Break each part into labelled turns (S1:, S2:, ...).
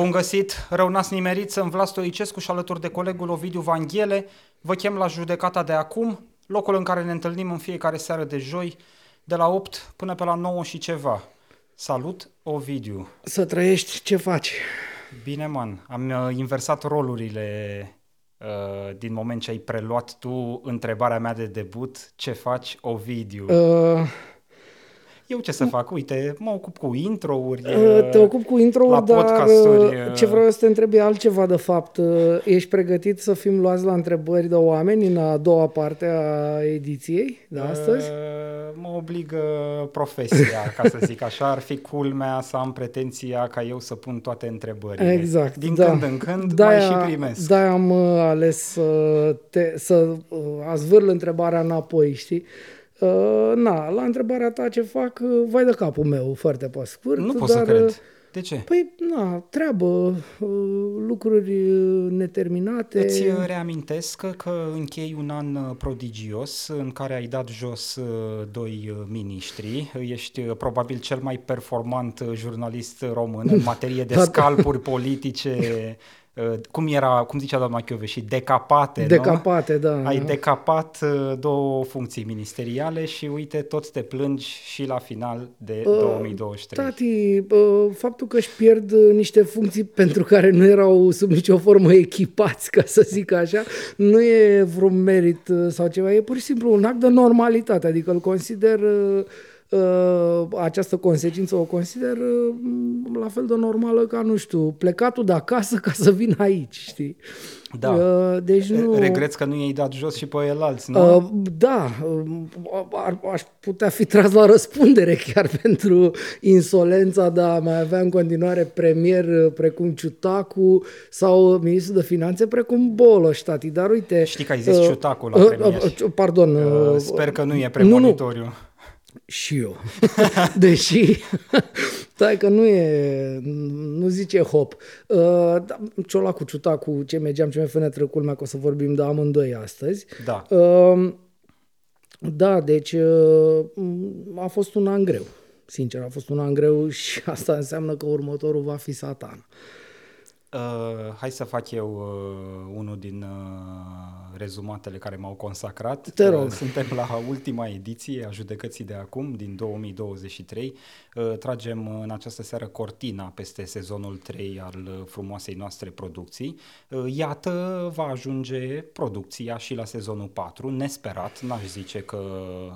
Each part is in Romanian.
S1: Bun găsit, rău n-ați nimerit, sunt Vlad Stoicescu și alături de colegul Ovidiu Vanghele. Vă chem la judecata de acum, locul în care ne întâlnim în fiecare seară de joi, de la 8 până pe la 9 și ceva. Salut, Ovidiu!
S2: Să trăiești, ce faci?
S1: Bine, man, am uh, inversat rolurile uh, din moment ce ai preluat tu întrebarea mea de debut, ce faci, Ovidiu? Uh, eu ce să fac? Uite, mă ocup cu intro-uri.
S2: Te ocup cu intro-uri, dar ce vreau să te întreb e altceva de fapt. Ești pregătit să fim luați la întrebări de oameni în a doua parte a ediției de astăzi?
S1: Mă obligă profesia, ca să zic așa. Ar fi culmea să am pretenția ca eu să pun toate întrebările.
S2: Exact.
S1: Din da. când în când da mai și primesc.
S2: Da, am ales să, te, să azvârl întrebarea înapoi, știi? Uh, na, la întrebarea ta ce fac, uh, vai de capul meu, foarte pe scurt.
S1: Nu pot dar, să cred. Uh, de ce?
S2: Păi, na, treabă, uh, lucruri neterminate.
S1: Îți reamintesc că închei un an prodigios în care ai dat jos doi miniștri. Ești probabil cel mai performant jurnalist român în materie de scalpuri politice Uh, cum era, cum zicea doamna și decapate,
S2: Decapate,
S1: nu?
S2: da.
S1: Ai decapat uh, două funcții ministeriale și uite, tot te plângi și la final de uh, 2023.
S2: Tati, uh, faptul că își pierd uh, niște funcții pentru care nu erau sub nicio formă echipați, ca să zic așa, nu e vreun merit sau ceva, e pur și simplu un act de normalitate, adică îl consider uh, Uh, această consecință o consider uh, la fel de normală ca, nu știu, plecatul de acasă ca să vin aici, știi?
S1: Da. Uh, deci nu... Regreți că nu i-ai dat jos și pe el alți, nu? Uh,
S2: da, ar, aș putea fi tras la răspundere chiar pentru insolența de a mai avea în continuare premier precum Ciutacu sau ministrul de finanțe precum Boloș, tati. Dar uite...
S1: Știi că ai zis uh, Ciutacu la premier. Uh,
S2: pardon.
S1: Uh, sper că nu e premonitoriu. Nu, nu.
S2: Și eu. Deși, stai că nu e, nu zice hop. Uh, da, Ciola cu ciuta cu ce mergeam, ce mai fănetră culmea, că o să vorbim de amândoi astăzi.
S1: Da. Uh,
S2: da, deci uh, a fost un an greu. Sincer, a fost un an greu și asta înseamnă că următorul va fi satan.
S1: Uh, hai să fac eu uh, unul din uh, rezumatele care m-au consacrat.
S2: Te rog. Uh,
S1: suntem la ultima ediție a judecății de acum, din 2023. Uh, tragem uh, în această seară cortina peste sezonul 3 al uh, frumoasei noastre producții. Uh, iată, va ajunge producția și la sezonul 4, nesperat. N-aș zice că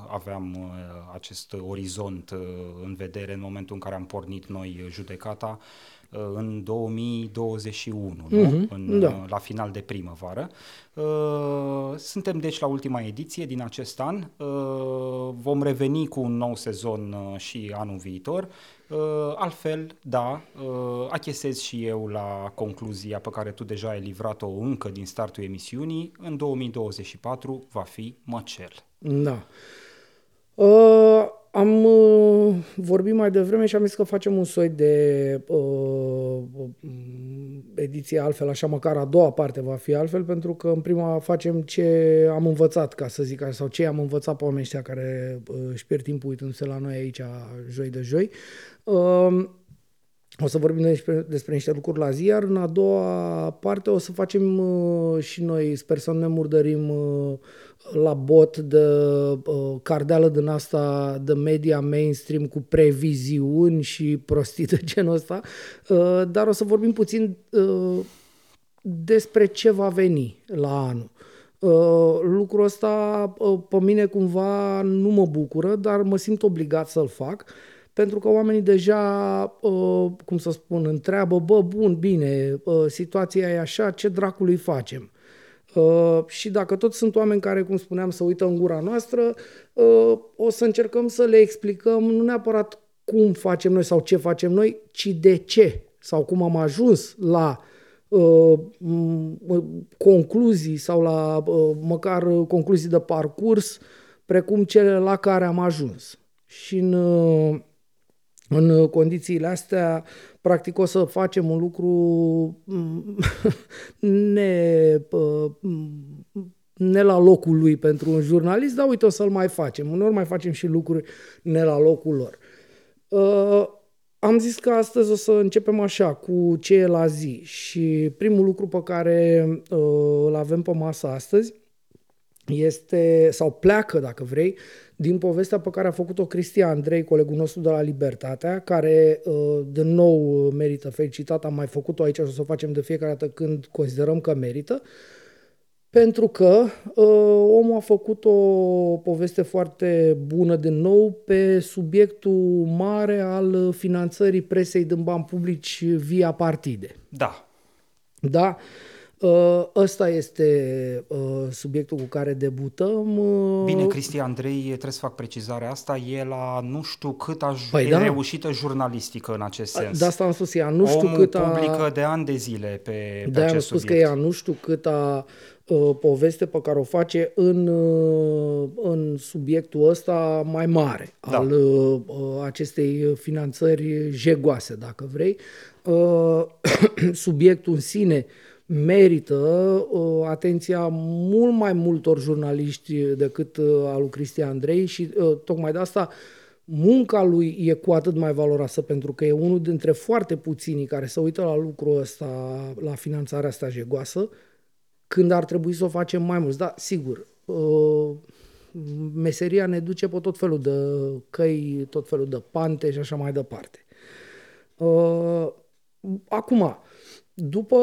S1: aveam uh, acest orizont uh, în vedere în momentul în care am pornit noi judecata. Uh, Uh, în 2021, mm-hmm. nu? Mhm. În, da. Uh, la final de primăvară. Uh, suntem deci la ultima ediție din acest an. Vom reveni cu un nou sezon și anul viitor. Altfel, da, achesez și eu la concluzia pe care tu deja ai livrat-o încă din startul emisiunii. În 2024 va fi măcel.
S2: Da. Uh am uh, vorbit mai devreme și am zis că facem un soi de uh, ediție altfel, așa măcar a doua parte va fi altfel, pentru că în prima facem ce am învățat, ca să zic așa, sau ce am învățat pe oamenii ăștia care uh, își pierd timpul uitându-se la noi aici joi de joi. Uh, o să vorbim despre, despre niște lucruri la zi, iar în a doua parte o să facem uh, și noi, sper să nu ne murdărim uh, la bot de uh, cardeală din asta de media mainstream cu previziuni și prostii de genul ăsta, uh, dar o să vorbim puțin uh, despre ce va veni la anul. Uh, lucrul ăsta uh, pe mine cumva nu mă bucură, dar mă simt obligat să-l fac pentru că oamenii deja, uh, cum să spun, întreabă, bă, bun, bine, uh, situația e așa, ce dracului facem? Uh, și dacă tot sunt oameni care, cum spuneam, să uită în gura noastră, uh, o să încercăm să le explicăm nu neapărat cum facem noi sau ce facem noi, ci de ce sau cum am ajuns la uh, concluzii sau la uh, măcar concluzii de parcurs, precum cele la care am ajuns. Și în, uh, în condițiile astea, practic o să facem un lucru mm, ne, ne la locul lui pentru un jurnalist, dar uite o să-l mai facem. Uneori mai facem și lucruri ne la locul lor. Uh, am zis că astăzi o să începem așa, cu ce e la zi. Și primul lucru pe care uh, îl avem pe masă astăzi este, sau pleacă, dacă vrei, din povestea pe care a făcut-o Cristian Andrei, colegul nostru de la Libertatea, care, uh, de nou, merită felicitat. Am mai făcut-o aici și o să o facem de fiecare dată când considerăm că merită. Pentru că uh, omul a făcut o poveste foarte bună din nou pe subiectul mare al finanțării presei din bani publici via partide.
S1: Da.
S2: Da? Uh, ăsta este uh, subiectul cu care debutăm.
S1: Uh, Bine, Cristi Andrei, trebuie să fac precizarea asta, el a nu știu cât a păi da. reușită jurnalistică în acest sens.
S2: De asta am spus, ea nu știu Omul cât a...
S1: publică de ani de zile pe,
S2: pe
S1: acest
S2: am spus
S1: subiect.
S2: că ea nu știu cât a uh, poveste pe care o face în, uh, în subiectul ăsta mai mare da. al uh, acestei finanțări jegoase, dacă vrei. Uh, subiectul în sine merită uh, atenția mult mai multor jurnaliști decât uh, al lui Cristian Andrei și uh, tocmai de asta munca lui e cu atât mai valoroasă pentru că e unul dintre foarte puținii care se uită la lucrul ăsta, la finanțarea asta jegoasă, când ar trebui să o facem mai mulți. Da, sigur, uh, meseria ne duce pe tot felul de căi, tot felul de pante și așa mai departe. Uh, acum, după,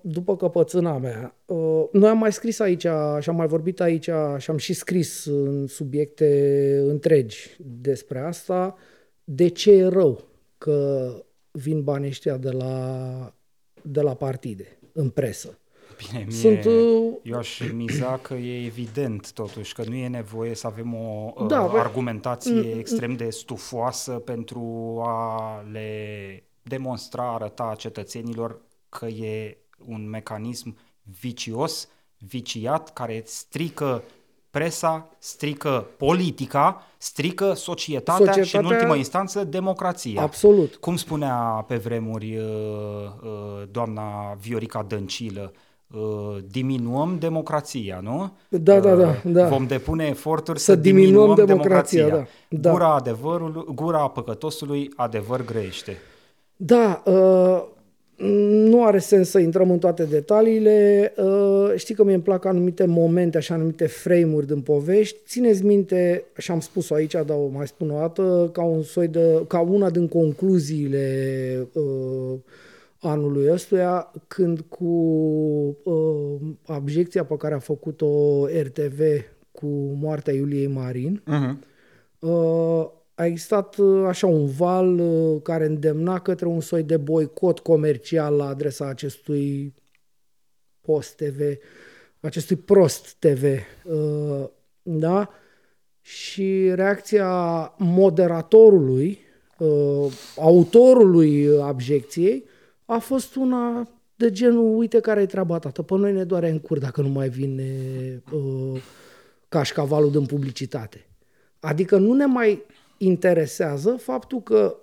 S2: după căpățâna mea, uh, noi am mai scris aici și am mai vorbit aici și am și scris în subiecte întregi despre asta, de ce e rău că vin banii ăștia de la, de la partide, în presă.
S1: Bine, mie, Sunt, uh, eu aș miza că e evident totuși că nu e nevoie să avem o da, uh, argumentație mm, mm. extrem de stufoasă pentru a le demonstra, arăta cetățenilor că e un mecanism vicios, viciat, care strică presa, strică politica, strică societatea, societatea și în ultimă instanță democrația.
S2: Absolut.
S1: Cum spunea pe vremuri uh, uh, doamna Viorica Dăncilă, uh, diminuăm democrația, nu?
S2: Da, da, da. da.
S1: Vom depune eforturi să, să diminuăm, diminuăm democrația. democrația. Da, da. Gura adevărului, gura păcătosului adevăr grește.
S2: Da, uh, nu are sens să intrăm în toate detaliile. Uh, știi că mi îmi plac anumite momente, așa anumite frame-uri din povești. Țineți minte, și am spus-o aici, dar o mai spun o dată, ca, un soi de, ca una din concluziile uh, anului ăstuia, când cu uh, abjecția pe care a făcut-o RTV cu moartea Iuliei Marin, uh-huh. uh, a existat uh, așa un val uh, care îndemna către un soi de boicot comercial la adresa acestui post TV, acestui prost TV. Uh, da? Și reacția moderatorului, autorului abjecției, a fost una de genul, uite care e treaba ta, pe noi ne doare în cur dacă nu mai vine cașcavalul din publicitate. Adică nu ne mai interesează faptul că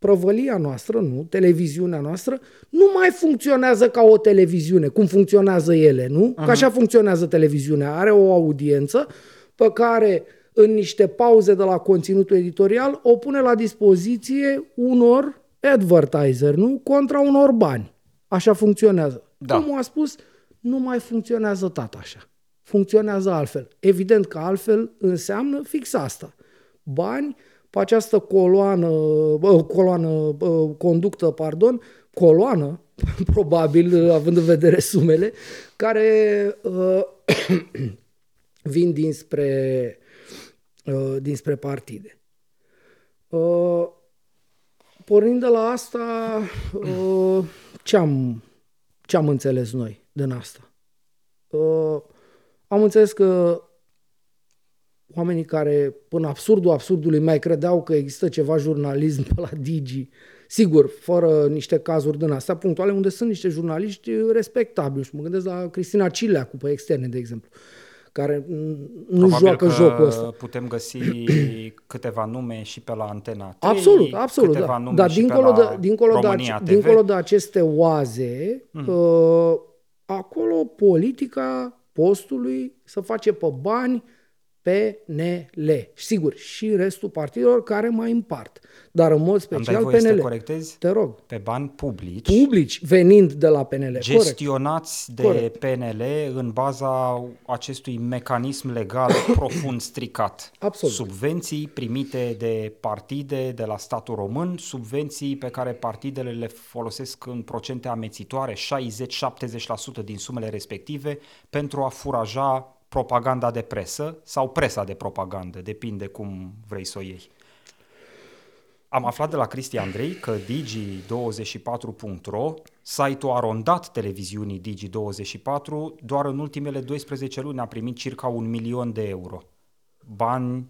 S2: prăvălia noastră, nu, televiziunea noastră, nu mai funcționează ca o televiziune, cum funcționează ele, nu? Aha. Că așa funcționează televiziunea. Are o audiență pe care în niște pauze de la conținutul editorial o pune la dispoziție unor advertiser, nu? Contra unor bani. Așa funcționează. Da. Cum a spus, nu mai funcționează tata așa. Funcționează altfel. Evident că altfel înseamnă fix asta bani pe această coloană, coloană conductă, pardon, coloană, probabil, având în vedere sumele, care uh, vin dinspre, uh, dinspre partide. Uh, pornind de la asta, uh, ce am, ce am înțeles noi din asta? Uh, am înțeles că oamenii care, până absurdul absurdului, mai credeau că există ceva jurnalism pe la Digi, sigur, fără niște cazuri din astea punctuale, unde sunt niște jurnaliști respectabili. Și mă gândesc la Cristina Cileacu pe externe, de exemplu care nu Probabil joacă că jocul ăsta.
S1: putem găsi câteva nume și pe la Antena
S2: 3, absolut, absolut, câteva da. nume Dar dincolo, de, dincolo, de, TV. dincolo de aceste oaze, mm. uh, acolo politica postului să face pe bani PNL. Sigur, și restul partidelor care mai împart. Dar în mod special
S1: Îmi dai voie
S2: PNL.
S1: Să te, corectezi?
S2: te rog.
S1: Pe bani publici.
S2: Publici venind de la PNL.
S1: gestionați de
S2: Corect.
S1: PNL în baza acestui mecanism legal profund stricat.
S2: Absolut.
S1: Subvenții primite de partide de la statul român, subvenții pe care partidele le folosesc în procente amețitoare, 60-70% din sumele respective, pentru a furaja propaganda de presă sau presa de propagandă, depinde cum vrei să o iei. Am aflat de la Cristi Andrei că Digi24.ro, site-ul arondat televiziunii Digi24, doar în ultimele 12 luni a primit circa un milion de euro. Bani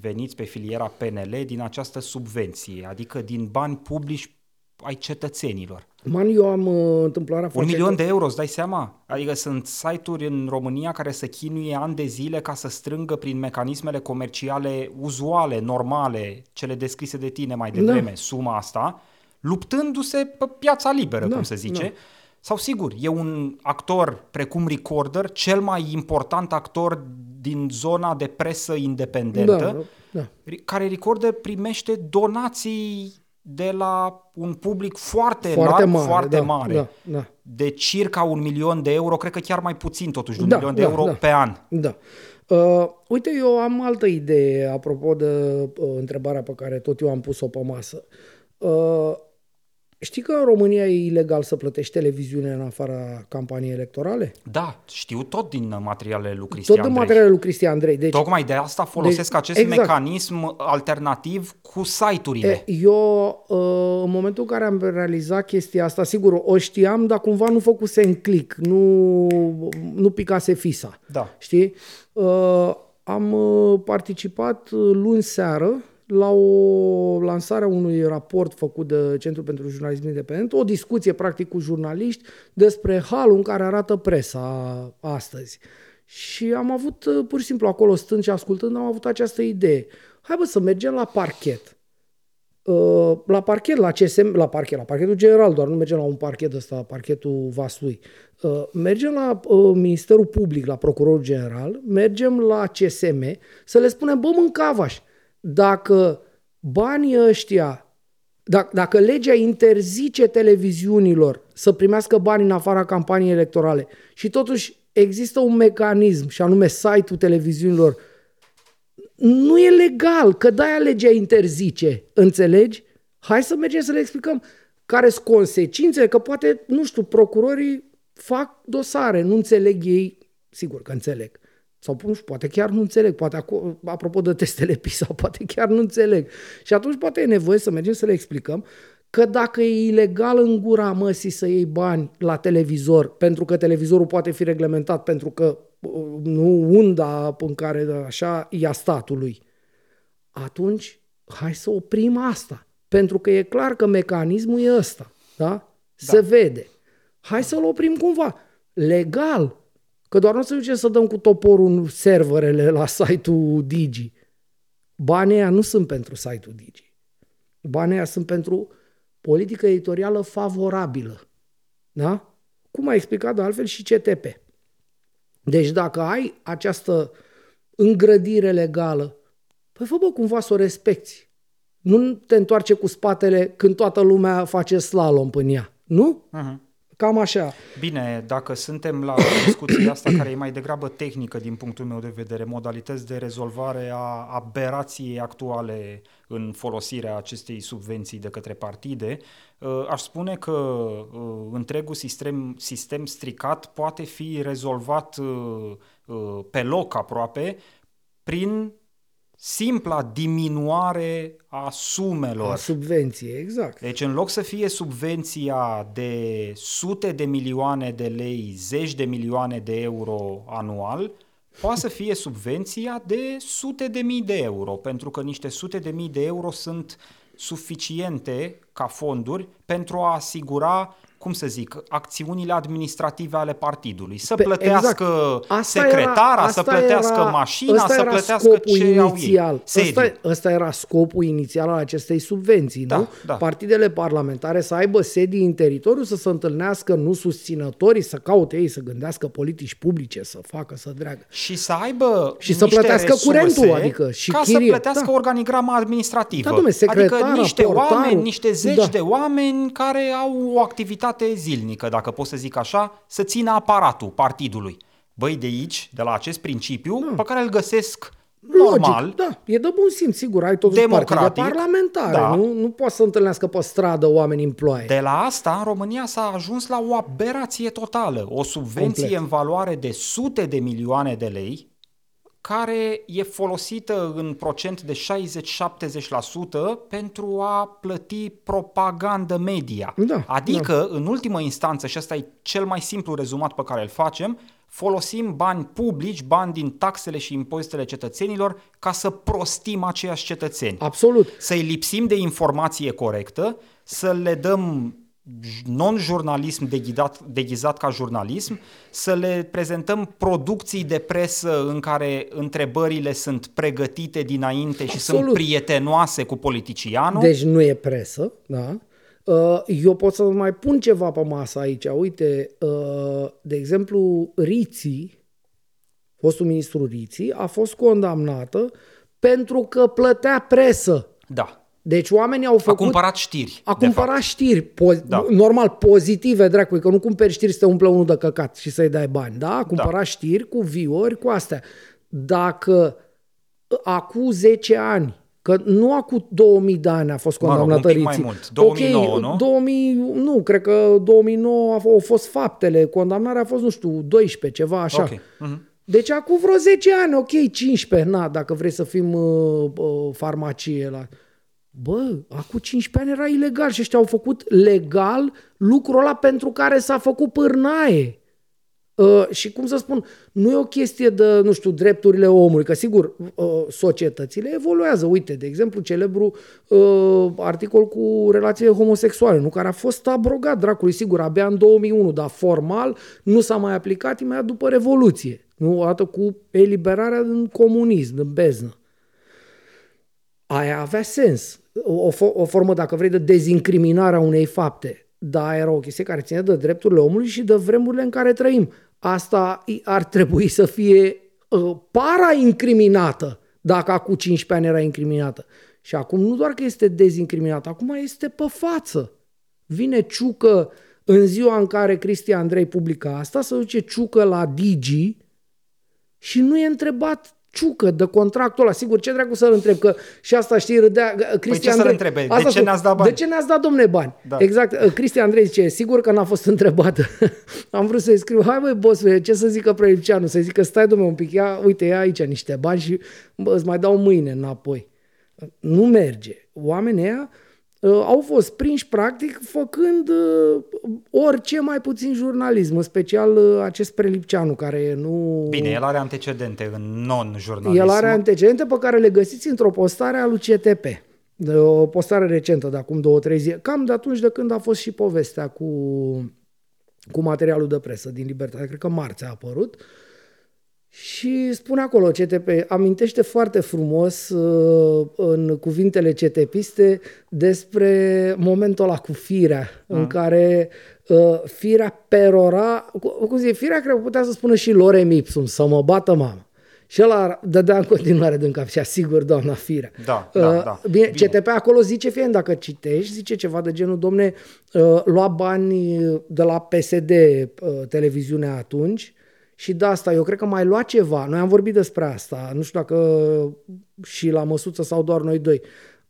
S1: veniți pe filiera PNL din această subvenție, adică din bani publici ai cetățenilor.
S2: Man, eu am uh, întâmplarea
S1: Un
S2: foarte...
S1: milion de euro, îți dai seama? Adică sunt site-uri în România care să chinuie ani de zile ca să strângă prin mecanismele comerciale uzuale, normale, cele descrise de tine mai devreme,
S2: Da.
S1: suma asta, luptându-se pe piața liberă,
S2: Da,
S1: cum se zice.
S2: da.
S1: Sau sigur, e un actor precum Recorder, cel mai important actor din zona de presă independentă,
S2: Da, da.
S1: care Recorder primește donații de la un public foarte,
S2: Foarte
S1: larg,
S2: mare,
S1: foarte
S2: da,
S1: mare
S2: da, da.
S1: de circa un milion de euro, cred că chiar mai puțin totuși, de un
S2: Da,
S1: milion de
S2: da,
S1: euro
S2: da.
S1: pe an.
S2: Da. Uh, uite, eu am altă idee apropo de uh, întrebarea pe care tot eu am pus-o pe masă. Uh, știi că în România e ilegal să plătești televiziune în afara campaniei electorale?
S1: Da, știu tot din materialele lui Cristian
S2: Tot din
S1: Andrei.
S2: materialele lui Cristian Andrei. Deci,
S1: Tocmai de asta folosesc
S2: Deci,
S1: acest
S2: exact.
S1: mecanism alternativ cu site-urile.
S2: E, eu, uh, în momentul în care am realizat chestia asta, sigur, o știam, dar cumva nu făcuse în click, nu, nu picase fisa.
S1: Da.
S2: Știi? Uh, am uh, participat uh, luni seară la o lansare a unui raport făcut de Centrul pentru Jurnalism Independent, o discuție practic cu jurnaliști despre halul în care arată presa astăzi. Și am avut uh, pur și simplu acolo stând și ascultând, am avut această idee. Hai bă să mergem la parchet. Uh, la parchet, la CSM, la parchet, la parchetul general, doar nu mergem la un parchet ăsta, parchetul vasului. Uh, mergem la uh, Ministerul Public, la Procurorul General, mergem la CSM să le spunem, bă, mâncavaș, dacă banii ăștia, dacă, dacă legea interzice televiziunilor să primească bani în afara campaniei electorale și totuși există un mecanism, și anume site-ul televiziunilor nu e legal, că de-aia legea interzice, înțelegi? Hai să mergem să le explicăm care sunt consecințele, că poate, nu știu, procurorii fac dosare, nu înțeleg ei, sigur că înțeleg, sau nu știu, poate chiar nu înțeleg, poate aco- apropo de testele PISA, poate chiar nu înțeleg. Și atunci poate e nevoie să mergem să le explicăm că dacă e ilegal în gura măsii să iei bani la televizor, pentru că televizorul poate fi reglementat, pentru că uh, nu unda în care așa e a statului, atunci hai să oprim asta. Pentru că e clar că mecanismul e ăsta. Da? Se vede. Hai să-l oprim cumva. Legal. Că doar nu o să ducem să dăm cu toporul în serverele la site-ul Digi. Banii ăia nu sunt pentru site-ul Digi. Banii ăia sunt pentru politică editorială favorabilă. Da? Cum a explicat de altfel și CTP. Deci dacă ai această îngrădire legală, păi fă bă cumva să o respecti. Nu te întoarce cu spatele când toată lumea face slalom în ea. Nu?
S1: Uh-huh.
S2: Cam așa.
S1: Bine, dacă suntem la discuția asta care e mai degrabă tehnică din punctul meu de vedere, modalități de rezolvare a aberației actuale în folosirea acestei subvenții de către partide, uh, aș spune că uh, întregul sistem, sistem stricat poate fi rezolvat uh, pe loc aproape prin simpla diminuare a sumelor.
S2: A subvenție, exact.
S1: Deci în loc să fie subvenția de sute de milioane de lei, zeci de milioane de euro anual, poate să fie subvenția de sute de mii de euro, pentru că niște sute de mii de euro sunt suficiente ca fonduri pentru a asigura cum să zic, acțiunile administrative ale partidului. Să Pe, plătească exact. secretara, era, să plătească era, mașina, să plătească ce inițial. au ei.
S2: Ăsta, ăsta era scopul inițial al acestei subvenții, da, nu? Da. Partidele parlamentare să aibă sedii în teritoriu, să se întâlnească nu susținătorii, să caute ei, să gândească politici publice, să facă, să dreagă.
S1: Și să aibă
S2: Și să plătească curentul, adică și
S1: ca
S2: chirie.
S1: să plătească da. organigrama administrativă. Da,
S2: domne, adică
S1: niște
S2: portarul,
S1: oameni, niște zeci da. de oameni care au o activitate activitate zilnică, dacă pot să zic așa, să țină aparatul partidului. Băi, de aici, de la acest principiu, da. pe care îl găsesc normal.
S2: Logic, da, e de bun simț, sigur, ai totuși partide parlamentare, da. nu, nu poți să întâlnească pe stradă oameni în ploaie.
S1: De la asta, în România s-a ajuns la o aberație totală, o subvenție Complet. în valoare de sute de milioane de lei, care e folosită în procent de 60-70% pentru a plăti propagandă media.
S2: Da,
S1: adică, da. în ultimă instanță, și asta e cel mai simplu rezumat pe care îl facem, folosim bani publici, bani din taxele și impozitele cetățenilor ca să prostim aceiași cetățeni.
S2: Absolut.
S1: Să-i lipsim de informație corectă, să le dăm non-jurnalism deghizat, deghizat ca jurnalism, să le prezentăm producții de presă în care întrebările sunt pregătite dinainte și Absolut. sunt prietenoase cu politicianul.
S2: Deci nu e presă, da? Uh, eu pot să mai pun ceva pe masă aici. Uite, uh, de exemplu, Riții, fostul ministru Riții, a fost condamnată pentru că plătea presă.
S1: Da.
S2: Deci oamenii au făcut...
S1: A cumpărat știri.
S2: A cumpărat fapt. știri, po- da. normal, pozitive, dracu, că nu cumperi știri să te umple unul de căcat și să-i dai bani, da? A cumpărat da. știri cu viori, cu astea. Dacă acum 10 ani, că nu acum 2000 de ani a fost condamnată
S1: mă rog, mai mult, 2009, okay, nu?
S2: 2000, nu, cred că 2009 au fost faptele, condamnarea a fost, nu știu, 12, ceva așa. Okay. Uh-huh. Deci acum vreo 10 ani, ok, 15, na, dacă vrei să fim uh, uh, farmacie la... Bă, acum 15 ani era ilegal și ăștia au făcut legal lucrul ăla pentru care s-a făcut pârnaie. Uh, și cum să spun, nu e o chestie de, nu știu, drepturile omului, că sigur, uh, societățile evoluează. Uite, de exemplu, celebru uh, articol cu relațiile homosexuale, nu? care a fost abrogat, dracului, sigur, abia în 2001, dar formal nu s-a mai aplicat imediat după Revoluție. Nu? Odată cu eliberarea din comunism, din beznă. Aia avea sens o, o formă, dacă vrei, de dezincriminare a unei fapte. Dar era o chestie care ține de drepturile omului și de vremurile în care trăim. Asta ar trebui să fie uh, para-incriminată dacă acum 15 ani era incriminată. Și acum nu doar că este dezincriminată, acum este pe față. Vine Ciucă în ziua în care Cristian Andrei publică asta, să duce Ciucă la Digi și nu e întrebat ciucă de contractul ăla. Sigur, ce dracu să-l întreb? Că și asta știi, râdea Cristian păi ce
S1: să-l întrebe? De ce ne-ați dat bani?
S2: De ce ne-ați dat, domne, bani? Da. Exact. Cristian Andrei zice, sigur că n-a fost întrebată. Am vrut să-i scriu, hai băi, boss, ce să zică Prelipceanu? Să zică, stai, domne, un pic, ia, uite, ia aici niște bani și bă, îți mai dau mâine înapoi. Nu merge. Oamenii ăia uh, au fost prinși practic făcând uh, orice mai puțin jurnalism, în special uh, acest Prelipceanu care nu...
S1: Bine, el are antecedente în non-jurnalism.
S2: El are antecedente pe care le găsiți într-o postare a lui CTP. De o postare recentă de acum două, trei zile. Cam de atunci de când a fost și povestea cu, cu materialul de presă din Libertate. Cred că marți a apărut. Uh, și spune acolo CTP, amintește foarte frumos uh, în cuvintele CTPiste despre momentul ăla cu firea, mm. în care uh, firea perora, cum zice, firea cred că putea să spună și lorem ipsum, să mă bată mama. Și ăla dădea în continuare din cap și sigur, doamna Firea.
S1: Da, da, uh, da.
S2: Bine, bine, CTP acolo zice, fie dacă citești, zice ceva de genul, domne, uh, lua bani de la PSD uh, televiziunea atunci, și de asta eu cred că mai lua ceva. Noi am vorbit despre asta, nu știu dacă și la măsuță sau doar noi doi.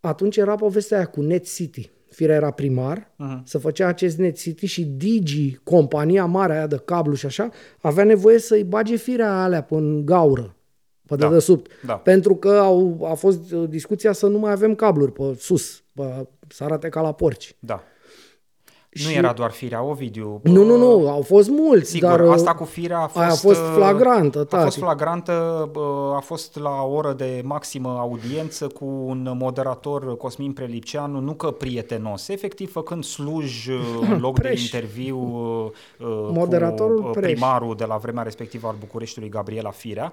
S2: Atunci era povestea aia cu Net City. Firea era primar, uh-huh. să făcea acest Net City și Digi, compania mare aia de cablu și așa, avea nevoie să-i bage firea alea în gaură, pe da. dedesubt. Da. Pentru că au, a fost discuția să nu mai avem cabluri pe sus, pe, să arate ca la porci.
S1: Da. Nu și... era doar firea, Ovidiu.
S2: Nu, nu, nu, au fost mulți.
S1: Sigur,
S2: dar,
S1: asta cu firea a fost...
S2: a fost flagrantă,
S1: A fost flagrantă, a fost la o oră de maximă audiență cu un moderator, Cosmin Prelipceanu, nu că prietenos, efectiv făcând sluj în loc preș. de interviu Moderatorul cu primarul de la vremea respectivă al Bucureștiului, Gabriela Firea,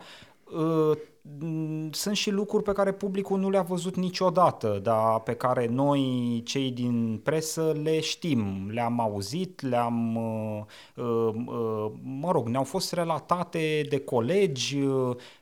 S1: sunt și lucruri pe care publicul nu le-a văzut niciodată, dar pe care noi, cei din presă, le știm, le-am auzit, le-am, uh, uh, uh, mă rog, ne-au fost relatate de colegi.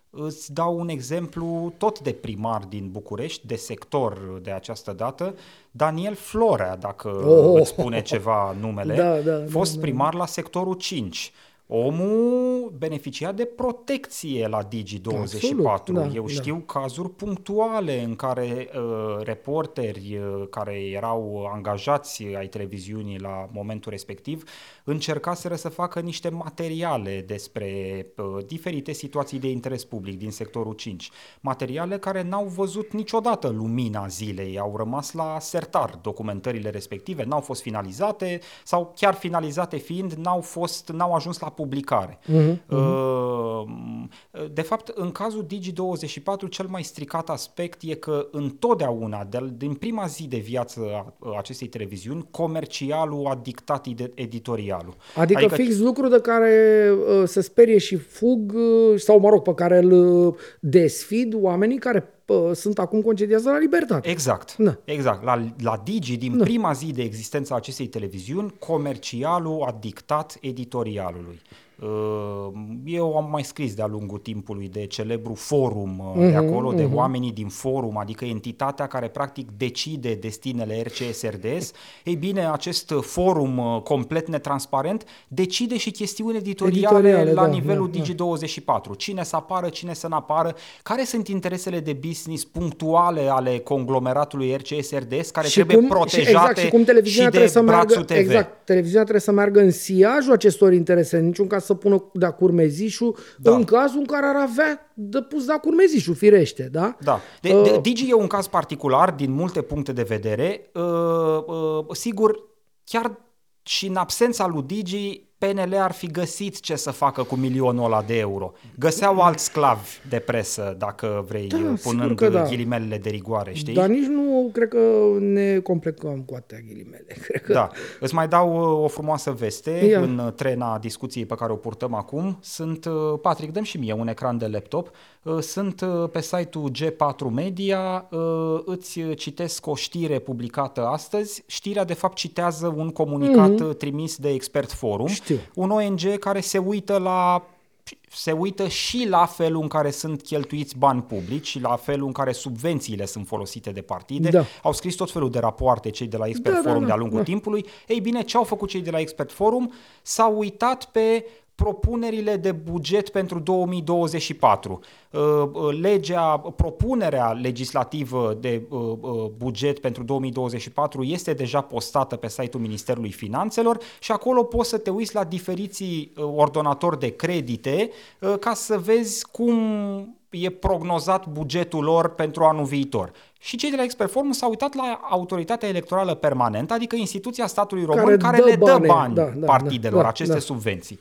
S1: Îți dau un exemplu tot de primar din București, de sector de această dată, Daniel Florea, dacă oh, îți spune ceva numele,
S2: da, da,
S1: fost
S2: da, da.
S1: primar la sectorul 5 omul beneficia de protecție la Digi24. da, Eu da. știu cazuri punctuale în care uh, reporteri uh, care erau angajați ai televiziunii la momentul respectiv încercaseră să facă niște materiale despre uh, diferite situații de interes public din sectorul 5. Materiale care n-au văzut niciodată lumina zilei, au rămas la sertar documentările respective, n-au fost finalizate sau chiar finalizate fiind, n-au fost, n-au ajuns la publicare. Uh-huh, uh-huh. De fapt, în cazul Digi24, cel mai stricat aspect e că întotdeauna, de, din prima zi de viață a acestei televiziuni, comercialul a dictat editorialul.
S2: Adică, adică fix lucru de care uh, se sperie și fug, uh, sau mă rog, pe care îl uh, desfid oamenii care sunt acum concediați la libertate.
S1: Exact. Da. Exact. La, la Digi, din da. prima zi de existență a acestei televiziuni, comercialul a dictat editorialului. Uh, eu am mai scris de-a lungul timpului de celebru forum uh-huh, de mhm, acolo, uh-huh. de mhm. oamenii din forum, adică entitatea care practic decide destinele RCSRDS. Ei bine, acest forum uh, complet netransparent decide și chestiuni editoriale, editoriale la da, nivelul da, Digi24. Da. Cine să apară, cine să nu apară, care sunt interesele de business punctuale ale conglomeratului RCSRDS care și trebuie cum, protejate și, exact, și, cum televiziunea și de să meargă, TV.
S2: Exact, televiziunea trebuie să meargă în siajul acestor interese, în niciun caz să pună de curmezișul da. în cazul în care ar avea de pus de curmezișul, firește, da?
S1: Da. De, uh, de, Digi e un caz particular din multe puncte de vedere. Uh, uh, sigur, chiar și în absența lui Digi, PNL ar fi găsit ce să facă cu milionul ăla de euro. Găseau alți sclavi de presă, dacă vrei, da, punând da. ghilimelele de rigoare, știi?
S2: Dar nici nu cred că ne complecăm cu atâtea ghilimele. Cred că...
S1: Da. Îți mai dau uh, o frumoasă veste Ia. în uh, trena discuției pe care o purtăm acum. Sunt, uh, Patrick, dăm și mie un ecran de laptop. Sunt pe site-ul G4 Media, îți citesc o știre publicată astăzi. Știrea, de fapt, citează un comunicat mm-hmm. trimis de Expert Forum.
S2: Știu
S1: știu. Un ONG care se uită la se uită și la felul în care sunt cheltuiți bani publici și la felul în care subvențiile sunt folosite de partide. Da. Au scris tot felul de rapoarte cei de la Expert da, da Forum da, da, de-a lungul da. timpului. Ei bine, ce au făcut cei de la Expert Forum? S-au uitat pe propunerile de buget pentru 2024. Uh, uh, legea, propunerea legislativă de uh, buget pentru 2024 este deja postată pe site-ul Ministerului Finanțelor și acolo poți să te uiți la diferiții ordonatori de credite ca să vezi cum e prognozat bugetul lor pentru anul viitor. Și cei de la Expert Forum s-au uitat la autoritatea electorală permanentă, adică instituția statului român care, care dă le dă bani, bani da, da, partidelor, da, aceste da. subvenții.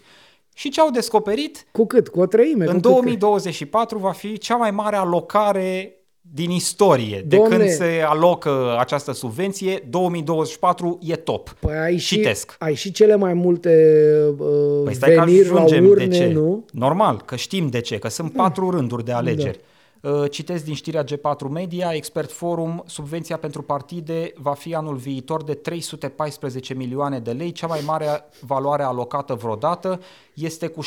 S1: Și ce au descoperit?
S2: Cu cât? Cu o treime?
S1: În 2024 va fi cea mai mare alocare din istorie. De Domne, când se alocă această subvenție, 2024 e top.
S2: Păi ai Citesc. Și, ai și cele mai multe uh, păi veniri la urne,
S1: de ce.
S2: nu?
S1: Normal, că știm de ce, că sunt patru rânduri de alegeri. Da. Uh, citesc din știrea G4 Media, Expert Forum, subvenția pentru partide va fi anul viitor de 314 milioane de lei, cea mai mare valoare alocată vreodată, este cu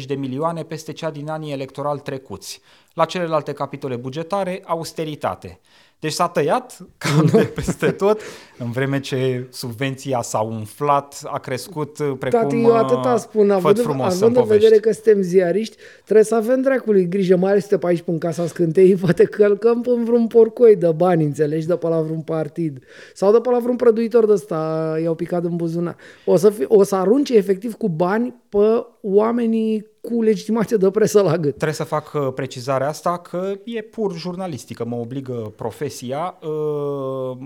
S1: 60-70 de milioane peste cea din anii electoral trecuți. La celelalte capitole bugetare, austeritate. Deci s-a tăiat cam de peste tot, în vreme ce subvenția s-a umflat, a crescut uh, precum Tati, eu atâta uh, spun, având, frumos având
S2: în vedere că suntem ziariști, trebuie să avem dracului grijă, mai ales pe aici în casa scânteii, poate călcăm în vreun porcoi de bani, înțelegi, de pe la vreun partid. Sau de pe la vreun prăduitor de ăsta, i-au picat în buzunar. O să, fi, o să arunce efectiv cu bani pe oamenii cu legitimație de presă la gât.
S1: Trebuie să fac uh, precizarea asta că e pur jurnalistică, mă obligă profesia. Uh,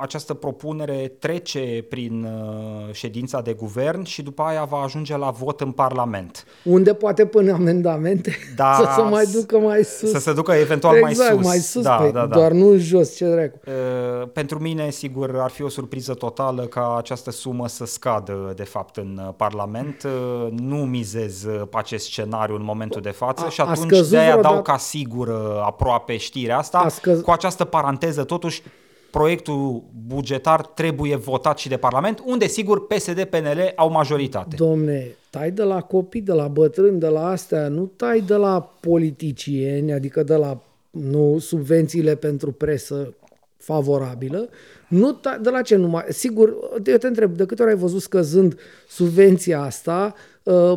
S1: această propunere trece prin uh, ședința de guvern și după aia va ajunge la vot în Parlament.
S2: Unde poate pune amendamente da, să se mai ducă mai sus.
S1: Să se ducă eventual
S2: exact,
S1: mai sus.
S2: mai sus, da, păi, da, da. doar nu în jos, ce dracu.
S1: Pentru mine, sigur, ar fi o surpriză totală ca această sumă să scadă, de fapt, în Parlament. Nu mizez pe acest scenariu în momentul de față a, și atunci de-aia dau ca sigură aproape știrea asta. Scăz... Cu această paranteză, totuși, proiectul bugetar trebuie votat și de Parlament, unde, sigur, PSD-PNL au majoritate.
S2: Domne, tai de la copii, de la bătrâni, de la astea, nu tai de la politicieni, adică de la nu subvențiile pentru presă favorabilă, nu ta, de la ce numai, sigur, eu te întreb, de câte ori ai văzut scăzând subvenția asta, uh,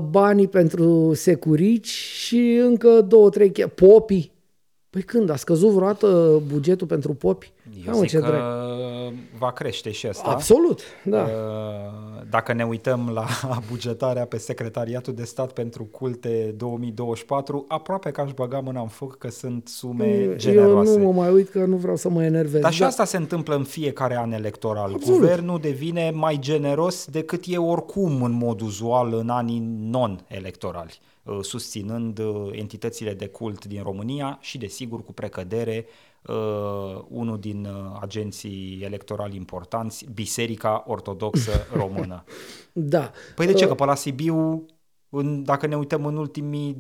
S2: banii pentru securici și încă două, trei, popii, Păi când? A scăzut vreodată bugetul pentru popi?
S1: Eu zic ce că drag. va crește și asta.
S2: Absolut, da. Uh,
S1: dacă ne uităm la bugetarea pe Secretariatul de Stat pentru Culte 2024, aproape că aș băga mâna în foc că sunt sume generoase.
S2: Eu nu mă mai uit că nu vreau să mă enervez.
S1: Dar și da. asta se întâmplă în fiecare an electoral. Absolut. Guvernul devine mai generos decât e oricum în mod uzual în anii non-electorali. Uh, susținând uh, entitățile de cult din România și, desigur, cu precădere, uh, unul din agenții electorali importanți, Biserica Ortodoxă Română.
S2: Da.
S1: Păi de ce? Că pe la Sibiu în, dacă ne uităm în ultimii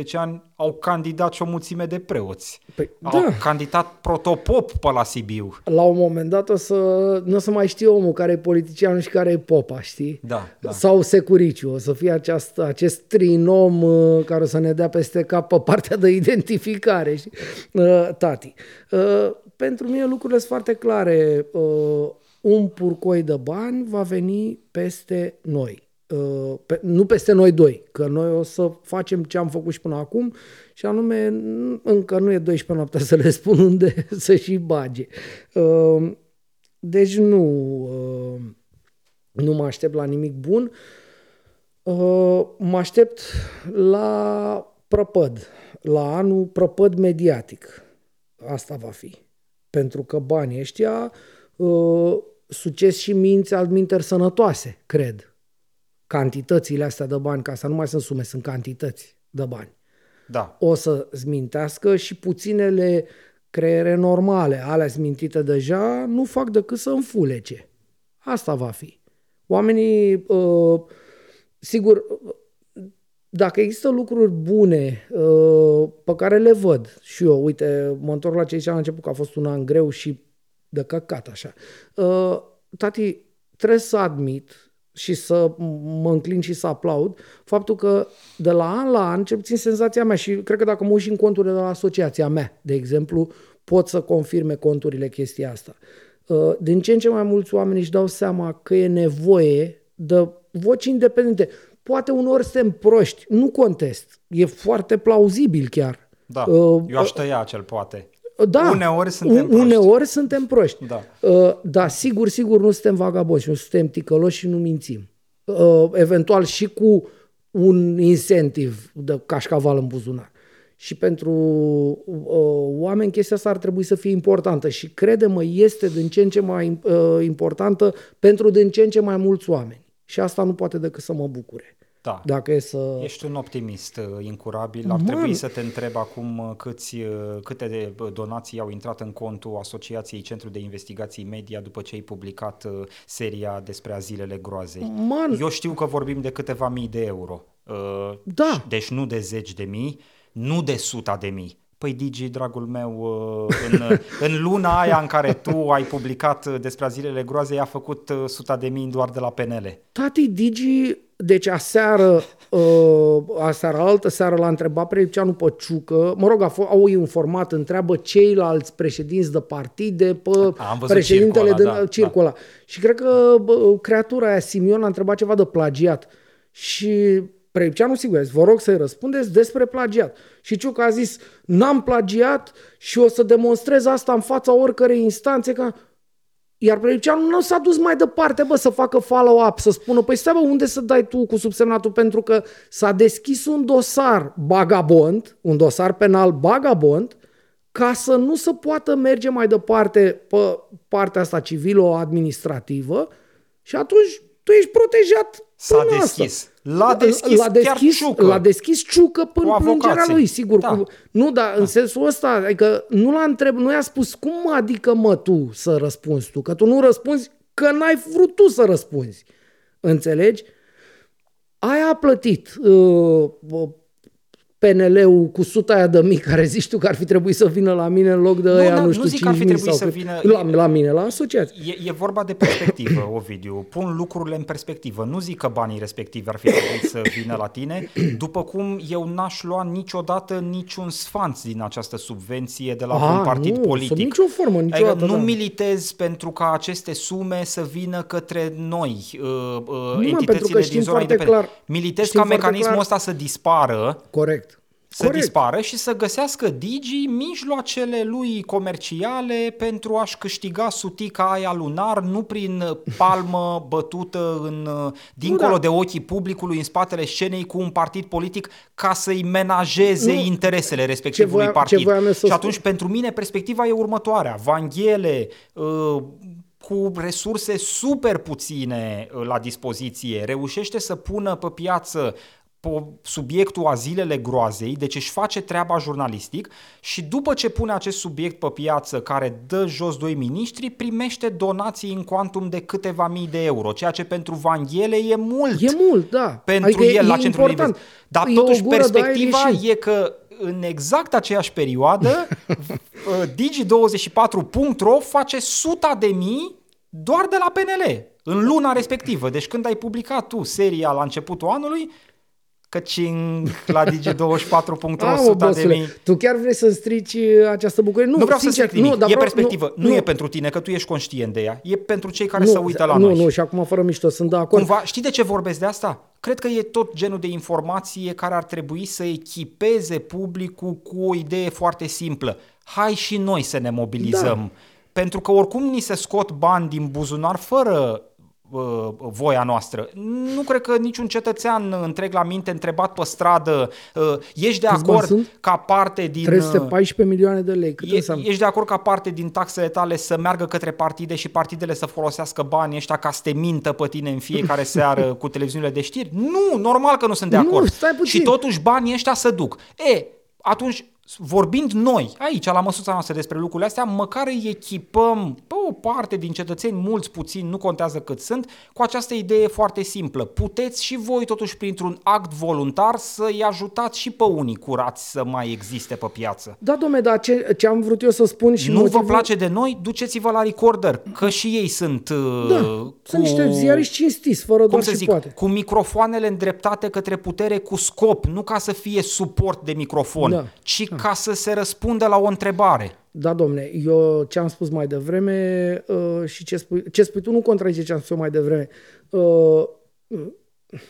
S1: 12-15 ani, au candidat și o mulțime de preoți. Păi, au da. candidat protopop pe la Sibiu.
S2: La un moment dat o să, nu o să mai știe omul care e politician și care e popa, știi?
S1: Da, da.
S2: Sau securiciu. O să fie aceast, acest trinom uh, care o să ne dea peste cap pe partea de identificare, știi? Uh, tati. Uh, pentru mine lucrurile sunt foarte clare. Uh, un purcoi de bani va veni peste noi Uh, pe, nu peste noi doi, că noi o să facem ce am făcut și până acum și anume încă nu e 12 noaptea să le spun unde să și bage. Uh, deci nu, uh, nu mă aștept la nimic bun. Mă aștept la prăpăd, la anul prăpăd mediatic. Asta va fi. Pentru că banii ăștia succes și minți altminteri sănătoase, cred cantitățile astea de bani, ca să nu mai sunt sume, sunt cantități de bani.
S1: Da.
S2: O să zmintească și puținele creiere normale, alea smintite deja, nu fac decât să înfulece. Asta va fi. Oamenii, uh, sigur, dacă există lucruri bune uh, pe care le văd și eu, uite, mă întorc la ce ziceam la început, că a fost un an greu și de căcat așa. Uh, tati, trebuie să admit și să mă înclin și să aplaud faptul că de la an la an, cel puțin senzația mea și cred că dacă mă uit și în conturile de la asociația mea, de exemplu, pot să confirme conturile chestia asta. Uh, din ce în ce mai mulți oameni își dau seama că e nevoie de voci independente. Poate unor suntem proști, nu contest. E foarte plauzibil chiar.
S1: Da, uh, eu aș tăia acel poate.
S2: Da,
S1: uneori suntem proști.
S2: Uneori suntem proști.
S1: Da.
S2: Uh, da, sigur, sigur nu suntem vagaboși, nu suntem ticăloși și nu mințim. Uh, eventual și cu un incentiv de cașcaval în buzunar. Și pentru uh, oameni chestia asta ar trebui să fie importantă și crede-mă, este din ce în ce mai uh, importantă pentru din ce în ce mai mulți oameni. Și asta nu poate decât să mă bucure.
S1: Da.
S2: Dacă e să...
S1: Ești un optimist uh, incurabil. Ar Man. trebui să te întreb acum uh, câți, uh, câte de donații au intrat în contul Asociației Centru de Investigații Media după ce ai publicat seria despre azilele groazei.
S2: Man.
S1: Eu știu că vorbim de câteva mii de euro.
S2: Da.
S1: Deci nu de zeci de mii, nu de suta de mii. Păi Digi, dragul meu, în, în luna aia în care tu ai publicat despre zilele groazei, a făcut suta de mii doar de la PNL.
S2: Tati, Digi deci aseară, uh, aseară altă seară l-a întrebat Prelipceanu pe Ciucă, mă rog, au informat, întreabă ceilalți președinți de partide pe
S1: Am
S2: președintele
S1: din
S2: da, circul da. Și cred că bă, creatura aia, Simion, a întrebat ceva de plagiat. Și Prelipceanu, sigur, vă rog să-i răspundeți despre plagiat. Și Ciucă a zis, n-am plagiat și o să demonstrez asta în fața oricărei instanțe. Că... Iar Prelipceanu nu s-a dus mai departe, bă, să facă follow-up, să spună, păi stai, bă, unde să dai tu cu subsemnatul? Pentru că s-a deschis un dosar bagabond, un dosar penal bagabond, ca să nu se poată merge mai departe pe partea asta civilo-administrativă și atunci tu ești protejat
S1: S-a deschis. Asta. L-a deschis, l-a deschis chiar ciucă.
S2: L-a deschis ciucă până plângerea lui, sigur. Da. Cu, nu, dar da. în sensul ăsta, adică nu l-a întrebat, nu i-a spus cum adică mă tu să răspunzi tu, că tu nu răspunzi că n-ai vrut tu să răspunzi. Înțelegi? Aia a plătit uh, PNL-ul cu suta aia de mii care zici tu că ar fi trebuit să vină la mine în loc de ăia, nu, nu, nu știu,
S1: nu zic că ar fi trebuit să vină... La,
S2: la mine, la asociație.
S1: E, e vorba de perspectivă, Ovidiu. Pun lucrurile în perspectivă. Nu zic că banii respectivi ar fi trebuit să vină la tine, după cum eu n-aș lua niciodată niciun sfanț din această subvenție de la A, un partid
S2: nu,
S1: politic. Sub
S2: nicio formă, adică niciodată.
S1: Adică nu da. militez pentru ca aceste sume să vină către noi, uh, uh, nu, entitățile din zona independentă. Militez ca mecanismul clar. ăsta să dispară.
S2: Corect
S1: să Corect. dispară și să găsească Digi mijloacele lui comerciale pentru a-și câștiga sutica aia lunar, nu prin palmă bătută în, dincolo da. de ochii publicului, în spatele scenei, cu un partid politic ca să-i menajeze nu. interesele respectivului voia, partid. Și atunci, spun? pentru mine, perspectiva e următoarea. Vanghele, uh, cu resurse super puține uh, la dispoziție, reușește să pună pe piață subiectul Azilele Groazei, deci își face treaba jurnalistic și după ce pune acest subiect pe piață care dă jos doi miniștri, primește donații în cuantum de câteva mii de euro, ceea ce pentru Vanghele e mult.
S2: E mult, da.
S1: Pentru adică el e, la centrul important. Dar e totuși perspectiva e că în exact aceeași perioadă Digi24.ro face suta de mii doar de la PNL, în luna respectivă. Deci când ai publicat tu seria la începutul anului, căcing la Digi24.100 de mii.
S2: Tu chiar vrei să strici această bucurie?
S1: Nu, nu vreau sincer, să stric nimic. Nu, dar e vreau, perspectivă. Nu, nu, nu, e pentru tine, că tu ești conștient de ea. E pentru cei care
S2: nu,
S1: se uită la
S2: nu,
S1: noi.
S2: Nu, nu, și acum fără mișto, sunt de acord.
S1: Cumva, știi de ce vorbesc de asta? Cred că e tot genul de informație care ar trebui să echipeze publicul cu o idee foarte simplă. Hai și noi să ne mobilizăm. Da. Pentru că oricum ni se scot bani din buzunar fără Uh, voia noastră. Nu cred că niciun cetățean întreg la minte întrebat pe stradă uh, ești de acord ca parte din...
S2: 314 uh, milioane de lei. Cât e,
S1: ești de acord ca parte din taxele tale să meargă către partide și partidele să folosească banii ăștia ca să te mintă pe tine în fiecare seară cu televiziunile de știri? Nu, normal că nu sunt de acord. Nu,
S2: stai
S1: puțin. Și totuși banii ăștia să duc. E, atunci vorbind noi, aici, la măsuța noastră despre lucrurile astea, măcar îi echipăm pe o parte din cetățeni, mulți, puțini, nu contează cât sunt, cu această idee foarte simplă. Puteți și voi, totuși, printr-un act voluntar, să-i ajutați și pe unii curați să mai existe pe piață.
S2: Da, domne, dar ce, ce am vrut eu să spun și
S1: Nu motivul... vă place de noi? Duceți-vă la recorder, că și ei sunt... Uh,
S2: da, cu... sunt niște ziariști cinstiți, fără Cum doar să și zic, poate.
S1: Cu microfoanele îndreptate către putere cu scop, nu ca să fie suport de microfon, da. ci ca să se răspundă la o întrebare.
S2: Da, domne, eu ce am spus mai devreme uh, și ce spui, ce spui tu nu contrazice ce am spus mai devreme. Uh,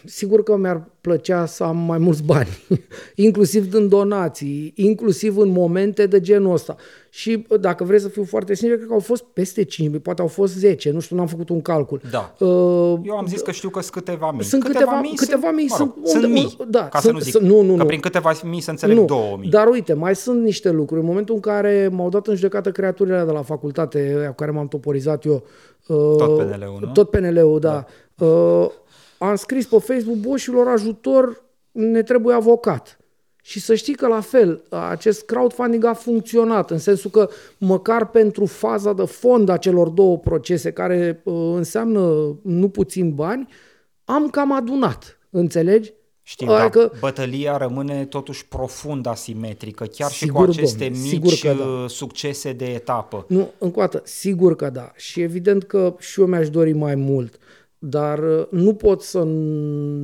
S2: sigur că mi-ar plăcea să am mai mulți bani, inclusiv din donații, inclusiv în momente de genul ăsta. Și dacă vrei să fiu foarte sincer, cred că au fost peste 5.000, poate au fost 10, nu știu, n-am făcut un calcul.
S1: Da. Uh, Eu am zis că știu că sunt câteva mii.
S2: Sunt câteva, câteva mii, câteva mii
S1: sunt, mă rog, sunt, sunt mii, da,
S2: ca
S1: sunt, să nu zic, sunt, nu, nu, că nu. prin câteva mii să înțeleg
S2: nu,
S1: 2000.
S2: Dar uite, mai sunt niște lucruri. În momentul în care m-au dat în judecată creaturile de la facultate, cu care m-am toporizat eu,
S1: uh, tot PNL-ul, nu?
S2: Tot PNL-ul, da. da. Uh, am scris pe Facebook, boșilor ajutor, ne trebuie avocat. Și să știi că la fel, acest crowdfunding a funcționat, în sensul că măcar pentru faza de fond a celor două procese, care uh, înseamnă nu puțin bani, am cam adunat, înțelegi?
S1: Știm, adică, dar bătălia rămâne totuși profund asimetrică, chiar sigur, și cu aceste domne, mici că da. Uh, succese de etapă.
S2: Nu, încă o dată, sigur că da. Și evident că și eu mi-aș dori mai mult. Dar uh, nu pot să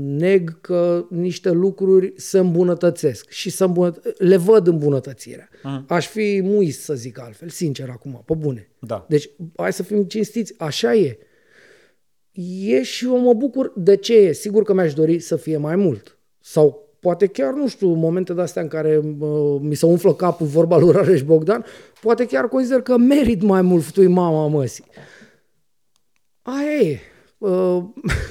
S2: neg că niște lucruri se îmbunătățesc și să îmbunăt- le văd îmbunătățirea. Uh-huh. Aș fi muist să zic altfel, sincer acum, pe bune.
S1: Da.
S2: Deci, hai să fim cinstiți, așa e. E și eu mă bucur de ce e. Sigur că mi-aș dori să fie mai mult. Sau poate chiar, nu știu, momente de-astea în care uh, mi se umflă capul vorba lui Rareș Bogdan, poate chiar consider că merit mai mult tu mama măsii. Aia e. Uh,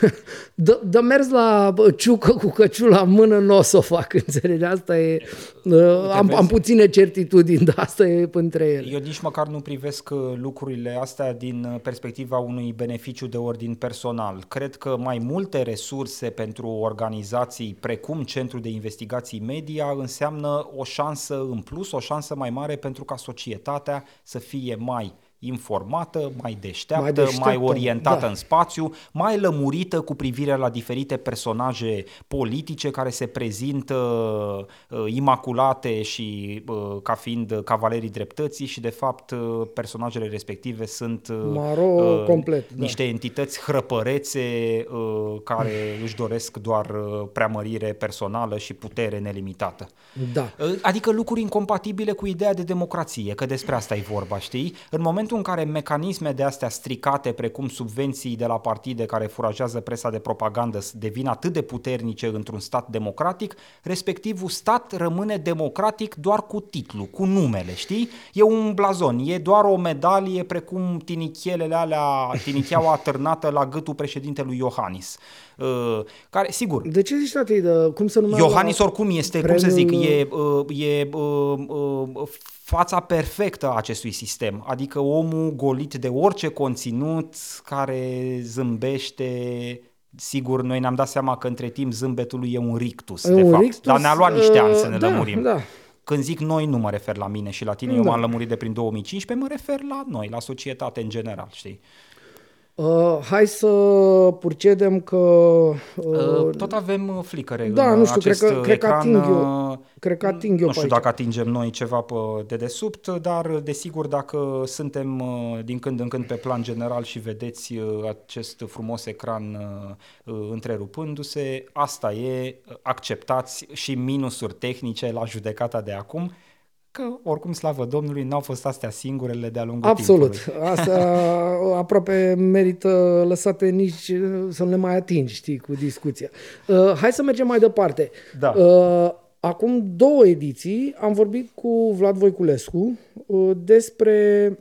S2: dă, dă mers la ciucă cu căciula în mână, nu o să o fac, înțelegi? Asta e... Uh, am, am puține certitudini, dar asta e între ele.
S1: Eu nici măcar nu privesc uh, lucrurile astea din perspectiva unui beneficiu de ordin personal. Cred că mai multe resurse pentru organizații precum Centrul de Investigații Media înseamnă o șansă în plus, o șansă mai mare pentru ca societatea să fie mai informată, mai deșteaptă, mai, deșteaptă, mai orientată da. în spațiu, mai lămurită cu privire la diferite personaje politice care se prezintă uh, imaculate și uh, ca fiind cavalerii dreptății și de fapt uh, personajele respective sunt uh,
S2: Maro uh, complet,
S1: da. niște entități hrăpărețe uh, care își doresc doar uh, preamărire personală și putere nelimitată.
S2: Da.
S1: Uh, adică lucruri incompatibile cu ideea de democrație, că despre asta e vorba, știi? În momentul momentul în care mecanisme de astea stricate, precum subvenții de la partide care furajează presa de propagandă, devin atât de puternice într-un stat democratic, respectivul stat rămâne democratic doar cu titlu, cu numele, știi? E un blazon, e doar o medalie precum tinichielele alea, tinicheaua atârnată la gâtul președintelui Iohannis. Uh, care, sigur...
S2: De ce zici, tati, de, cum să numește?
S1: Iohannis oricum este, premiul... cum să zic, e, uh, e uh, uh, fața perfectă a acestui sistem, adică omul golit de orice conținut care zâmbește Sigur, noi ne-am dat seama că între timp zâmbetul lui e un rictus, e de un fapt, rictus, dar ne-a luat niște ani să ne uh, da, lămurim. Da. Când zic noi, nu mă refer la mine și la tine, da. eu m-am lămurit de prin 2015, mă refer la noi, la societate în general, știi?
S2: Uh, hai să procedem că... Uh,
S1: uh, tot avem uh, flicăre
S2: Da,
S1: în
S2: nu știu, cred că,
S1: cred
S2: că ating eu. Uh, cred că ating eu
S1: Nu știu dacă atingem noi ceva pe dedesubt, dar desigur dacă suntem din când în când pe plan general și vedeți acest frumos ecran întrerupându-se, asta e, acceptați și minusuri tehnice la judecata de acum că oricum, slavă Domnului, n-au fost astea singurele de-a lungul
S2: Absolut.
S1: timpului.
S2: Asta aproape merită lăsate nici să nu le mai atingi, știi, cu discuția. Uh, hai să mergem mai departe.
S1: Da.
S2: Uh, acum două ediții am vorbit cu Vlad Voiculescu uh, despre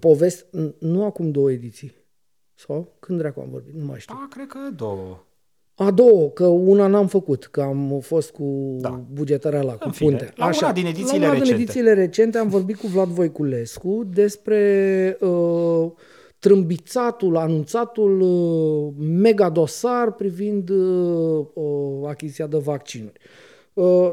S2: povesti, nu acum două ediții, sau când dracu am vorbit, nu mai știu.
S1: Da, cred că două.
S2: A două, că una n-am făcut, că am fost cu da. bugetarea la, cu fine, punte.
S1: La Așa, una din edițiile
S2: la una
S1: recente.
S2: din edițiile recente am vorbit cu Vlad Voiculescu despre uh, trâmbițatul, anunțatul uh, mega dosar privind uh, achiziția de vaccinuri. Uh,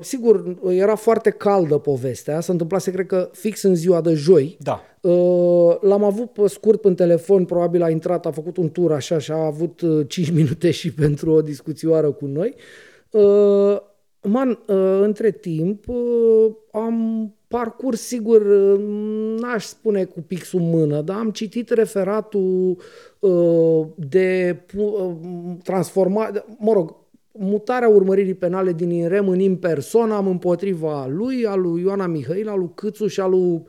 S2: sigur, era foarte caldă povestea, se întâmplase, cred că, fix în ziua de joi.
S1: Da.
S2: Uh, l-am avut pe scurt pe telefon, probabil a intrat, a făcut un tur așa și a avut uh, 5 minute și pentru o discuțioară cu noi. Uh, man, uh, între timp, uh, am parcurs, sigur, uh, n-aș spune cu pixul în mână, dar am citit referatul uh, de uh, transformat, mă rog, mutarea urmăririi penale din INREM în impersonam împotriva lui, al lui Ioana Mihail, al lui Câțu și al lui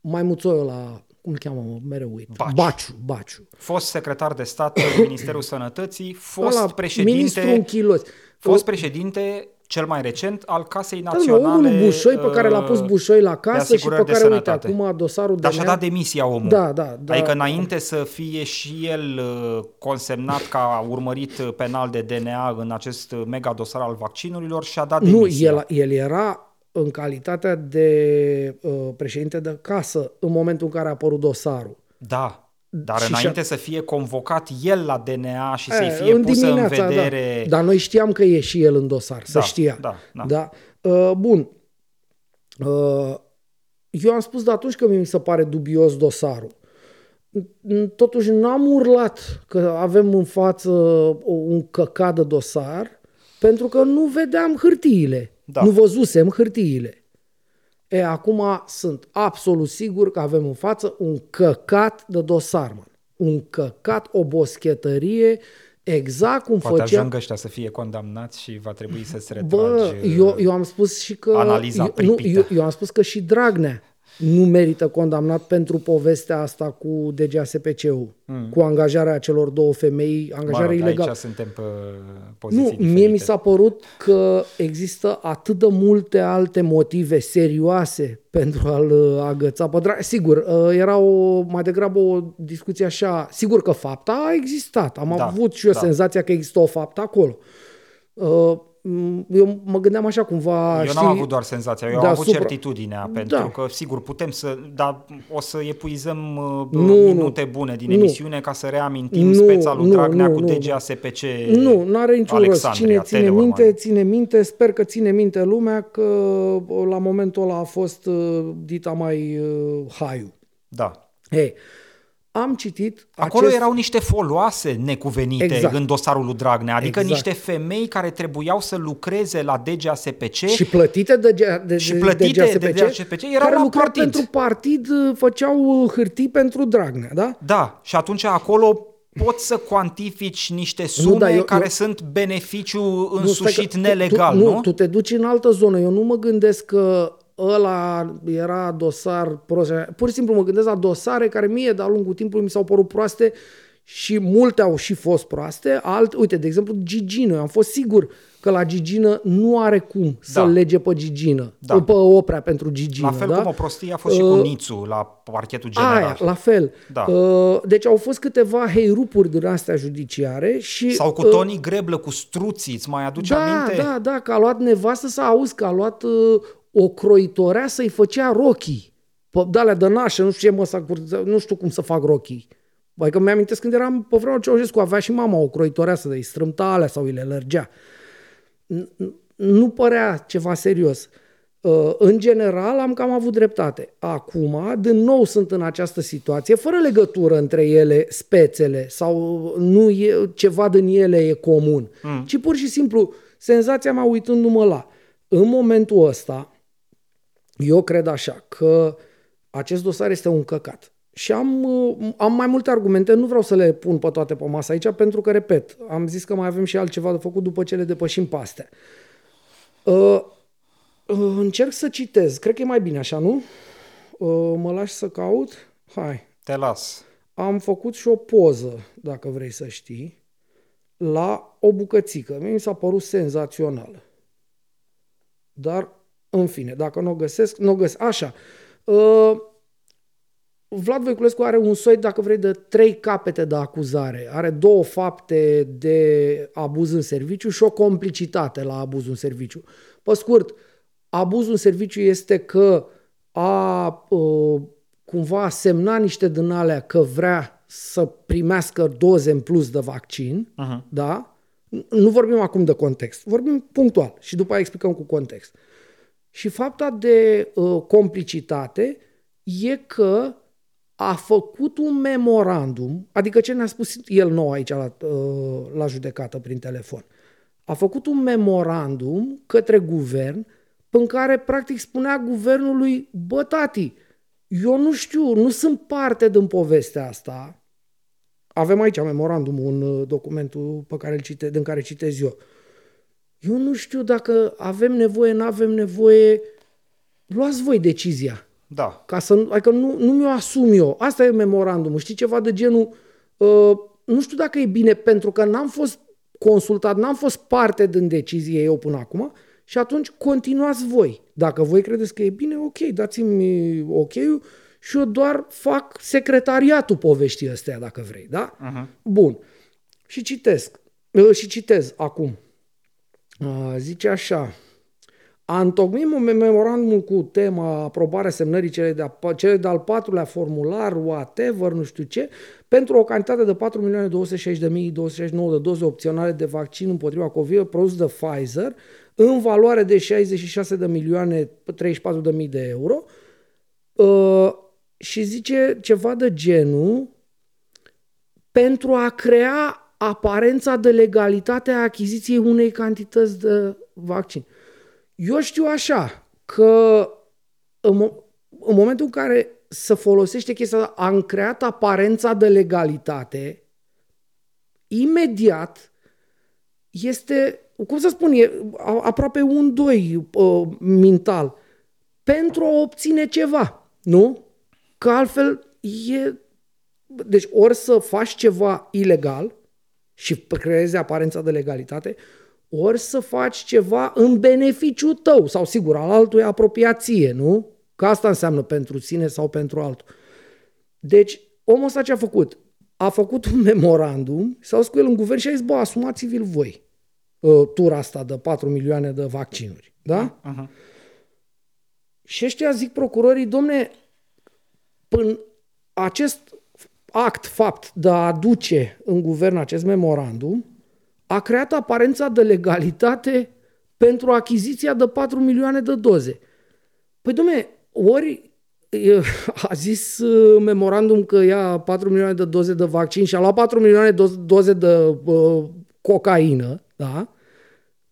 S2: Maimuțoiu la cum îl cheamă, mereu uit.
S1: Baciu.
S2: Baciu, Baciu.
S1: Fost secretar de stat în Ministerul Sănătății, fost Ăla, președinte...
S2: Ministru închilos.
S1: Fost președinte cel mai recent al Casei Naționale
S2: Unul Bușoi pe care l-a pus uh, Bușoi la casă și pe care, uite, acum dosarul
S1: Dar și-a dat demisia omul.
S2: Da, da, da.
S1: Adică înainte să fie și el uh, consemnat ca urmărit penal de DNA în acest mega dosar al vaccinurilor, și-a dat demisia.
S2: Nu, el, el era în calitatea de uh, președinte de casă în momentul în care a apărut dosarul.
S1: Da, dar și înainte să fie convocat el la DNA și să-i fie în pusă în da. vedere...
S2: Da. Dar noi știam că e și el în dosar, da, să știa.
S1: Da, da.
S2: da? Uh, bun. Uh, eu am spus de atunci că mi se pare dubios dosarul. Totuși n-am urlat că avem în față un căcat de dosar pentru că nu vedeam hârtiile. Da. Nu văzusem hârtiile. E, acum sunt absolut sigur că avem în față un căcat de dosar, man. Un căcat, o boschetărie, exact cum
S1: Poate
S2: făcea...
S1: ajung ăștia să fie condamnați și va trebui să se retrage
S2: Bă, eu, eu am spus și că...
S1: Analiza
S2: eu, nu, eu, eu am spus că și Dragnea nu merită condamnat pentru povestea asta cu DGASPC-ul, mm. cu angajarea celor două femei, angajarea mă rog, ilegală.
S1: Aici suntem pe poziții Nu,
S2: diferite. mie mi s-a părut că există atât de multe alte motive serioase pentru a-l uh, agăța pe drag. Sigur, uh, era o, mai degrabă o discuție așa, sigur că fapta a existat, am da, avut și eu da. senzația că există o faptă acolo. Uh, Mm, eu mă gândeam așa cumva...
S1: Eu știi, n-am avut doar senzația, eu am avut supra... certitudinea, da. pentru că, sigur, putem să... Dar o să epuizăm uh, nu, minute nu, bune din nu. emisiune ca să reamintim nu, speța lui nu, Dragnea nu, cu nu, DGASPC
S2: Nu, nu are niciun rost. Cine ține minte, ține minte. Sper că ține minte lumea că uh, la momentul ăla a fost uh, dita mai uh, haiu.
S1: Da.
S2: Hey, am citit
S1: Acolo
S2: acest...
S1: erau niște foloase necuvenite exact. în dosarul lui Dragnea, adică exact. niște femei care trebuiau să lucreze la DGASPC
S2: și plătite de, de,
S1: și plătite
S2: DGASPC,
S1: de DGASPC erau
S2: care
S1: la partid.
S2: pentru partid uh, făceau uh, hârtii pentru Dragnea, da?
S1: Da, și atunci acolo poți să cuantifici niște sume nu, da, eu, care eu, sunt beneficiu însușit nu, nelegal,
S2: tu,
S1: nu?
S2: Nu, tu te duci în altă zonă. Eu nu mă gândesc că ăla era dosar prost. Pur și simplu mă gândesc la dosare care mie de-a lungul timpului mi s-au părut proaste și multe au și fost proaste. Alt, uite, de exemplu, Gigină. Eu am fost sigur că la Gigină nu are cum da. să lege pe Gigină, da. pe oprea pentru Gigină.
S1: La fel
S2: da?
S1: cum o prostie a fost uh, și cu uh, Nițu la parchetul general. Aia,
S2: la fel. Da. Uh, deci au fost câteva heirupuri din astea judiciare și...
S1: Sau cu uh, Tony uh, Greblă, cu struții, îți mai aduce
S2: da,
S1: aminte?
S2: Da, da, că a luat nevastă să auzi că a luat uh, o croitorea să-i făcea rochii. Dalea de nașă, nu știu ce mă, să, nu știu cum să fac rochii. Adică mi-amintesc când eram pe vremea Ceaușescu, avea și mama o croitoreasă de-i strâmta alea sau îi le lărgea. Nu părea ceva serios. Uh, în general am cam avut dreptate. Acum, din nou sunt în această situație, fără legătură între ele, spețele, sau nu e, ceva din ele e comun, mm. ci pur și simplu senzația mea uitându-mă la. În momentul ăsta, eu cred așa că acest dosar este un căcat. Și am, am mai multe argumente, nu vreau să le pun pe toate pe masă aici, pentru că, repet, am zis că mai avem și altceva de făcut după ce le depășim pe astea. Uh, uh, încerc să citez, cred că e mai bine așa, nu? Uh, mă lași să caut? Hai.
S1: Te las.
S2: Am făcut și o poză, dacă vrei să știi, la o bucățică. Mie mi s-a părut senzațională. Dar în fine, dacă nu o găsesc, nu o găsesc. Așa. Uh, Vlad Voiculescu are un soi, dacă vrei, de trei capete de acuzare. Are două fapte de abuz în serviciu și o complicitate la abuz în serviciu. Pe scurt, abuzul în serviciu este că a uh, cumva semnat niște din alea că vrea să primească doze în plus de vaccin, uh-huh. da? Nu vorbim acum de context, vorbim punctual și după aia explicăm cu context. Uh, și fapta de uh, complicitate e că a făcut un memorandum, adică ce ne-a spus el nou aici la, uh, la judecată prin telefon. A făcut un memorandum către guvern în care practic spunea guvernului, bă tati, eu nu știu, nu sunt parte din povestea asta. Avem aici memorandumul în uh, documentul pe care îl cite, din care citez eu. Eu nu știu dacă avem nevoie, nu avem nevoie. Luați voi decizia.
S1: Da.
S2: Ca să, adică nu, nu mi-o asum eu. Asta e memorandumul. Știi ceva de genul, uh, nu știu dacă e bine, pentru că n-am fost consultat, n-am fost parte din decizie eu până acum și atunci continuați voi. Dacă voi credeți că e bine, ok, dați-mi ok și eu doar fac secretariatul poveștii astea, dacă vrei, da? Uh-huh. Bun. Și citesc. Uh, și citez acum. Zice așa, a întocmit un memorandum cu tema aprobarea semnării cele, de, cele de-al patrulea formular, whatever, nu știu ce, pentru o cantitate de 4.260.269 de doze opționale de vaccin împotriva COVID produs de Pfizer, în valoare de 66 de milioane 34 de mii de euro. Uh, și zice ceva de genul pentru a crea aparența de legalitate a achiziției unei cantități de vaccin. Eu știu așa că în, mo- în momentul în care se folosește chestia asta, am creat aparența de legalitate, imediat este, cum să spun, e aproape un doi uh, mental pentru a obține ceva. Nu? Că altfel e... Deci ori să faci ceva ilegal și creezi aparența de legalitate, ori să faci ceva în beneficiu tău sau sigur al altuia apropiație, nu? Că asta înseamnă pentru sine sau pentru altul. Deci omul ăsta ce a făcut? A făcut un memorandum, s-au scris el în guvern și a zis, bă, asumați-vi-l voi uh, tura asta de 4 milioane de vaccinuri. Da? Uh-huh. Și ăștia zic procurorii, domne, până acest act, fapt de a aduce în guvern acest memorandum, a creat aparența de legalitate pentru achiziția de 4 milioane de doze. Păi, domne, ori a zis uh, memorandum că ia 4 milioane de doze de vaccin și a luat 4 milioane de doze de uh, cocaină, da?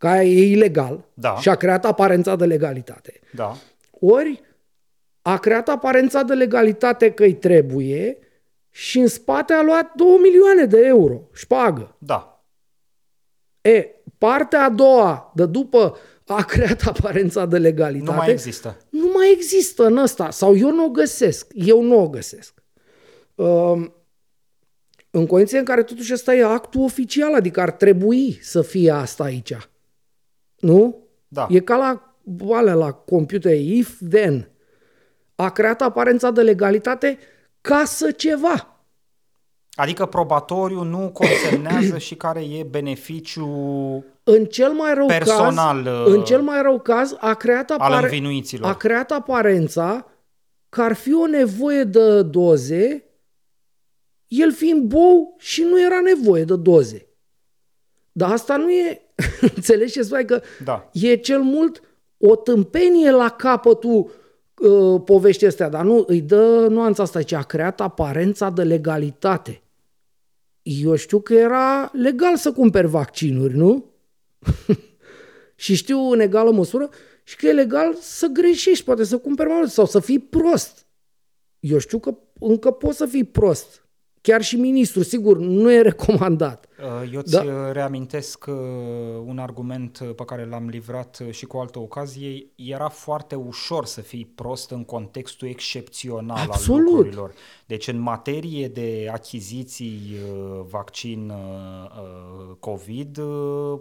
S2: care e ilegal
S1: da.
S2: și a creat aparența de legalitate.
S1: Da.
S2: Ori a creat aparența de legalitate că îi trebuie și în spate a luat 2 milioane de euro șpagă.
S1: Da.
S2: E, partea a doua, de după a creat aparența de legalitate. Nu
S1: mai există.
S2: Nu mai există în ăsta. Sau eu nu o găsesc. Eu nu o găsesc. Um, în condiție în care totuși ăsta e actul oficial, adică ar trebui să fie asta aici. Nu?
S1: Da.
S2: E ca la, alea, la computer, if, then. A creat aparența de legalitate ca să ceva.
S1: Adică probatoriu nu consemnează și care e beneficiu
S2: în cel mai rău
S1: personal
S2: caz, în cel mai rău caz a creat, apare, a creat aparența că ar fi o nevoie de doze, el fiind bou și nu era nevoie de doze. Dar asta nu e, înțelegi ce spui? Că
S1: da.
S2: e cel mult o tâmpenie la capătul uh, poveștii astea, dar nu, îi dă nuanța asta, ce a creat aparența de legalitate. Eu știu că era legal să cumperi vaccinuri, nu? și știu în egală măsură și că e legal să greșești, poate să cumperi mai mult sau să fii prost. Eu știu că încă poți să fii prost. Chiar și ministru, sigur, nu e recomandat.
S1: Uh, eu ți da? reamintesc uh, un argument uh, pe care l-am livrat și cu altă ocazie. Era foarte ușor să fii prost în contextul excepțional Absolut. al lucrurilor. Deci în materie de achiziții vaccin COVID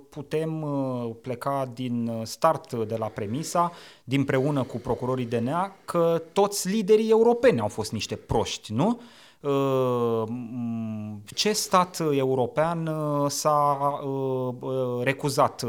S1: putem pleca din start de la premisa, dinpreună cu procurorii DNA, că toți liderii europeni au fost niște proști, nu? Uh, ce stat european uh, s-a uh, recuzat,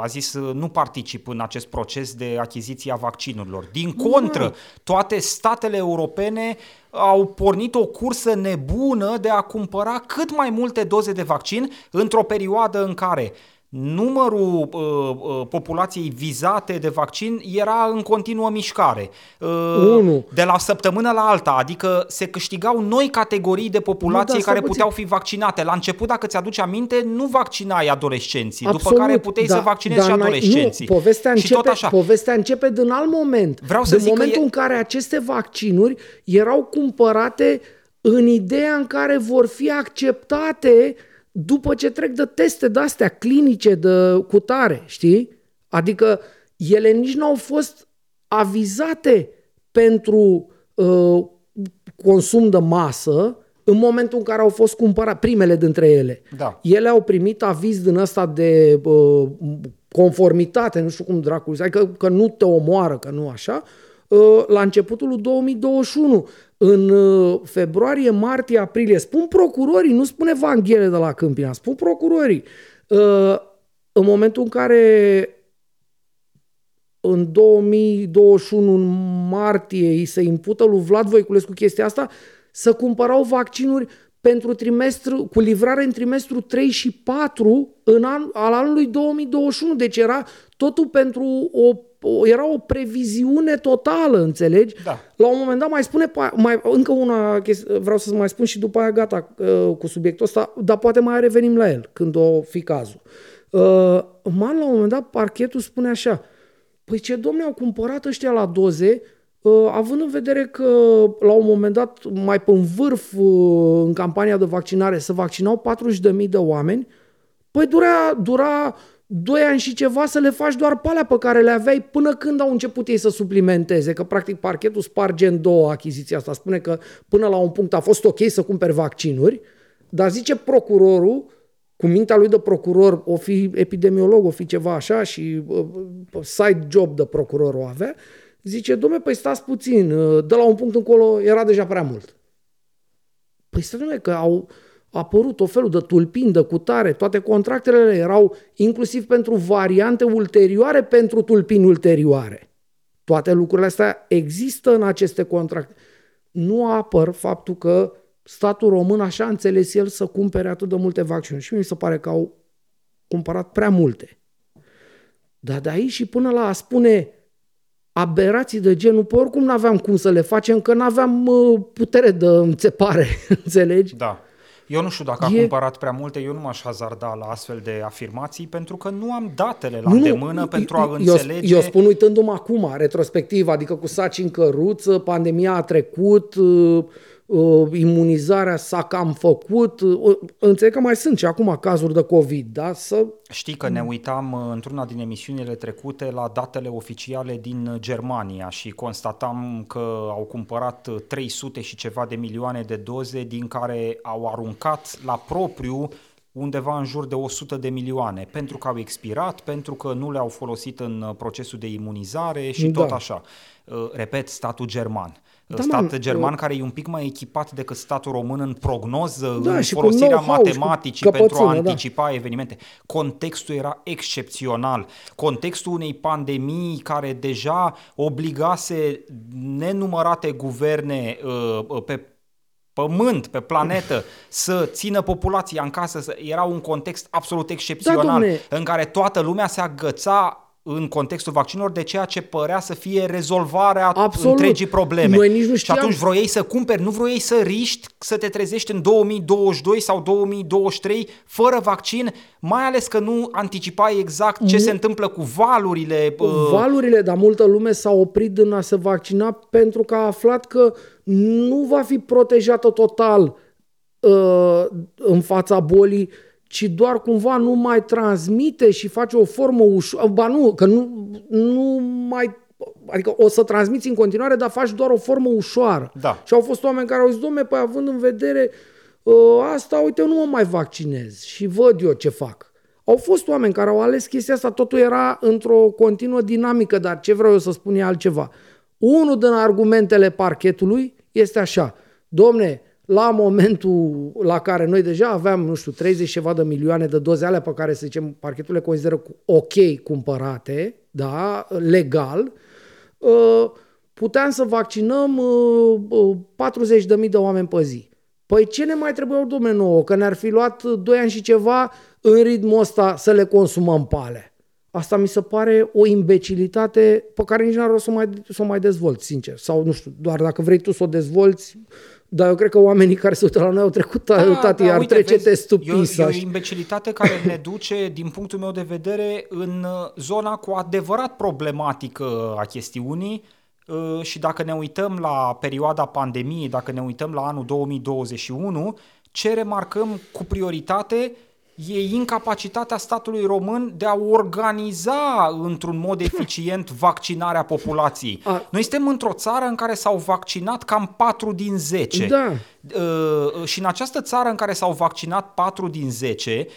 S1: a zis nu particip în acest proces de achiziție a vaccinurilor. Din contră, toate statele europene au pornit o cursă nebună de a cumpăra cât mai multe doze de vaccin într-o perioadă în care numărul uh, uh, populației vizate de vaccin era în continuă mișcare.
S2: Uh, Unu.
S1: De la săptămână la alta, adică se câștigau noi categorii de populație nu, care puteau fi vaccinate. La început, dacă ți-aduce aminte, nu vaccinai adolescenții, Absolut, după care puteai da, să vaccinezi da, și adolescenții.
S2: Nu, povestea, și începe, tot așa. povestea începe din alt moment.
S1: Vreau să
S2: din momentul
S1: e...
S2: în care aceste vaccinuri erau cumpărate în ideea în care vor fi acceptate uh, după ce trec de teste de-astea clinice de cutare, știi? Adică ele nici nu au fost avizate pentru uh, consum de masă în momentul în care au fost cumpărate, primele dintre ele.
S1: Da.
S2: Ele au primit aviz din ăsta de uh, conformitate, nu știu cum dracu, adică că nu te omoară, că nu așa, uh, la începutul lui 2021 în uh, februarie, martie, aprilie, spun procurorii, nu spune Vanghele de la Câmpina, spun procurorii. Uh, în momentul în care în 2021, în martie, îi se impută lui Vlad Voiculescu chestia asta, să cumpărau vaccinuri pentru trimestru, cu livrare în trimestru 3 și 4 în an, al anului 2021. Deci era totul pentru o era o previziune totală, înțelegi?
S1: Da.
S2: La un moment dat mai spune, mai, încă una, vreau să mai spun și după aia gata uh, cu subiectul ăsta, dar poate mai revenim la el când o fi cazul. Uh, man, la un moment dat, parchetul spune așa, păi ce domne au cumpărat ăștia la doze, uh, având în vedere că la un moment dat, mai pe vârf în campania de vaccinare, se vaccinau 40.000 de oameni, Păi dura, dura 2 ani și ceva să le faci doar pe alea pe care le aveai până când au început ei să suplimenteze, că practic parchetul sparge în două achiziția asta. Spune că până la un punct a fost ok să cumperi vaccinuri, dar zice procurorul, cu mintea lui de procuror, o fi epidemiolog, o fi ceva așa și uh, side job de procuror o avea, zice, domne, păi stați puțin, uh, de la un punct încolo era deja prea mult. Păi să că au, a apărut o felul de tulpini, de cutare, toate contractele erau inclusiv pentru variante ulterioare, pentru tulpini ulterioare. Toate lucrurile astea există în aceste contracte. Nu apăr faptul că statul român așa a înțeles el să cumpere atât de multe vaccinuri. Și mi se pare că au cumpărat prea multe. Dar de aici și până la a spune aberații de genul, pe oricum n-aveam cum să le facem, că n-aveam uh, putere de înțepare, înțelegi?
S1: Da. Eu nu știu dacă e... a cumpărat prea multe, eu nu m-aș hazarda la astfel de afirmații pentru că nu am datele la nu, îndemână nu, pentru a eu, înțelege...
S2: Eu spun uitându-mă acum, retrospectiv, adică cu saci în căruță, pandemia a trecut, uh, uh, imunizarea s-a cam făcut. Uh, înțeleg că mai sunt și acum cazuri de COVID, da? Să...
S1: Știi că ne uitam uh, într-una din emisiunile trecute la datele oficiale din Germania și constatam că au cumpărat 300 și ceva de milioane de doze, din care au aruncat la propriu undeva în jur de 100 de milioane, pentru că au expirat, pentru că nu le-au folosit în uh, procesul de imunizare și da. tot așa. Uh, repet, statul german da, stat man, german uh, care e un pic mai echipat decât statul român în prognoză, da, în folosirea matematicii pentru a da. anticipa da. evenimente. Contextul era excepțional. Contextul unei pandemii care deja obligase nenumărate guverne uh, pe pământ, pe planetă, să țină populația în casă, era un context absolut excepțional da, în care toată lumea se agăța în contextul vaccinurilor de ceea ce părea să fie rezolvarea Absolut. întregii probleme.
S2: Noi nici nu
S1: știam. Și atunci vroiei să cumperi, nu vroiei să riști, să te trezești în 2022 sau 2023 fără vaccin, mai ales că nu anticipai exact ce M- se întâmplă cu valurile.
S2: Cu uh... Valurile, dar multă lume s-a oprit din a se vaccina pentru că a aflat că nu va fi protejată total uh, în fața bolii ci doar cumva nu mai transmite și face o formă ușoară. Ba nu, că nu, nu mai Adică o să transmiți în continuare, dar faci doar o formă ușoară.
S1: Da.
S2: Și au fost oameni care au zis, domne, păi având în vedere uh, asta, uite, eu nu mă mai vaccinez și văd eu ce fac. Au fost oameni care au ales chestia asta, totul era într-o continuă dinamică, dar ce vreau eu să spun e altceva. Unul din argumentele parchetului este așa, domne, la momentul la care noi deja aveam, nu știu, 30 ceva de milioane de doze alea pe care, să zicem, parchetul le consideră ok cumpărate, da, legal, uh, puteam să vaccinăm 40.000 uh, de oameni pe zi. Păi ce ne mai trebuiau, domne, nouă? Că ne-ar fi luat 2 ani și ceva în ritmul ăsta să le consumăm pe alea. Asta mi se pare o imbecilitate pe care nici n-ar rost să o mai, să o mai dezvolți, sincer. Sau, nu știu, doar dacă vrei tu să o dezvolți, dar eu cred că oamenii care se uită la noi au trecut, da, tati, da, ar uite, trece vezi, testul PISA.
S1: E o, e o imbecilitate care ne duce, din punctul meu de vedere, în uh, zona cu adevărat problematică a chestiunii uh, și dacă ne uităm la perioada pandemiei, dacă ne uităm la anul 2021, ce remarcăm cu prioritate e incapacitatea statului român de a organiza într-un mod eficient vaccinarea populației. A. Noi suntem într-o țară în care s-au vaccinat cam 4 din 10.
S2: Da.
S1: Uh, și în această țară în care s-au vaccinat 4 din 10, uh,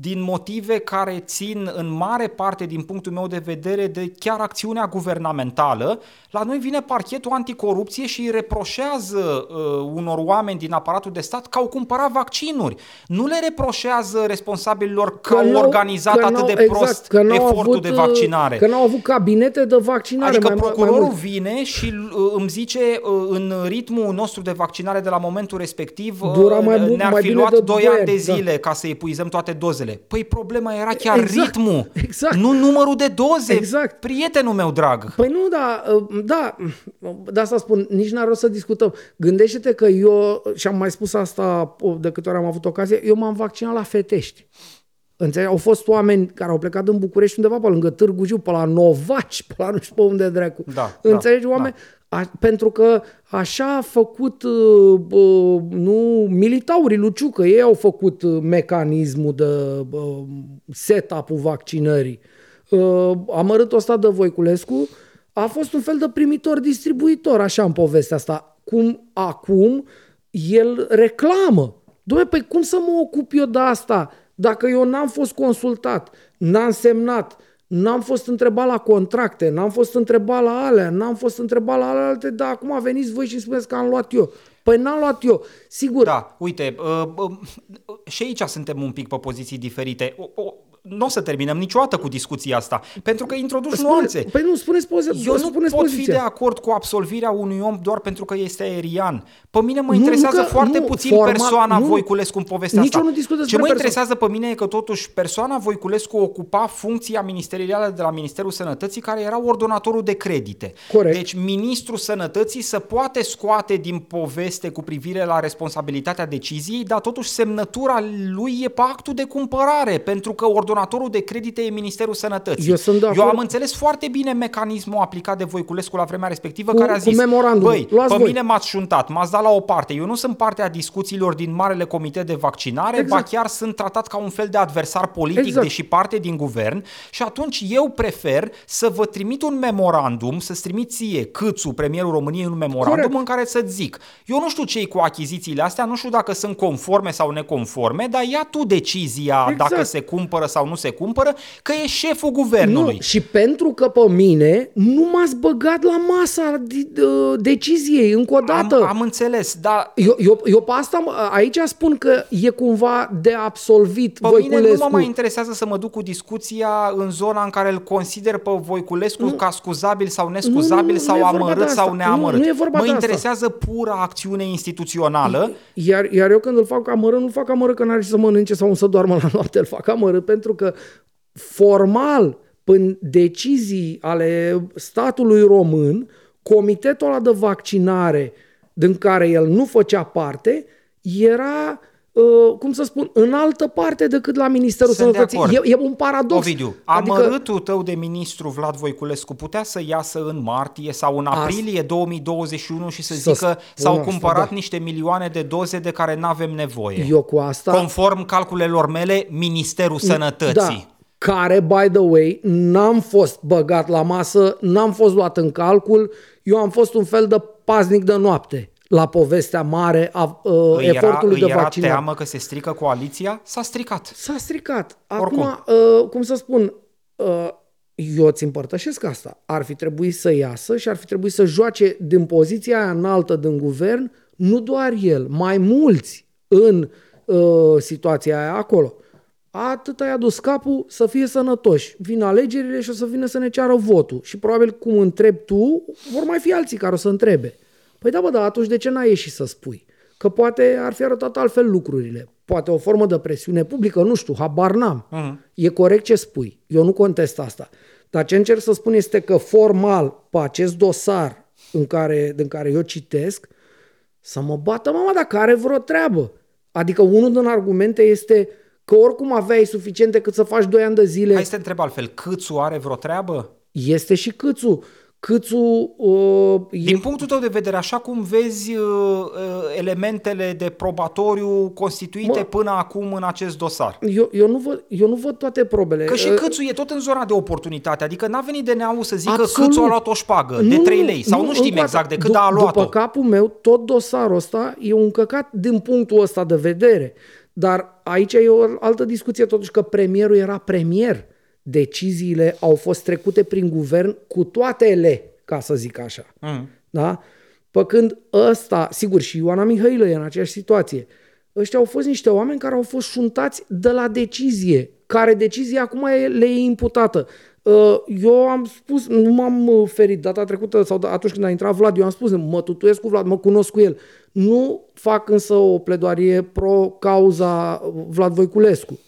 S1: din motive care țin în mare parte, din punctul meu de vedere, de chiar acțiunea guvernamentală, la noi vine parchetul anticorupție și îi reproșează uh, unor oameni din aparatul de stat că au cumpărat vaccinuri. Nu le reproșează responsabililor că, că au organizat că atât de exact, prost că efortul
S2: avut,
S1: de vaccinare.
S2: Că n-au avut cabinete de vaccinare.
S1: Adică mai, procurorul mai vine și îmi zice în ritmul nostru de vaccinare vaccinare de la momentul respectiv
S2: Dura mai bun,
S1: ne-ar
S2: mai
S1: fi luat 2
S2: ani
S1: de da. zile da. ca să epuizăm toate dozele. Păi problema era chiar
S2: exact,
S1: ritmul,
S2: exact.
S1: nu numărul de doze.
S2: Exact.
S1: Prietenul meu drag.
S2: Păi nu, da, da, de asta spun, nici n-ar rost să discutăm. Gândește-te că eu, și am mai spus asta de câte ori am avut ocazie, eu m-am vaccinat la Fetești. Înțelegi? Au fost oameni care au plecat în București undeva pe lângă Târgu Jiu, pe la Novaci, pe la nu știu pe unde dracu.
S1: Da,
S2: Înțelegi?
S1: da,
S2: oameni, a, pentru că așa a făcut uh, uh, nu, militaurii Luciucă, ei au făcut uh, mecanismul de uh, setup-ul vaccinării. Uh, amărâtul ăsta de Voiculescu a fost un fel de primitor-distribuitor, așa în povestea asta. Cum acum el reclamă. Dom'le, păi cum să mă ocup eu de asta dacă eu n-am fost consultat, n-am semnat, n-am fost întrebat la contracte, n-am fost întrebat la alea, n-am fost întrebat la alte, dar acum veniți voi și spuneți că am luat eu. Păi n-am luat eu. Sigur.
S1: Da, uite, uh, uh, și aici suntem un pic pe poziții diferite. O, o, nu o să terminăm niciodată cu discuția asta, pentru că introduci
S2: Spune,
S1: nuanțe.
S2: Păi nu, spuneți poziția.
S1: Eu nu
S2: spuneți
S1: pot
S2: poziția.
S1: fi de acord cu absolvirea unui om doar pentru că este aerian. Pe mine mă interesează
S2: nu că-
S1: foarte
S2: nu,
S1: puțin
S2: formal-
S1: persoana
S2: nu.
S1: Voiculescu în povestea
S2: Nici
S1: asta.
S2: eu nu discut despre
S1: Ce mă
S2: persoană.
S1: interesează pe mine e că totuși persoana Voiculescu ocupa funcția ministerială de la Ministerul Sănătății care era ordonatorul de credite.
S2: Corect.
S1: Deci ministrul Sănătății să poate scoate din poveste cu privire la responsabilitatea deciziei, dar totuși semnătura lui e pe actul de cumpărare, pentru că ordonatorul de credite e Ministerul Sănătății.
S2: Eu sunt de
S1: Eu
S2: acord.
S1: am înțeles foarte bine mecanismul aplicat de Voiculescu la vremea respectivă,
S2: Cu-
S1: care a
S2: cu
S1: zis,
S2: memorandumul.
S1: băi,
S2: Luați
S1: pe
S2: voi."
S1: mine m-ați șuntat, m-ați dat la o parte, eu nu sunt partea discuțiilor din Marele Comitet de Vaccinare,
S2: Exact.
S1: ba chiar sunt tratat ca un fel de adversar politic,
S2: Exact.
S1: deși parte din guvern și atunci eu prefer să vă trimit un memorandum, să-ți trimit ție, Câțu, premierul României, un memorandum
S2: Corect.
S1: în care să-ți zic, eu nu știu ce cu achizițiile astea, nu știu dacă sunt conforme sau neconforme, dar ia tu decizia
S2: Exact.
S1: dacă se cumpără sau nu se cumpără, că e șeful guvernului.
S2: Nu, și pentru că pe mine nu m-ați băgat la masa de, de, deciziei încă o dată.
S1: Am, am înțeles, dar
S2: Eu, eu, eu pe asta, mă- aici spun că e cumva de absolvit
S1: Pe mine nu
S2: Voiculescu.
S1: mă mai interesează să mă duc cu discuția în zona în care îl consider pe Voiculescu nu. ca scuzabil sau nescuzabil
S2: Nu, nu, nu,
S1: sau
S2: nu e vorba
S1: amărât
S2: de asta.
S1: sau neamărât.
S2: Nu, nu e vorba
S1: mă
S2: de asta.
S1: interesează pura acțiune instituțională.
S2: Iar, iar eu când îl fac amărât, nu-l fac amărât că n-are ce să mănânce sau să doarmă la noapte, îl fac amărât pentru că formal, prin decizii ale statului român, comitetul ăla de vaccinare din care el nu făcea parte, era, uh, cum să spun, în altă parte decât la Ministerul
S1: Sunt de
S2: Sănătății.
S1: acord.
S2: E, e un paradox.
S1: Ovidiu,
S2: Adică-
S1: amărâtul tău de ministru Vlad Voiculescu putea să iasă în martie sau în aprilie 2021 și să,
S2: Să
S1: zică
S2: spun
S1: s-au
S2: asta,
S1: cumpărat
S2: da.
S1: niște milioane de doze de care nu avem nevoie.
S2: Eu cu asta...
S1: Conform calculelor mele, Ministerul Sănătății.
S2: Da, care, by the way, n-am fost băgat la masă, n-am fost luat în calcul, eu am fost un fel de paznic de noapte la povestea mare a uh,
S1: Îi era,
S2: efortului
S1: îi
S2: de
S1: era
S2: vaccinare.
S1: teamă că se strică coaliția? S-a stricat.
S2: S-a stricat. Acum,
S1: Oricum.
S2: uh, cum să spun, uh, eu îți împărtășesc asta. Ar fi trebuit să iasă și ar fi trebuit să joace din poziția aia înaltă din guvern, nu doar el, mai mulți în uh, situația aia acolo. Atât ai adus capul să fie sănătoși. Vin alegerile și o să vină să ne ceară votul. Și probabil cum întrebi tu, vor mai fi alții care o să întrebe. Păi da, bă, da, atunci de ce n-ai ieșit să spui? Că poate ar fi arătat altfel lucrurile. Poate o formă de presiune publică, nu știu, habar n-am. Uh-huh. E corect ce spui. Eu nu contest asta. Dar ce încerc să spun este că formal, pe acest dosar în care, din care eu citesc, să mă bată mama dacă are vreo treabă. Adică unul din argumente este că oricum aveai suficiente cât să faci 2 ani de zile.
S1: Hai să te întreb altfel, Câțu are vreo treabă?
S2: Este și câțu. Câțu uh, e
S1: Din punctul tău de vedere, așa cum vezi uh, uh, elementele de probatoriu constituite
S2: Mă-
S1: până acum în acest dosar?
S2: Eu, eu, nu văd, eu nu văd toate probele.
S1: Că și
S2: Uh,
S1: Câțu e tot în zona de oportunitate, adică n-a venit de neau să zică
S2: Absolut.
S1: Câțu a luat o șpagă de 3 lei sau nu, știm
S2: încă o
S1: exact de
S2: dată,
S1: cât, dar a
S2: du-
S1: luat-o.
S2: După capul meu, tot dosarul ăsta e un căcat din punctul ăsta de vedere. Dar aici e o altă discuție totuși că premierul era premier. Deciziile au fost trecute prin guvern cu toate ele, ca să zic așa.
S1: Mm.
S2: Da? Pe când ăsta, sigur, și Ioana Mihailă e în aceeași situație. Ăștia au fost niște oameni care au fost șuntați de la decizie, care decizia acum e- le e imputată. Uh, Eu am spus, nu m-am uh, ferit data trecută sau atunci când a intrat Vlad, eu am spus, mă tutuiesc cu Vlad, mă cunosc cu el. Nu fac însă o pledoarie pro-cauza Vlad Voiculescu.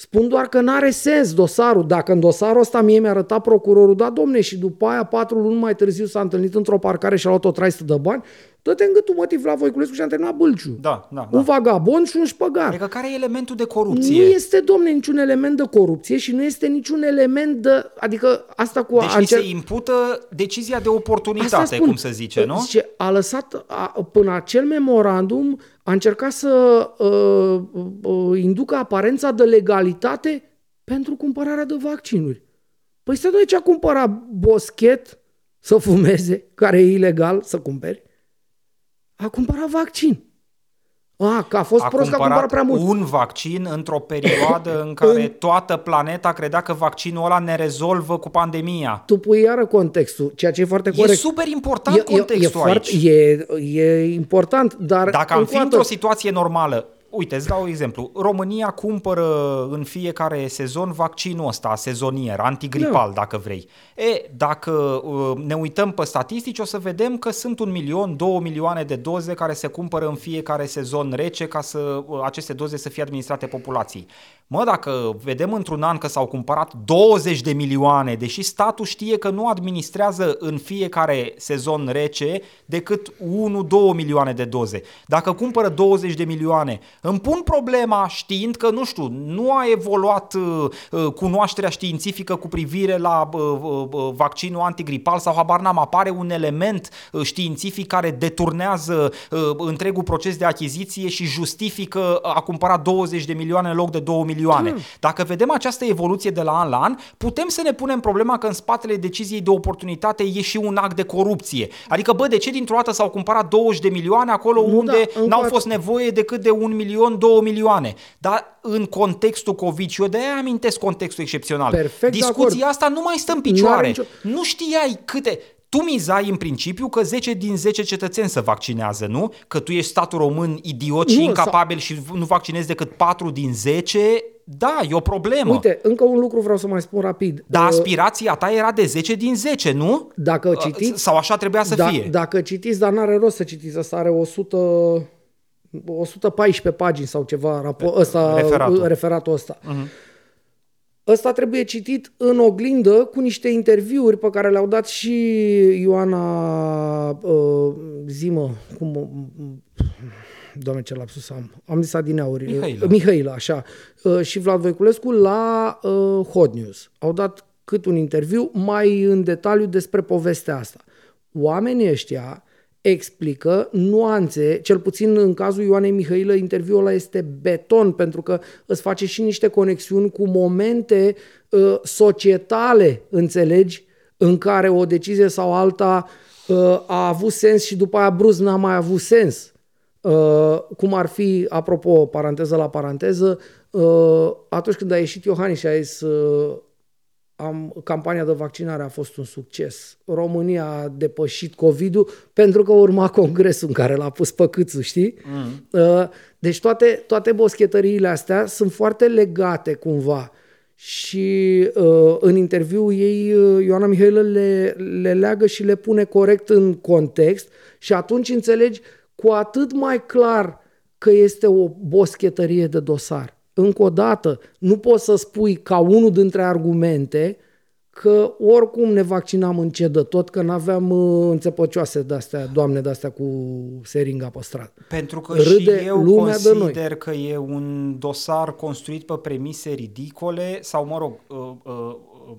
S2: Spun doar că n-are sens dosarul. Dacă în dosarul ăsta mie mi-a arătat procurorul, da, domne, și după aia, patru luni mai târziu s-a întâlnit într-o parcare și a luat o traistă de bani, Dă-te în gâtul motiv la Voiculescu și am terminat Bâlciu.
S1: Da, da,
S2: Un
S1: da.
S2: vagabond și un șpăgar.
S1: Adică care e elementul de
S2: Nu
S1: corupție?
S2: este, domne, niciun element de corupție și nu este niciun element de... Adică asta cu...
S1: Deci
S2: a
S1: li se
S2: încer-
S1: impută decizia de
S2: Asta
S1: oportunitate,
S2: spun.
S1: cum se zice, nu?
S2: Zice, a lăsat, a, până acel memorandum, a încercat să uh, uh, inducă aparența de legalitate pentru cumpărarea de vaccinuri. Păi să nu ce a cumpărat boschet să fumeze, care e ilegal să cumperi. A cumpărat vaccin. A, că a fost
S1: a
S2: prost că a cumpărat prea mult.
S1: un vaccin într-o perioadă în care toată planeta credea că vaccinul ăla ne rezolvă cu pandemia.
S2: Tu pui iară contextul, ceea ce e foarte
S1: E
S2: corect.
S1: super important contextul
S2: foarte,
S1: aici.
S2: e, e important, dar...
S1: Dacă am
S2: încă
S1: fi
S2: o dată,
S1: într-o situație normală, uite, îți dau un exemplu. România cumpără în fiecare sezon vaccinul ăsta sezonier, antigripal,
S2: Da.
S1: dacă vrei. E, dacă uh, ne uităm pe statistici, o să vedem că sunt un milion, două milioane de doze care se cumpără în fiecare sezon rece ca să uh, aceste doze să fie administrate populației. Mă, dacă vedem într-un an că s-au cumpărat 20 de milioane, deși statul știe că nu administrează în fiecare sezon rece decât 1-2 milioane de doze. Dacă cumpără 20 de milioane, îmi pun problema știind că, nu știu, nu a evoluat uh, uh, cunoașterea științifică cu privire la uh, uh, uh, vaccinul antigripal sau habar n-am, apare un element uh, științific care deturnează uh, întregul proces de achiziție și justifică a cumpăra 20 de milioane în loc de 2 milioane. Dacă vedem această evoluție de la an la an, putem să ne punem problema că în spatele deciziei de oportunitate e și un act de corupție. Adică, bă, de ce dintr-o dată s-au cumpărat 20 de milioane acolo
S2: Nu,
S1: unde
S2: da, încă
S1: n-au
S2: o dată-
S1: fost nevoie decât de un milion, două milioane. Dar în contextul COVID, și eu de-aia amintesc contextul excepțional,
S2: Perfect de
S1: discuția
S2: acord.
S1: asta nu mai stă în
S2: N-are
S1: picioare.
S2: nicio-
S1: Nu știai câte... Tu mizai în principiu că 10 din 10 cetățeni se vaccinează, nu? Că tu ești statul român idiot și
S2: Nu,
S1: incapabil și nu vaccinezi decât 4 din 10, da, e o problemă.
S2: Uite, încă un lucru vreau să mai spun rapid.
S1: Dar
S2: Uh,
S1: aspirația ta era de 10 din 10, nu?
S2: Dacă
S1: Uh,
S2: citiți...
S1: Sau așa trebuia să
S2: da,
S1: fie.
S2: Dacă citiți, dar n-are rost să citiți, asta are 100, 114 pagini sau ceva, rapo- ăsta,
S1: Referatul.
S2: referatul ăsta. Uh-huh. Ăsta trebuie citit în oglindă cu niște interviuri pe care le-au dat și Ioana uh, Zimă, cum, Doamne, ce lapsus am. Am zis adineauri.
S1: Mihaila.
S2: Mihaila, așa. Uh, și Vlad Voiculescu la uh, Hot News. Au dat cât un interviu mai în detaliu despre povestea asta. Oamenii ăștia explică nuanțe, cel puțin în cazul Ioanei Mihailă, interviul ăla este beton, pentru că îți face și niște conexiuni cu momente uh, societale, înțelegi, în care o decizie sau alta uh, a avut sens și după aia brusc n-a mai avut sens. Uh, cum ar fi, apropo, paranteză la paranteză, uh, atunci când a ieșit Iohannis și a zis uh, am, campania de vaccinare a fost un succes. România a depășit COVID-ul pentru că urma congresul în care l-a pus pe câțu, știi? Mm. Uh, deci toate, toate boschetăriile astea sunt foarte legate cumva. Și uh, în interviu ei, uh, Ioana Mihailă le, le leagă și le pune corect în context și atunci înțelegi cu atât mai clar că este o boschetărie de dosar. Încă o dată, nu poți să spui ca unul dintre argumente că oricum ne vaccinam încet de tot, că n-aveam uh, înțepăcioase de-astea, doamne de-astea cu seringa pe stradă.
S1: Pentru că
S2: Râde
S1: și eu
S2: lumea de noi.
S1: consider că e un dosar construit pe premise ridicole sau, mă rog, uh, uh, uh,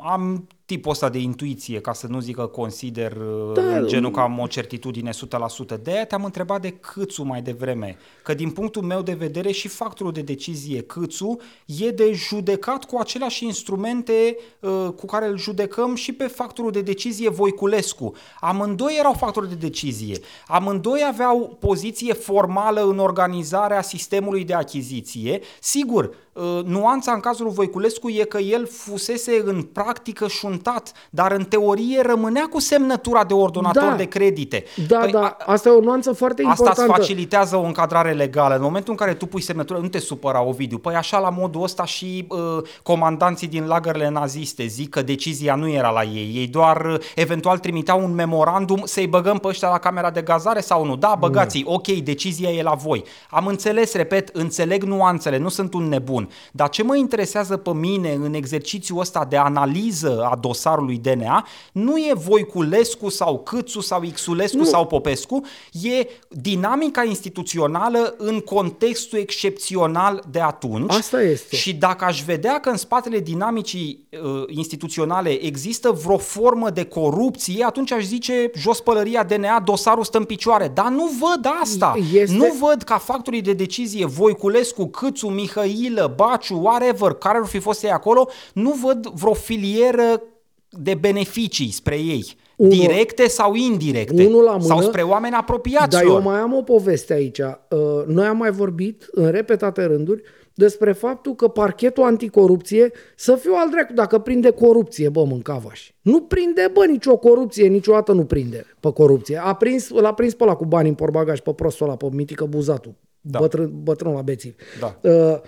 S1: am tipul ăsta de intuiție, ca să nu zic că consider uh,
S2: Da,
S1: genul că am o certitudine 100%. De aia te-am întrebat de Câțu mai devreme, că din punctul meu de vedere și factorul de decizie Câțu e de judecat cu aceleași instrumente uh, cu care îl judecăm și pe factorul de decizie Voiculescu. Amândoi erau factori de decizie. Amândoi aveau poziție formală în organizarea sistemului de achiziție. Sigur, uh, nuanța în cazul lui Voiculescu e că el fusese în practică șuntat, dar în teorie rămânea cu semnătura de ordonator
S2: Da.
S1: de credite.
S2: Da,
S1: Păi,
S2: da, asta e o nuanță foarte
S1: Asta îți
S2: importantă.
S1: facilitează o încadrare legală. În momentul în care tu pui semnătură, nu te supăra, Ovidiu. Păi așa la modul ăsta și uh, comandanții din lagările naziste zic că decizia nu era la ei. Ei doar uh, eventual trimiteau un memorandum să-i băgăm pe ăștia la camera de gazare sau nu. Da, băgați ok, decizia e la voi. Am înțeles, repet, înțeleg nuanțele, nu sunt un nebun. Dar ce mă interesează pe mine în exercițiul ăsta de analiză a dosarului DNA nu e Voiculescu sau Câțu sau Xulescu nu. sau Popescu, e dinamica instituțională în contextul excepțional de atunci.
S2: Asta este.
S1: Și dacă aș vedea că în spatele dinamicii uh, instituționale există vreo formă de corupție, atunci aș zice jos pălăria DNA, dosarul stă în picioare. Dar nu văd asta. Este... Nu văd ca factorii de decizie Voiculescu, Câțu, Mihailă, Baciu, whatever, care ar fi fost ei acolo, nu văd vreo filieră de beneficii spre ei. Unul, directe sau indirecte. Unul la mână, sau spre oameni apropiați.
S2: Dar eu mai am o poveste aici. Uh, noi am mai vorbit în repetate rânduri despre faptul că parchetul anticorupție să fiu al drept dacă prinde corupție, bă, mâncavaș. Nu prinde, bă, nicio corupție, niciodată nu prinde pe corupție. A prins, l-a prins pe ăla cu bani în porbagaj, pe prostul ăla, pe mitică buzatul, da. bătrân, bătrân la bețiv. Da. Uh,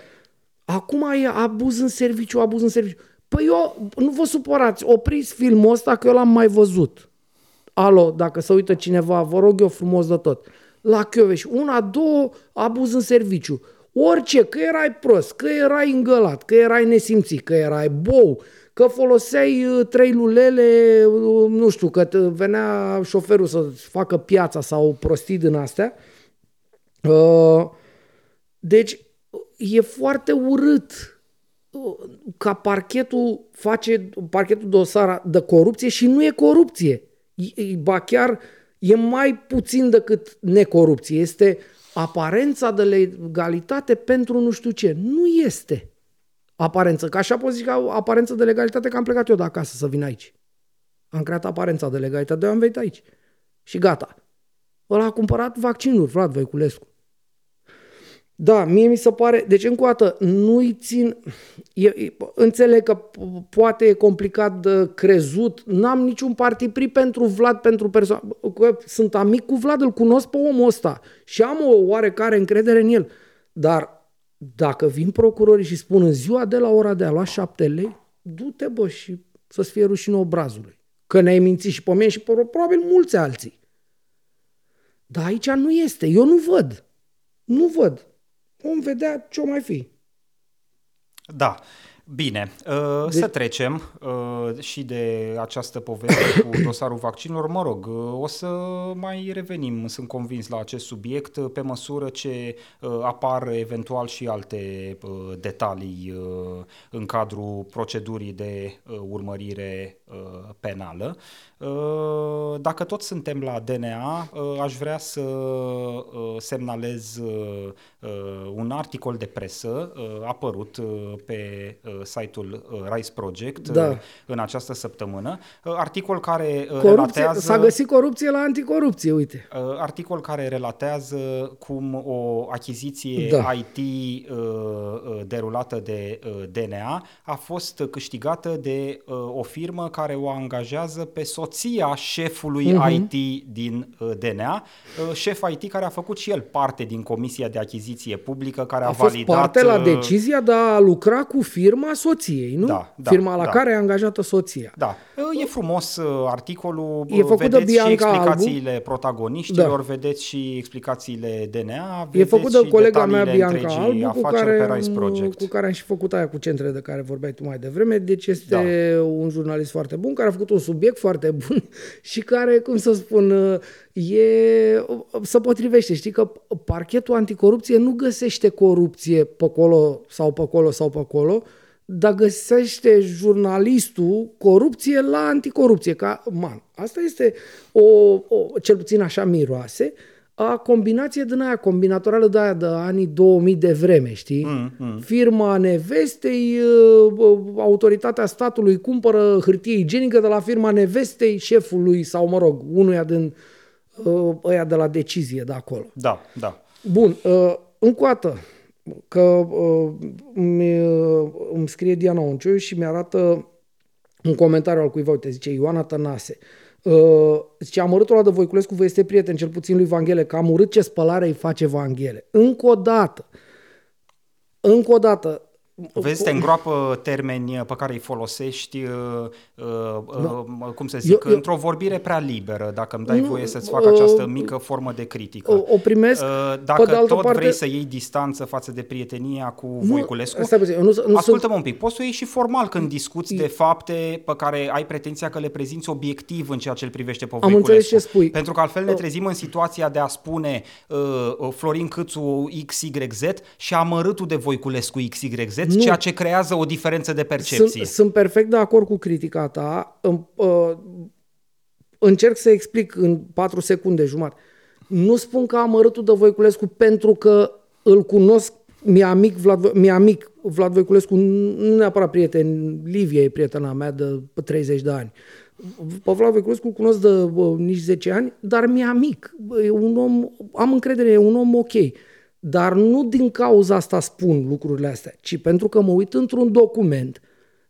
S2: acum e abuz în serviciu, abuz în serviciu. Păi eu, nu vă supărați, opriți filmul ăsta că eu l-am mai văzut. Alo, dacă se uită cineva, vă rog eu frumos de tot. La Chioveș, una, două, abuz în serviciu. Orice, că erai prost, că erai îngălat, că erai nesimțit, că erai bou, că foloseai uh, trei lulele, uh, nu știu, că venea șoferul să facă piața sau prostii din astea. Uh, deci e foarte urât ca parchetul face parchetul dosar de corupție și nu e corupție. Ba chiar e mai puțin decât necorupție. Este aparența de legalitate pentru nu știu ce. Nu este aparență. Ca așa pot zic că aparență de legalitate că am plecat eu de acasă să vin aici. Am creat aparența de legalitate, de am venit aici. Și gata. Ăla a cumpărat vaccinuri, Vlad Voiculescu. Da, mie mi se pare, deci încă o dată, nu-i țin, e, e, înțeleg că poate e complicat de crezut, n-am niciun partipri pentru Vlad, pentru persoană, sunt amic cu Vlad, îl cunosc pe omul ăsta și am o oarecare încredere în el, dar dacă vin procurorii și spun în ziua de la ora de a lua șapte lei, du-te bă și să-ți fie rușine obrazului, că ne-ai mințit și pe mine și pe probabil mulți alții. Dar aici nu este, eu nu văd, nu văd. Vom vedea ce o mai fi.
S1: Da. Bine, uh, de... să trecem uh, și de această poveste cu dosarul vaccinilor. Mă rog, uh, o să mai revenim, sunt convins, la acest subiect uh, pe măsură ce uh, apar eventual și alte uh, detalii uh, în cadrul procedurii de uh, urmărire uh, penală. Uh, dacă tot suntem la DNA, uh, aș vrea să uh, semnalez uh, un articol de presă uh, apărut uh, pe uh, site-ul uh, Rice Project da. uh, în această săptămână. Uh, articol care uh, corupție, relatează...
S2: S-a găsit corupție la anticorupție, uite.
S1: Uh, articol care relatează cum o achiziție da. IT uh, uh, derulată de uh, DNA a fost câștigată de uh, o firmă care o angajează pe soția șefului uh-huh. Mhm. IT din uh, DNA, uh, șef IT care a făcut și el parte din comisia de achiziție publică care a, a
S2: fost
S1: validat...
S2: parte la uh, decizia de a lucra cu firma firma soției, nu? Da, da, firma la da. care e angajată soția.
S1: Da. E frumos uh, articolul, e făcut vedeți de Bianca și explicațiile Albu. protagoniștilor, da. vedeți și explicațiile DNA,
S2: E făcut de colega mea Bianca Albu, cu care, cu care am și făcut aia cu centrele de care vorbeai tu mai devreme, deci este da. un jurnalist foarte bun, care a făcut un subiect foarte bun și care, cum să spun, uh, e, se potrivește. Știi că parchetul anticorupție nu găsește corupție pe acolo sau pe acolo sau pe acolo, dar găsește jurnalistul corupție la anticorupție. Ca, man, asta este o, o, cel puțin așa miroase, a combinație din aia, combinatorală de aia de anii 2000 de vreme, știi? Mm, mm. Firma nevestei, autoritatea statului cumpără hârtie igienică de la firma nevestei șefului sau, mă rog, unuia din ăia de la decizie de acolo.
S1: Da, da.
S2: Bun, încă o dată, că uh, îmi, uh, îmi scrie Diana Onciu și mi-arată un comentariu al cuiva, uite, zice Ioana Tănase. Uh, zice, amărâtul ăla de Voiculescu vă este prieten, cel puțin lui Vanghele, că am urât ce spălare îi face Vanghele. Încă o dată, încă o dată,
S1: Vezi, te îngroapă termeni pe care îi folosești, uh, uh, uh, cum să zic, eu, eu, într-o vorbire prea liberă, dacă îmi dai nu, voie să-ți fac uh, această mică formă de critică.
S2: O, o primesc,
S1: uh, Dacă de tot parte... vrei să iei distanță față de prietenia cu nu, Voiculescu,
S2: nu, nu, nu
S1: ascultă-mă un pic, poți să o iei și formal când discuți de fapte pe care ai pretenția că le prezinți obiectiv în ceea ce îl privește pe Voiculescu.
S2: Am înțeles ce spui.
S1: Pentru că altfel ne trezim în situația de a spune uh, Florin Câțu XYZ și amărâtul de Voiculescu XYZ, nu. ceea ce creează o diferență de percepție.
S2: Sunt, sunt perfect de acord cu critica ta. Uh, încerc să explic în 4 secunde jumătate. Nu spun că amărâtul de Voiculescu pentru că îl cunosc mi-e amic Vlad, mi amic Vlad Voiculescu, nu neapărat prieten, Livia e prietena mea de 30 de ani. Pe Vlad Voiculescu îl cunosc de bă, nici 10 ani, dar mi-e amic. E un om, am încredere, e un om ok. Dar nu din cauza asta spun lucrurile astea, ci pentru că mă uit într-un document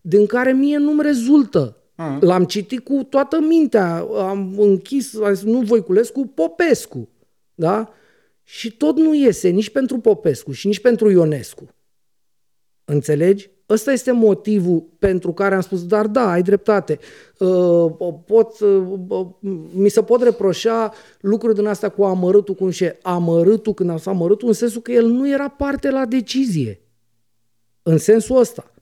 S2: din care mie nu-mi rezultă. Uh-huh. L-am citit cu toată mintea, am închis, am zis, nu Voiculescu, Popescu. Da? Și tot nu iese nici pentru Popescu și nici pentru Ionescu. Înțelegi? Ăsta este motivul pentru care am spus, dar da, ai dreptate. Uh, pot, uh, mi se pot reproșa lucruri din astea cu amărâtul, cum și amărâtul, când am spus amărâtul, în sensul că el nu era parte la decizie. În sensul ăsta.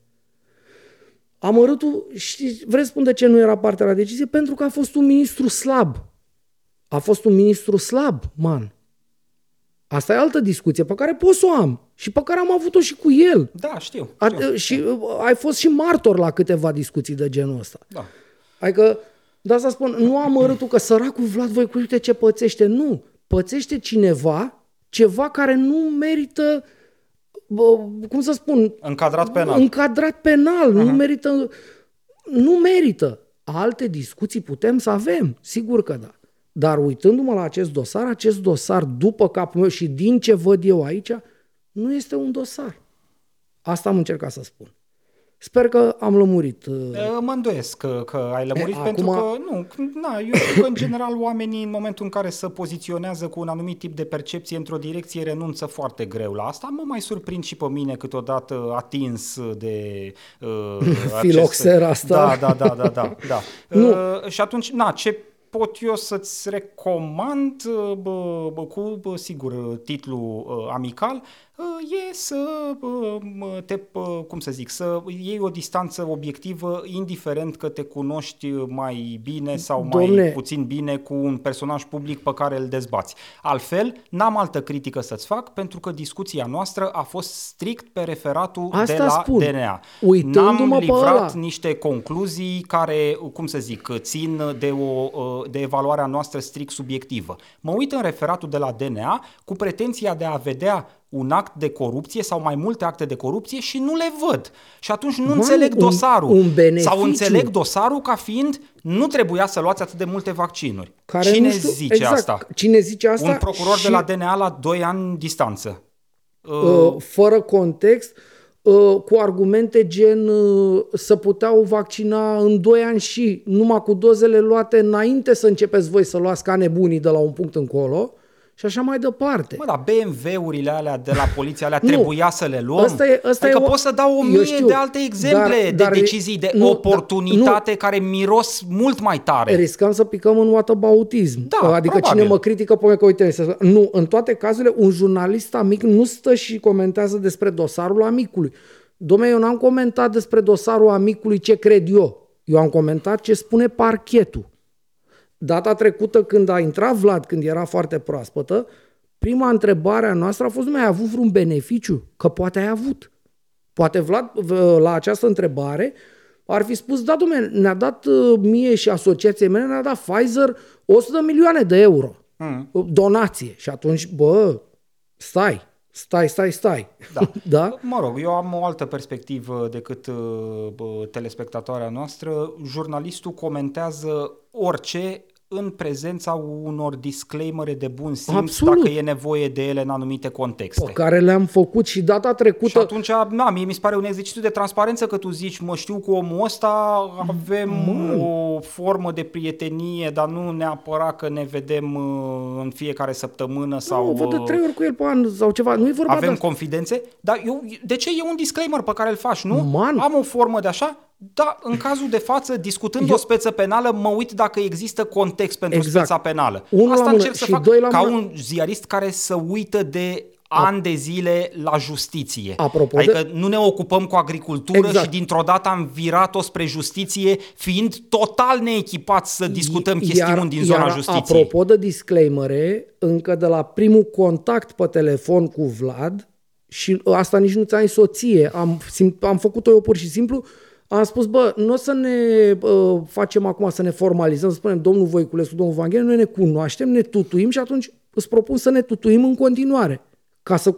S2: Amărâtul, și vreți spun de ce nu era parte la decizie? Pentru că a fost un ministru slab. A fost un ministru slab, man. Asta e altă discuție pe care pot să o am și pe care am avut-o și cu el.
S1: Da, știu.
S2: știu. A, și uh, ai fost și martor la câteva discuții de genul ăsta.
S1: Da.
S2: Adică, de asta spun, nu am arătul că săracul Vlad voi uite ce pățește. Nu. Pățește cineva ceva care nu merită, bă, cum să spun...
S1: Încadrat penal.
S2: Încadrat penal. Uh-huh. Nu merită... Nu merită. Alte discuții putem să avem. Sigur că da. Dar uitându-mă la acest dosar, acest dosar după capul meu și din ce văd eu aici, nu este un dosar. Asta am încercat să spun. Sper că am lămurit. Uh,
S1: mă îndoiesc că, că ai lămurit e, pentru acum... că, nu, na, eu cred că în general oamenii în momentul în care se poziționează cu un anumit tip de percepție într-o direcție renunță foarte greu la asta. Mă mai surprind și pe mine câteodată atins de uh,
S2: filoxera asta.
S1: Da, da, da, da, da. da. Nu. Uh, și atunci, na, ce pot eu să-ți recomand, bă, bă, cu, bă, sigur, titlu uh, amical, e să te, cum să zic, să iei o distanță obiectivă indiferent că te cunoști mai bine sau Domne. mai puțin bine cu un personaj public pe care îl dezbați. Altfel, n-am altă critică să-ți fac pentru că discuția noastră a fost strict pe referatul Asta de la spun. DNA. N-am livrat niște concluzii care, cum să zic, țin de, o, de evaluarea noastră strict subiectivă. Mă uit în referatul de la DNA cu pretenția de a vedea un act de corupție sau mai multe acte de corupție și nu le văd. Și atunci nu Mă, înțeleg un, dosarul.
S2: Un beneficiu.
S1: Sau înțeleg dosarul ca fiind nu trebuia să luați atât de multe vaccinuri. Care Cine știu, zice
S2: exact.
S1: asta?
S2: Cine zice asta?
S1: Un procuror și... de la DNA la 2 ani distanță.
S2: Uh, fără context, uh, cu argumente gen uh, să puteau vaccina în 2 ani și numai cu dozele luate înainte să începeți voi să luați ca nebunii de la un punct încolo și așa mai departe.
S1: Mă, dar BMW-urile alea de la poliția alea nu, trebuia să le luăm?
S2: Asta e, asta
S1: adică
S2: e o...
S1: pot să dau o mie știu, de alte exemple dar, de dar, decizii, de nu, oportunitate nu, care miros mult mai tare.
S2: Riscăm să picăm în whataboutism.
S1: Da,
S2: adică
S1: probabil.
S2: cine mă critică, pune că uite, nu, în toate cazurile, un jurnalist amic nu stă și comentează despre dosarul amicului. Dom'le, eu n-am comentat despre dosarul amicului ce cred eu. Eu am comentat ce spune parchetul. Data trecută când a intrat Vlad, când era foarte proaspătă, prima întrebare a noastră a fost, nu ai avut vreun beneficiu? Că poate ai avut. Poate Vlad, la această întrebare, ar fi spus, da, domnule, ne-a dat uh, mie și asociației mele, ne-a dat Pfizer 100 de milioane de euro. Mm. Donație. Și atunci, bă, stai, stai, stai, stai.
S1: Da.
S2: da?
S1: Mă rog, eu am o altă perspectivă decât uh, telespectatoarea noastră. Jurnalistul comentează orice în prezența unor disclaimere de bun simț
S2: Absolut.
S1: dacă e nevoie de ele în anumite contexte.
S2: Pe care le-am făcut și data trecută.
S1: Și atunci, na, mie mi se pare un exercițiu de transparență că tu zici, mă știu cu omul ăsta, avem
S2: Mă.
S1: o formă de prietenie, dar nu neapărat că ne vedem uh, în fiecare săptămână sau...
S2: Sau, văd de
S1: uh,
S2: trei ori cu el pe an sau ceva. Nu e vorba de
S1: avem
S2: asta.
S1: confidențe, dar eu, de ce e un disclaimer pe care îl faci, nu?
S2: Man.
S1: Am o formă de așa, da, în cazul de față, discutând
S2: Eu-
S1: o speță penală, mă uit dacă există context pentru
S2: Exact.
S1: speța penală.
S2: Unul la
S1: Asta
S2: mână
S1: încerc să
S2: și
S1: fac
S2: doi la
S1: ca
S2: mână.
S1: un ziarist care să uită de ani de zile la justiție.
S2: Apropo
S1: adică
S2: de-
S1: nu ne ocupăm cu agricultură
S2: Exact.
S1: și dintr-o dată am virat-o spre justiție, fiind total neechipați să discutăm chestiuni din zona
S2: iar,
S1: justiției.
S2: Apropo de disclaimere, încă de la primul contact pe telefon cu Vlad, și asta nici nu ți-am zis soție, am, sim, am făcut-o eu pur și simplu, am spus, bă, nu o să ne uh, facem acum să ne formalizăm, să spunem, domnul Voiculescu, domnul Vanghel, noi ne cunoaștem, ne tutuim și atunci îți propun să ne tutuim în continuare, ca să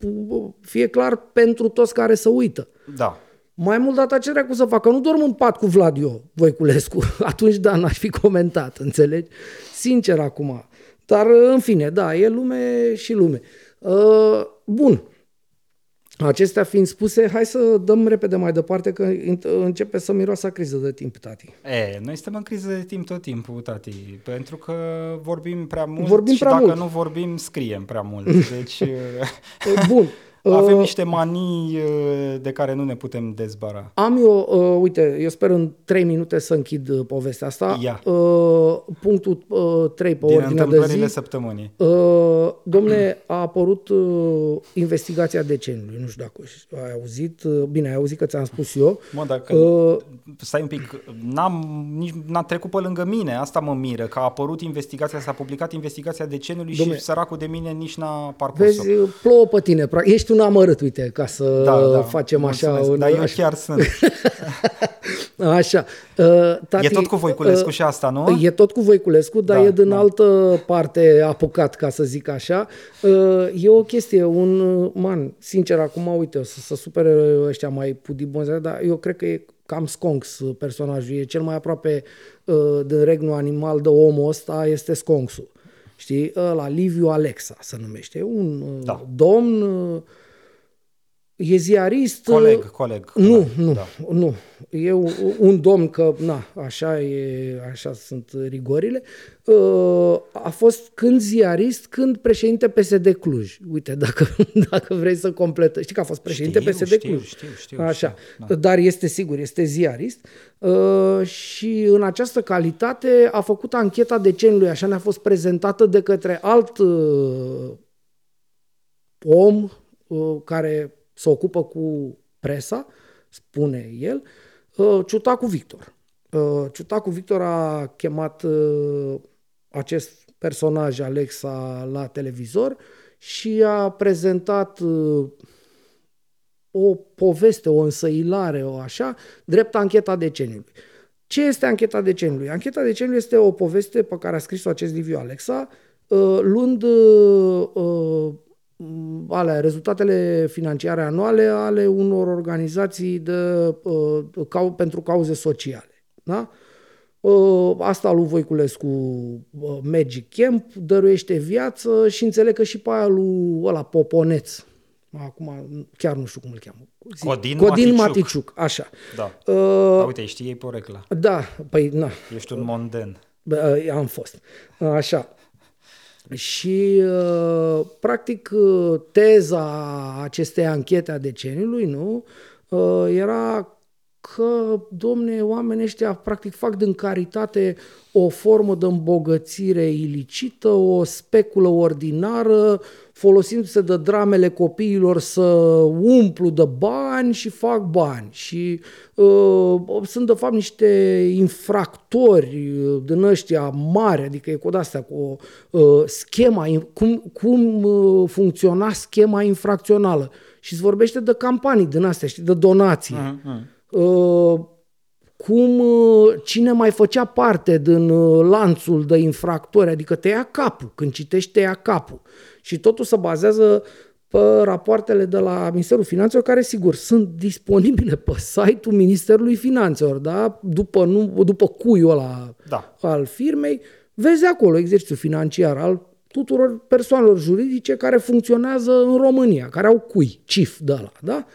S2: uh, fie clar pentru toți care să uită.
S1: Da.
S2: Mai mult data ce dracu să facă? Nu dorm în pat cu Vlad eu, Voiculescu. Atunci, da, n-aș fi comentat, înțelegi? Sincer acum. Dar, în fine, da, e lume și lume. Uh, bun. Acestea fiind spuse, hai să dăm repede mai departe, că începe să miroasă criză de timp, tati.
S1: E, noi suntem în criză de timp tot timpul, tati, pentru că vorbim prea mult
S2: Vorbim
S1: și
S2: prea
S1: dacă
S2: mult.
S1: nu vorbim, scriem prea mult. Deci
S2: Uh, Bun.
S1: Avem
S2: Uh,
S1: niște manii uh, de care nu ne putem dezbara.
S2: Am eu, uh, uite, eu sper în 3 minute să închid uh, povestea asta.
S1: Ia.
S2: Uh, punctul uh, 3 pe
S1: Din
S2: ordinea de
S1: întâmplările
S2: zi.
S1: săptămânii.
S2: Uh, domne, a apărut uh, investigația deceniului. Nu știu dacă ai auzit. Uh, bine, ai auzit că ți-am spus eu.
S1: Mă, dacă,
S2: Uh,
S1: stai un pic, n-am, nici, n-a trecut pe lângă mine, asta mă miră, că a apărut investigația, s-a publicat investigația decenului
S2: Dom'le.
S1: și săracul de mine nici n-a parcurs-o.
S2: vezi, plouă pe tine. pra- Ești un amărât, uite, ca să
S1: da, da,
S2: facem așa.
S1: mulțumesc,
S2: un-
S1: Dar eu
S2: așa.
S1: chiar sunt.
S2: Așa. Uh, tati,
S1: E tot cu Voiculescu
S2: uh,
S1: și asta, nu?
S2: E tot cu Voiculescu, dar
S1: Da,
S2: e din
S1: da.
S2: altă parte apucat, ca să zic așa. Uh, E o chestie, un uh, man, sincer, acum, uite, o să se supere ăștia mai pudibonzi, dar eu cred că e cam sconx uh, personajul, e cel mai aproape uh, din regnul animal de omul ăsta, este sconxul. Știi? La Liviu Alexa se numește. E un uh,
S1: Da.
S2: domn, uh, e ziarist. uh,
S1: Coleg, coleg.
S2: nu,
S1: coleg,
S2: nu,
S1: Da.
S2: nu. E un, un domn că, na, așa, e, așa sunt rigorile. Uh, A fost când ziarist, când președinte PSD Cluj. Uite, dacă, dacă vrei să completăm. Știi că a fost președinte
S1: Știu,
S2: PSD
S1: știu,
S2: Cluj.
S1: știu, știu,
S2: Așa.
S1: știu,
S2: Dar este sigur, este ziarist. Uh, Și în această calitate a făcut ancheta deceniului, așa ne-a fost prezentată de către alt uh, om uh, care se ocupă cu presa, spune el, uh, Ciutacu Victor. Uh, Ciutacu Victor a chemat uh, acest personaj, Alexa, la televizor și a prezentat uh, o poveste, o însăilare, o așa, drept ancheta deceniului. Ce este ancheta deceniului? Ancheta deceniului este o poveste pe care a scris-o acest Liviu Alexa, uh, luând uh, uh, alea, rezultatele financiare anuale ale unor organizații de, uh, cau, pentru cauze sociale. Da? Uh, Asta lui Voiculescu uh, Magic Camp dăruiește viață și înțeleg că și pe aia lui ăla Poponeț. Acum chiar nu știu cum îl cheamă. Zi.
S1: Codin
S2: Codin
S1: Maticiuc.
S2: Maticiuc, așa.
S1: Da.
S2: Uh,
S1: Da, uite, știi ei porecla.
S2: da, păi na,
S1: Ești un monden.
S2: Bă, am fost. Așa. Și, uh, practic, uh, teza acestei anchete a deceniului, nu, uh, era că, domne, oamenii ăștia practic fac din caritate o formă de îmbogățire ilicită, o speculă ordinară, folosindu-se de dramele copiilor să umplu de bani și fac bani. Și uh, sunt, de fapt, niște infractori uh, din ăștia mari, adică e cu astea, cu uh, schema, cum, cum uh, funcționa schema infracțională. Și se vorbește de campanii din astea, știi, de donații.
S1: Mm-hmm.
S2: Uh, cum uh, cine mai făcea parte din uh, lanțul de infractori, adică te ia capul, când citești te ia capul. Și totul se bazează pe rapoartele de la Ministerul Finanțelor, care, sigur, sunt disponibile pe site-ul Ministerului Finanțelor, da? după, nu, după cuiul ăla
S1: Da.
S2: al firmei, vezi acolo exercițiul financiar al tuturor persoanelor juridice care funcționează în România, care au cui, CIF de ăla, da?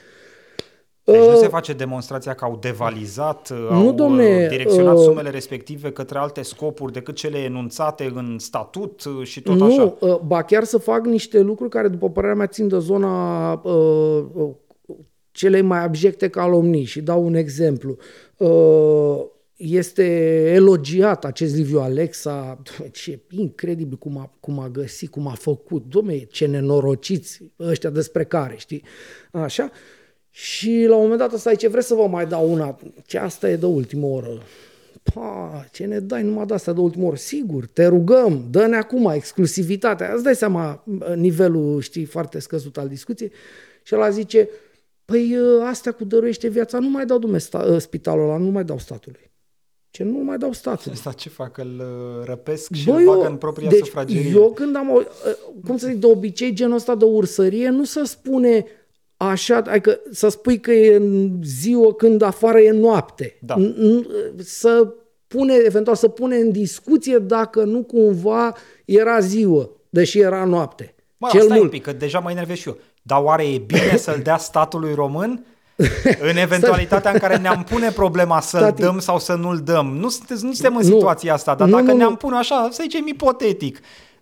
S1: Deci nu se face demonstrația că au devalizat, nu, au domne, direcționat uh, sumele respective către alte scopuri decât cele enunțate în statut și tot
S2: nu,
S1: așa?
S2: Nu, ba chiar să fac niște lucruri care, după părerea mea, țin de zona uh, cele mai abjecte calomnii. Și dau un exemplu. Uh, este elogiat acest Liviu Alexa, ce incredibil cum a, cum a găsit, cum a făcut, domne, ce nenorociți ăștia despre care, știi? Așa. Și la un moment dat ăsta ce vreți să vă mai dau una? Ce asta e de ultimă oră. Pa, ce ne dai numai de asta de ultimă oră? Sigur, te rugăm, dă-ne acum exclusivitatea. Îți dai seama nivelul, știi, foarte scăzut al discuției. Și el zice, păi astea cu dăruiește viața nu mai dau dume sta, spitalul ăla, nu mai dau statului. Ce nu mai dau statului.
S1: Asta ce fac? Îl răpesc și Bă, îl bagă în propria
S2: deci
S1: sufragerie?
S2: Eu când am, cum să zic, de obicei genul ăsta de ursărie nu se spune așa, adică să spui că e în ziua când afară e noapte.
S1: Da.
S2: Să pune, eventual să pune în discuție dacă nu cumva era ziua, deși era noapte.
S1: Mă, Cel mult. un pic, că deja mă enervez și eu. Dar oare e bine să-l dea statului român? În eventualitatea în care ne-am pune problema să-l Stati. dăm sau să nu-l dăm. Nu, nu suntem în situația asta, dar nu, dacă nu, ne-am pune așa, să zicem ipotetic,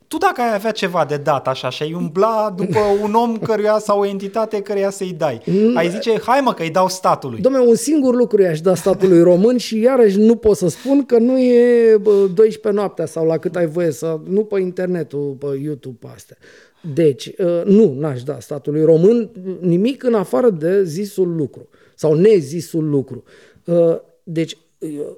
S1: tu dacă ai avea ceva de dat așa și ai umbla după un om căruia sau o entitate căruia să-i dai, ai zice, hai mă că îi dau statului.
S2: Dom'le, un singur lucru i-aș da statului român și iarăși nu pot să spun că nu e 12 noaptea sau la cât ai voie să, nu pe internetul, pe YouTube, pe astea. Deci, uh, nu, n-aș da statului român nimic în afară de zisul lucru sau nezisul lucru. Uh, deci,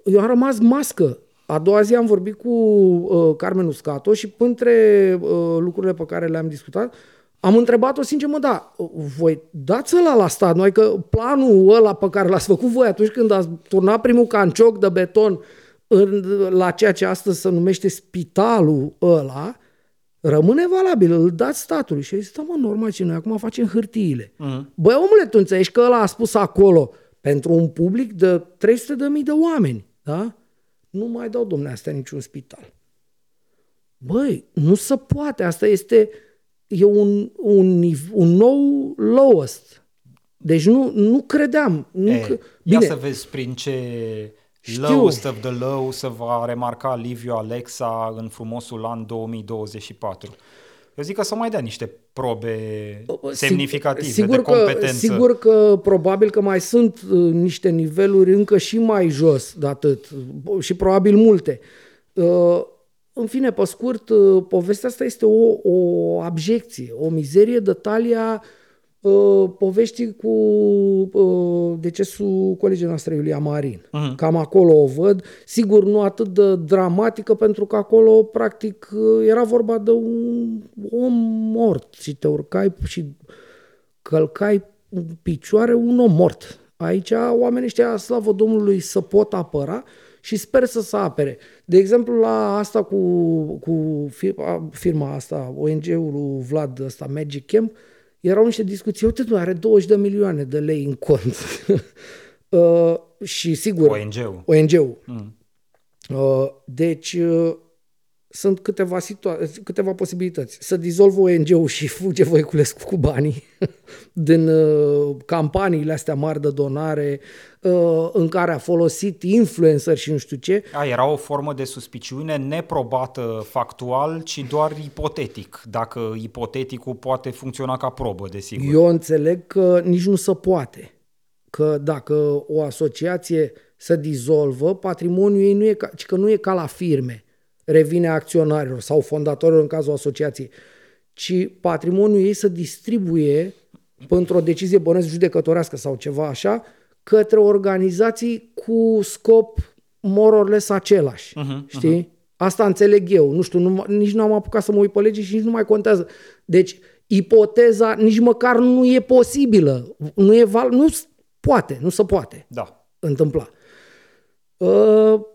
S2: eu am rămas mască a doua zi am vorbit cu uh, Carmen Uscato și între uh, lucrurile pe care le-am discutat, am întrebat-o sincer, mă, da, voi dați ăla la stat, noi că planul ăla pe care l-ați făcut voi atunci când ați turnat primul cancioc de beton în, la ceea ce astăzi se numește spitalul ăla, rămâne valabil, îl dați statului. Și a zis, da, mă, normal, și noi acum facem hârtiile. Uh-huh. Băi, omule, tu înțelegi că ăla a spus acolo pentru un public de 300.000 de oameni, da? Nu mai dau, domne, astea niciun spital. Băi, nu se poate, asta este e un, un, un nou lowest. Deci nu, nu credeam. Nu
S1: e, cre... Bine. Ia să vezi prin ce Știu. lowest of the low se va remarca Liviu Alexa în frumosul an 2024. Eu zic că să mai dea niște probe semnificative sigur de competență.
S2: Că, sigur că probabil că mai sunt uh, niște niveluri încă și mai jos de atât și probabil multe. Uh, în fine, pe scurt, uh, povestea asta este o, o abjecție, o mizerie de talia uh, povești cu uh, decesul colegii noastre Iulia Marin. Uh-huh. Cam acolo o văd. Sigur, nu atât de dramatică, pentru că acolo, practic, uh, era vorba de un om mort și te urcai și călcai în picioare un om mort. Aici oamenii ăștia, slavă Domnului, să pot apăra și sper să se apere. De exemplu, la asta cu, cu firma, firma asta, ONG-ul Vlad, ăsta, Magic Camp, uh, erau niște discuții, uite tu, are 20 de milioane de lei în cont. uh, și sigur...
S1: ONG-ul.
S2: ONG-ul. Mm. Uh, deci uh, sunt câteva, situa- câteva posibilități. Să dizolvă ONG-ul și fuge Voiculescu cu banii din uh, campaniile astea mari de donare uh, în care a folosit influencer și nu știu ce.
S1: A, era o formă de suspiciune neprobată factual, ci doar ipotetic. Dacă ipoteticul poate funcționa ca probă, desigur.
S2: Eu înțeleg că nici nu se poate. Că dacă o asociație se dizolvă, patrimoniul ei nu e ca, că nu e ca la firme revine acționarilor sau fondatorilor în cazul asociației, ci patrimoniul ei să distribuie pentru o decizie bănesc judecătorească sau ceva așa, către organizații cu scop mororles același. Uh-huh, știi? Uh-huh. Asta înțeleg eu. Nu știu, nu, nici nu am apucat să mă uit pe lege și nici nu mai contează. Deci, ipoteza nici măcar nu e posibilă. Nu e val, nu poate, nu se poate
S1: da.
S2: întâmpla. Uh, Mm,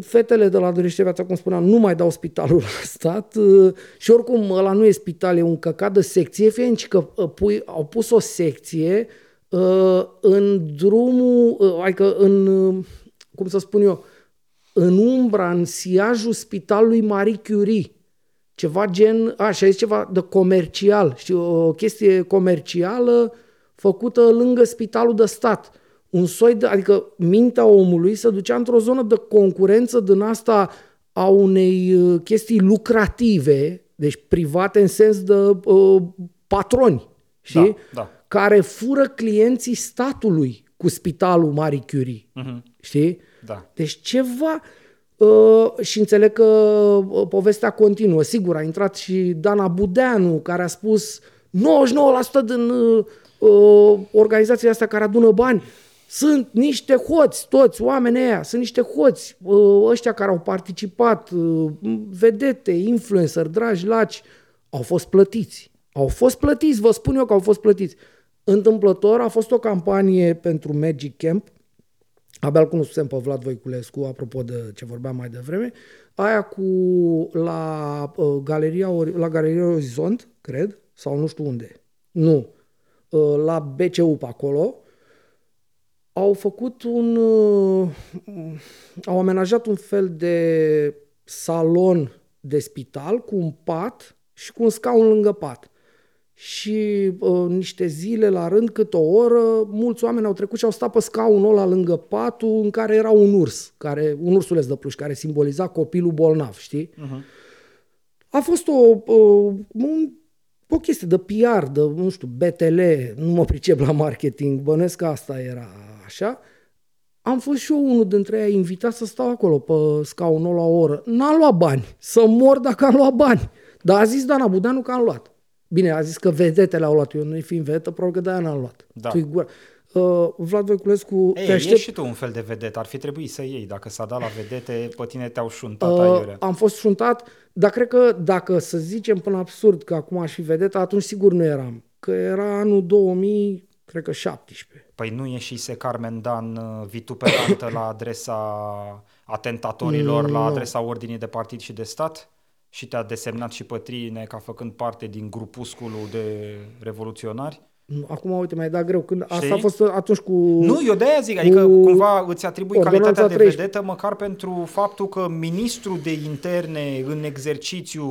S2: fetele de la Dorește Viața, cum spuneam, nu mai dau spitalul la stat uh, și oricum ăla nu e spital, e un căcat de secție, fiindcă că uh, pui, au pus o secție uh, în drumul, adică în, cum să spun eu, în umbra, în siajul spitalului Marie Curie. Ceva gen, așa, este ceva de comercial, știu, o chestie comercială făcută lângă spitalul de stat. Un soi de, adică mintea omului se ducea într-o zonă de concurență din asta a unei uh, chestii lucrative, deci private în sens de uh, patroni, știi? Da, da. Care fură clienții statului cu spitalul Marie Curie, uh-huh. știi?
S1: Da.
S2: Deci ceva... Uh, și înțeleg că uh, povestea continuă. Sigur, a intrat și Dana Budeanu, care a spus 99% din uh, uh, organizațiile astea care adună bani sunt niște hoți, toți oamenii ăia, sunt niște hoți, uh, ăștia care au participat, uh, vedete, influencer, dragi laci, au fost plătiți. Au fost plătiți, vă spun eu că au fost plătiți. Întâmplător a fost o campanie pentru Magic Camp, abia îl cunoscusem pe Vlad Voiculescu, apropo de ce vorbeam mai devreme, aia cu la, uh, galeria, la Galeria Orizont, cred, sau nu știu unde. Nu. Uh, la BCU pe acolo, au făcut un... Uh, au amenajat un fel de salon de spital cu un pat și cu un scaun lângă pat. Și uh, niște zile la rând, câte o oră, mulți oameni au trecut și au stat pe scaunul ăla lângă patul în care era un urs, care, un ursuleț de pluș, care simboliza copilul bolnav, știi? Uh-huh. A fost o, uh, un o chestie de PR, de, nu știu, BTL, nu mă pricep la marketing, bănesc că asta era așa, am fost și eu unul dintre ei invitat să stau acolo pe scaunul la o oră. N-am luat bani, să mor dacă am luat bani. Dar a zis Dana Budeanu că am luat. Bine, a zis că vedetele au luat. Eu nu-i fiind vedetă, probabil că de-aia n-am luat.
S1: Da.
S2: Uh, Vlad Voiculescu...
S1: Ei, te aștept... ești și tu un fel de vedet. Ar fi trebuit să iei. Dacă s-a dat la vedete, pe tine te-au șuntat uh, aiurea.
S2: Am fost șuntat, dar cred că dacă să zicem până absurd că acum aș fi vedetă, atunci sigur nu eram. Că era anul 2000, cred că 17.
S1: Păi nu ieșise Carmen Dan uh, vituperantă la adresa atentatorilor, mm, la adresa ordinii de partid și de stat? Și te-a desemnat și pe tine ca făcând parte din grupusculul de revoluționari?
S2: Acum, uite, mai da greu. Când Știi? asta a fost atunci cu...
S1: Nu, eu de-aia zic, adică cumva îți atribui calitatea de 13. vedetă măcar pentru faptul că ministrul de interne în exercițiu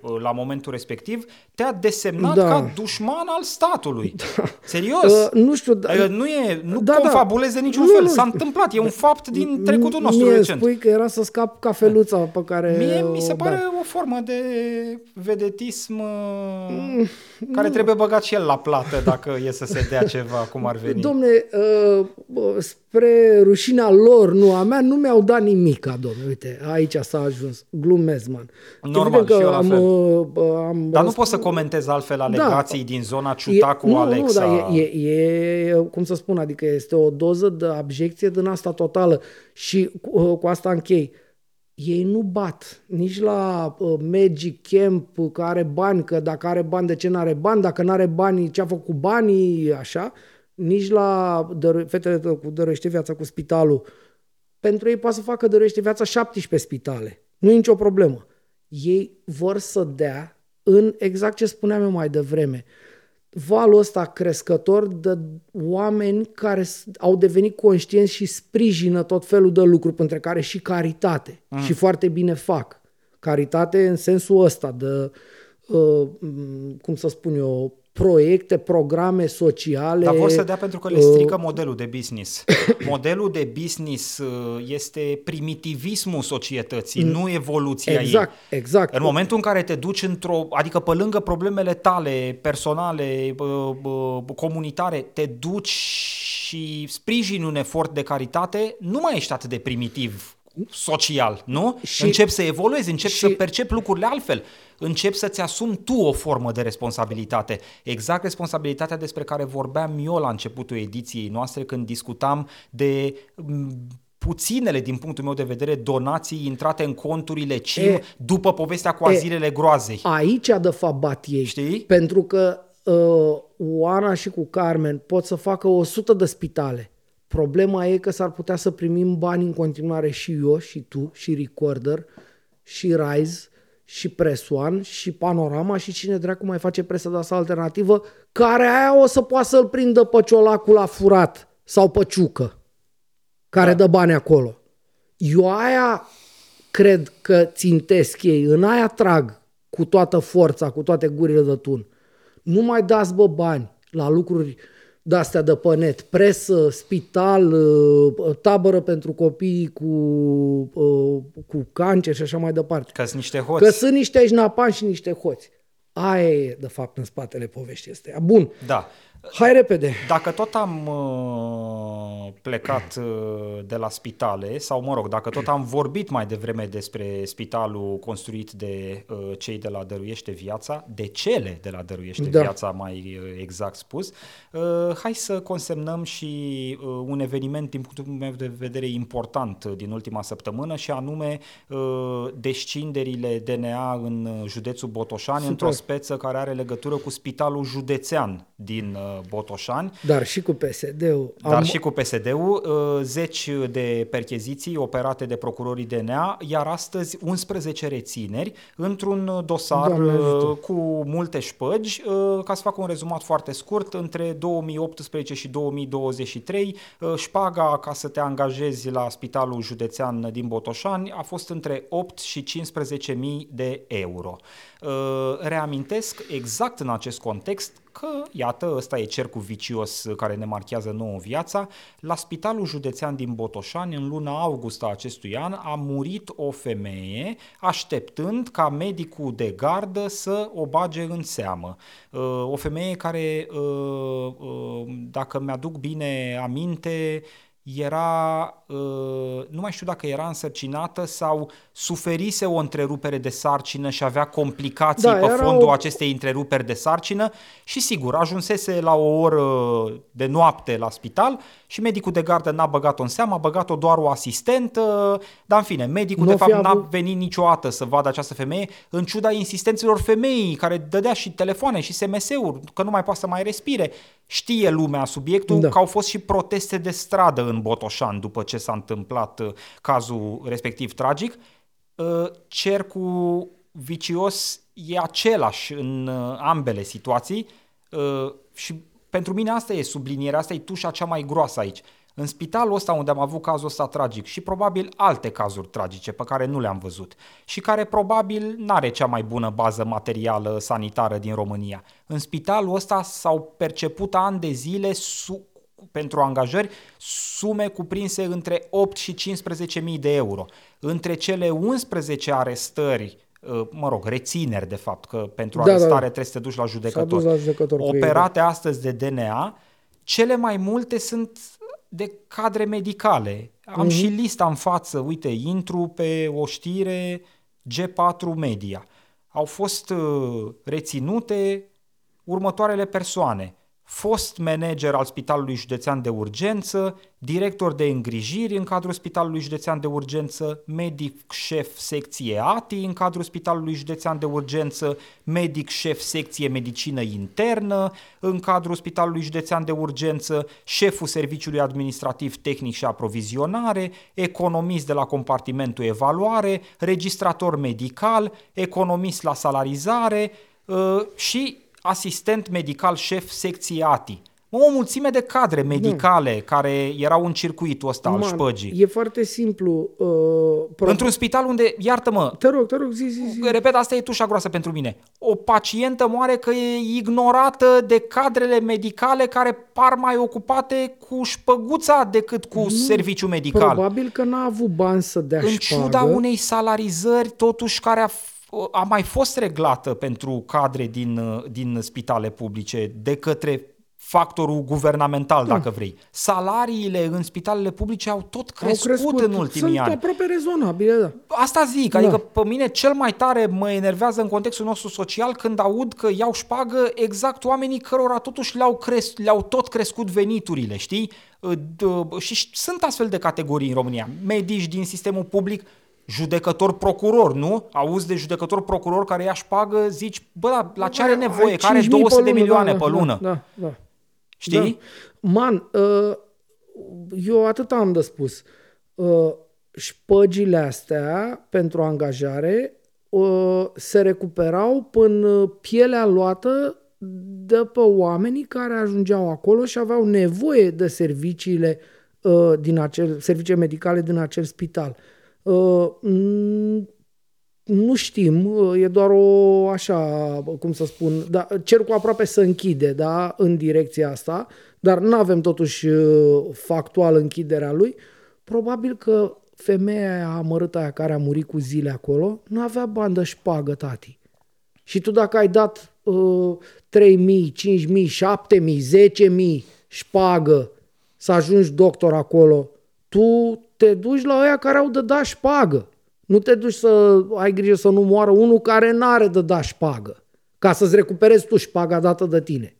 S1: uh, la momentul respectiv te-a desemnat da. ca dușman al statului. Da. Serios? Uh,
S2: nu știu... Da,
S1: adică nu, e, nu da, confabulezi da. de niciun nu, fel. Nu, S-a întâmplat. E un fapt din trecutul nostru
S2: mie
S1: recent.
S2: spui că era să scap cafeluța pe care...
S1: Mie mi se pare o formă de vedetism uh, mm, care nu. trebuie băgat și el la plată dacă e să se dea ceva, cum ar veni.
S2: Domne, uh, spre rușinea lor, nu a mea, nu mi-au dat nimic, domne. Uite, aici s-a ajuns. Glumez, man.
S1: Normal, că și eu am, uh, am Dar nu poți să comentezi altfel alegații da, din zona Ciutacu,
S2: e,
S1: Alexa.
S2: Nu, dar e, e, e, cum să spun, adică este o doză de abjecție din asta totală. Și cu, cu asta închei ei nu bat nici la uh, Magic Camp că are bani, că dacă are bani, de ce nu are bani, dacă nu are bani, ce a făcut cu banii, așa, nici la dăru- fetele cu dăruiește viața cu spitalul. Pentru ei poate să facă dăruiește viața 17 spitale. Nu e nicio problemă. Ei vor să dea în exact ce spuneam eu mai devreme valul ăsta crescător de oameni care au devenit conștienți și sprijină tot felul de lucruri, între care și caritate. Mm. Și foarte bine fac. Caritate în sensul ăsta de, uh, cum să spun eu, proiecte, programe sociale.
S1: Dar vor să dea pentru că le strică uh, modelul de business. modelul de business uh, este primitivismul societății, mm, nu evoluția
S2: exact,
S1: ei.
S2: Exact,
S1: În momentul în care te duci într-o, adică pe lângă problemele tale personale, comunitare, te duci și sprijini un efort de caritate, nu mai ești atât de primitiv social, nu? Și, începi să evoluezi, începi și, să percepi lucrurile altfel, începi să-ți asumi tu o formă de responsabilitate. Exact responsabilitatea despre care vorbeam eu la începutul ediției noastre când discutam de puținele, din punctul meu de vedere, donații intrate în conturile CIM e, după povestea cu azilele e, groazei.
S2: Aici de fapt bat ei.
S1: Știi?
S2: Pentru că uh, Oana și cu Carmen pot să facă 100 de spitale Problema e că s-ar putea să primim bani în continuare și eu, și tu, și Recorder, și Rise, și Press One, și Panorama, și cine dracu mai face presă de asta alternativă, care aia o să poată să-l prindă pe ciolacul la furat sau pe ciucă, care da. dă bani acolo. Eu aia cred că țintesc ei, în aia trag cu toată forța, cu toate gurile de tun. Nu mai dați bă bani la lucruri de-astea de pănet, presă, spital, uh, tabără pentru copii cu, uh, cu cancer și așa mai departe.
S1: Că sunt niște hoți.
S2: Că sunt niște șnapani și niște hoți. Aia e, de fapt, în spatele poveștii astea. Bun.
S1: Da.
S2: Hai repede.
S1: Dacă tot am uh, plecat uh, de la spitale, sau mă rog, dacă tot am vorbit mai devreme despre spitalul construit de uh, cei de la Dăruiește Viața, de cele de la Dăruiește da. Viața, mai uh, exact spus, uh, hai să consemnăm și uh, un eveniment din punctul meu de vedere important din ultima săptămână și anume uh, descinderile DNA în județul Botoșani Super. într-o speță care are legătură cu spitalul județean din uh, Botoșani.
S2: Dar și cu PSD-ul.
S1: Dar Am... și cu PSD-ul, uh, zeci de percheziții operate de procurorii DNA, iar astăzi 11 rețineri într-un dosar uh, cu multe șpăgi. Uh, ca să fac un rezumat foarte scurt, între 2018 și 2023, șpaga ca să te angajezi la Spitalul Județean din Botoșani a fost între 8 și 15 mii de euro. Reamintesc exact în acest context că, iată, ăsta e cercul vicios care ne marchează nouă viața. La Spitalul Județean din Botoșani, în luna august a acestui an, a murit o femeie așteptând ca medicul de gardă să o bage în seamă. Uh, o femeie care, uh, uh, dacă mi-aduc bine aminte, era, nu mai știu dacă era însărcinată sau suferise o întrerupere de sarcină și avea complicații da, pe fondul o... acestei întreruperi de sarcină și sigur, ajunsese la o oră de noapte la spital și medicul de gardă n-a băgat-o în seamă, a băgat-o doar o asistentă, dar în fine, medicul nu de fapt avut... n-a venit niciodată să vadă această femeie, în ciuda insistențelor femeii care dădea și telefoane și SMS-uri, că nu mai poate să mai respire. Știe lumea subiectul da. că au fost și proteste de stradă în Botoșan după ce s-a întâmplat uh, cazul respectiv tragic Uh, cercul vicios e același în uh, ambele situații uh, și pentru mine asta e sublinierea, asta e tușa cea mai groasă aici. În spitalul ăsta unde am avut cazul ăsta tragic și probabil alte cazuri tragice pe care nu le-am văzut și care probabil n-are cea mai bună bază materială sanitară din România. În spitalul ăsta s-au perceput ani de zile su- pentru angajări sume cuprinse între 8 și 15 mii de euro. Între cele 11 arestări uh, mă rog, rețineri de fapt, că pentru da, arestare da, da. trebuie să te duci la judecător,
S2: la judecător
S1: operate ei, da. astăzi de DNA, cele mai multe sunt de cadre medicale. Am mm-hmm. și lista în față, uite, intru pe o știre G4 Media. Au fost uh, reținute următoarele persoane fost manager al Spitalului Județean de Urgență, director de îngrijiri în cadrul Spitalului Județean de Urgență, medic șef secție ATI în cadrul Spitalului Județean de Urgență, medic șef secție medicină internă în cadrul Spitalului Județean de Urgență, șeful Serviciului Administrativ Tehnic și Aprovizionare, economist de la compartimentul evaluare, registrator medical, economist la salarizare uh, și asistent medical șef secție ATI. O mulțime de cadre medicale nu. care erau în circuitul ăsta Man, al șpăgii.
S2: E foarte simplu. Uh,
S1: pro... Într-un spital unde, iartă-mă,
S2: te rog, te rog, zi, zi, zi.
S1: repet, asta e tușa groasă pentru mine. O pacientă moare că e ignorată de cadrele medicale care par mai ocupate cu șpăguța decât cu nu, serviciu medical.
S2: Probabil că n-a avut bani să dea
S1: În
S2: șpagă.
S1: ciuda unei salarizări totuși care a a mai fost reglată pentru cadre din, din spitale publice de către factorul guvernamental, da. dacă vrei. Salariile în spitalele publice au tot crescut, au crescut. în ultimii
S2: Sunt
S1: ani.
S2: Sunt aproape rezonabile, da.
S1: Asta zic, da. adică pe mine cel mai tare mă enervează în contextul nostru social când aud că iau șpagă exact oamenii cărora totuși le-au, cres- le-au tot crescut veniturile, știi? Și sunt astfel de categorii în România. Medici din sistemul public judecător-procuror, nu? Auzi de judecător-procuror care ia șpagă, zici, bă, la, la ce are nevoie? Care are 200 de milioane da, pe lună.
S2: Da, da, da.
S1: Știi?
S2: Da. Man, uh, eu atât am de spus. Uh, șpăgile astea pentru angajare uh, se recuperau până pielea luată de pe oamenii care ajungeau acolo și aveau nevoie de serviciile uh, din acel, servicii medicale din acel spital. Uh, nu știm, e doar o, așa, cum să spun, da, cercul aproape să închide, da, în direcția asta, dar nu avem totuși factual închiderea lui. Probabil că femeia aia amărâtă aia care a murit cu zile acolo, nu avea bandă șpagă, tati. Și tu dacă ai dat uh, 3.000, 5.000, 7.000, 10.000 șpagă să ajungi doctor acolo, tu te duci la ăia care au de da șpagă. Nu te duci să ai grijă să nu moară unul care n-are de da șpagă, ca să-ți recuperezi tu șpaga dată de tine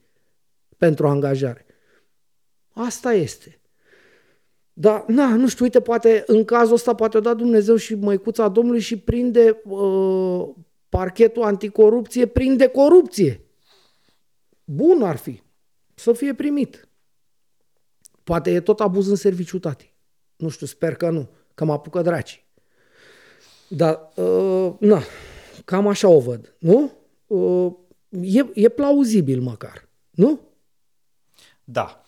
S2: pentru angajare. Asta este. Dar, na, nu știu, uite, poate în cazul ăsta poate o da Dumnezeu și măicuța Domnului și prinde uh, parchetul anticorupție, prinde corupție. Bun ar fi să fie primit. Poate e tot abuz în serviciu, tati. Nu știu, sper că nu, că mă apucă draci. Dar, uh, na, cam așa o văd, nu? Uh, e, e plauzibil măcar, nu?
S1: Da.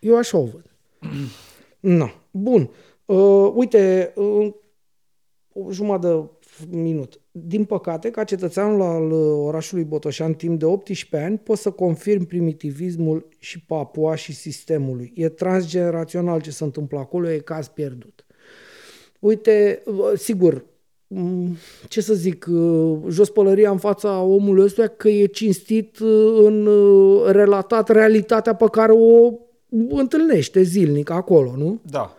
S2: Eu așa o văd. Na, bun. Uh, uite, uh, o jumătate de minut. Din păcate, ca cetățeanul al uh, orașului Botoșan timp de 18 ani, pot să confirm primitivismul și papua și sistemului. E transgenerațional ce se întâmplă acolo, e caz pierdut. Uite, uh, sigur, mm, ce să zic, uh, jos pălăria în fața omului ăsta că e cinstit în relatat realitatea pe care o întâlnește zilnic acolo, nu?
S1: Da.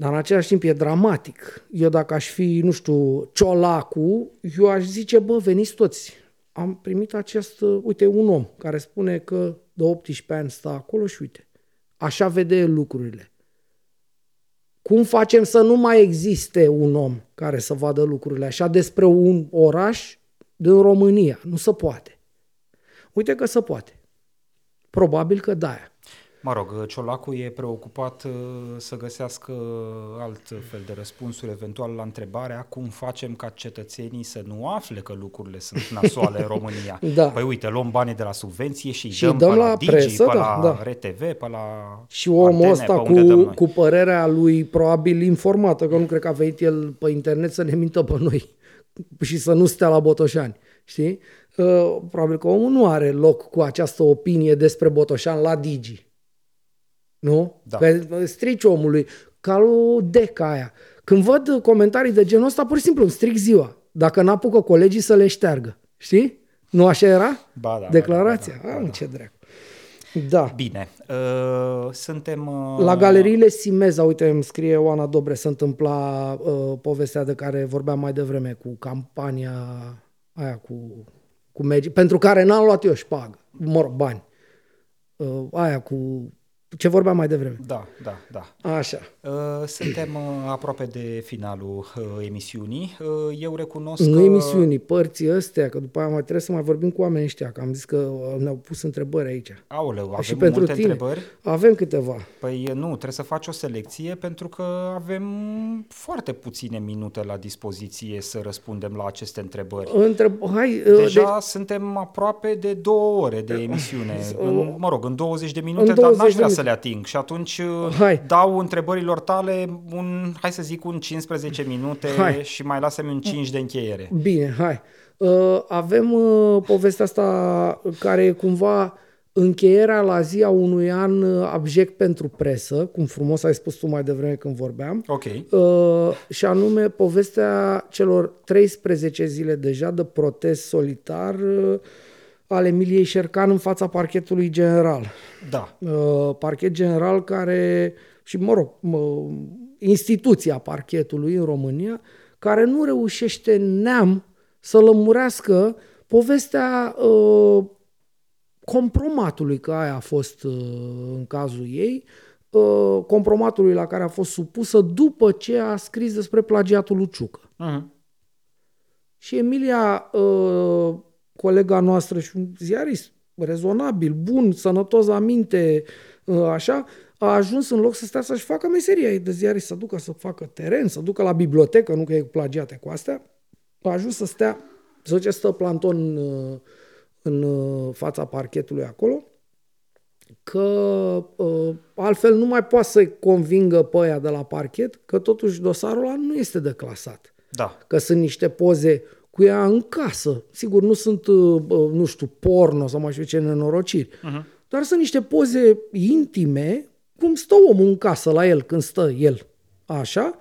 S2: Dar în același timp e dramatic. Eu dacă aș fi, nu știu, ciolacu, eu aș zice, bă, veniți toți. Am primit acest, uite, un om care spune că de 18 ani stă acolo și uite, așa vede lucrurile. Cum facem să nu mai existe un om care să vadă lucrurile așa despre un oraș din România? Nu se poate. Uite că se poate. Probabil că da.
S1: Mă rog, Ciolacu e preocupat uh, să găsească alt fel de răspunsuri, eventual la întrebarea cum facem ca cetățenii să nu afle că lucrurile sunt nasoale în România.
S2: Da.
S1: Păi uite, luăm banii de la subvenție și,
S2: și
S1: dăm,
S2: dăm
S1: pe
S2: la
S1: la Digi,
S2: presă,
S1: pe
S2: da,
S1: la
S2: da.
S1: RTV, pe la
S2: Și omul
S1: antene,
S2: ăsta
S1: pe unde dăm
S2: cu,
S1: noi.
S2: cu părerea lui probabil informată, că nu cred că a venit el pe internet să ne mintă pe noi și să nu stea la Botoșani. Știi? Uh, probabil că omul nu are loc cu această opinie despre Botoșan la Digi. Nu?
S1: Da.
S2: Că strici omului, ca o deca aia. Când văd comentarii de genul ăsta, pur și simplu îmi stric ziua. Dacă n-apucă colegii să le șteargă. Știi? Nu așa era?
S1: Ba da,
S2: Declarația?
S1: ba da, ba da,
S2: Am
S1: ba da.
S2: ce dracu. Da.
S1: Bine, uh, suntem... Uh,
S2: La galeriile Simeza, uite, îmi scrie Oana Dobre, se întâmpla uh, povestea de care vorbeam mai devreme cu campania aia cu, cu Magic, pentru care n-am luat eu șpagă, mă rog, bani. Uh, aia cu ce vorbeam mai devreme.
S1: Da, da, da.
S2: Așa.
S1: Uh, Suntem uh, aproape de finalul uh, emisiunii. Uh, Eu recunosc
S2: Nu
S1: că...
S2: emisiunii, părții astea, că după aia mai trebuie să mai vorbim cu oamenii ăștia, că am zis că uh, ne-au pus întrebări aici.
S1: Aoleu, avem
S2: și pentru
S1: multe
S2: tine.
S1: întrebări.
S2: Avem câteva.
S1: Păi nu, trebuie să faci o selecție pentru că avem foarte puține minute la dispoziție să răspundem la aceste întrebări.
S2: Întreb... Hai, uh,
S1: Deja suntem aproape de două ore de emisiune. În, mă rog, în 20 de minute,
S2: În
S1: dar
S2: 20
S1: n-aș
S2: de
S1: vrea
S2: minute.
S1: să le ating. Și atunci uh,
S2: Hai.
S1: dau întrebărilor tale un, hai să zic, un 15 minute
S2: Hai.
S1: și mai lasă-mi un 5 de încheiere.
S2: Bine, hai. Uh, avem uh, povestea asta care e cumva încheierea la zi a unui an uh, abject pentru presă, cum frumos ai spus tu mai devreme când vorbeam,
S1: Ok.
S2: uh, și anume povestea celor 13 zile deja de protest solitar uh, al Emiliei Șercan în fața parchetului general.
S1: Da.
S2: Uh, parchet general care, și mă rog, mă, instituția parchetului în România, care nu reușește neam să lămurească povestea uh, compromatului, că aia a fost uh, în cazul ei, uh, compromatului la care a fost supusă după ce a scris despre plagiatul lui Ciucă.
S1: Mhm.
S2: Și Emilia, uh, colega noastră și un ziarist rezonabil, bun, sănătos la minte, uh, așa, a ajuns în loc să stea să-și facă meseria ei de ziarist, să ducă să facă teren, să ducă la bibliotecă, nu că e plagiate cu astea, a ajuns să stea, să zice, stă planton în, uh, în uh, fața parchetului acolo că uh, altfel nu mai poate să-i convingă pe aia de la parchet că totuși dosarul ăla nu este declasat.
S1: Da.
S2: Că sunt niște poze cu ea în casă. Sigur, nu sunt, uh, uh, nu știu, porno sau mai știu ce nenorociri. Uh-huh. Dar sunt niște poze intime, cum stă omul în casă la el, când stă el. Așa,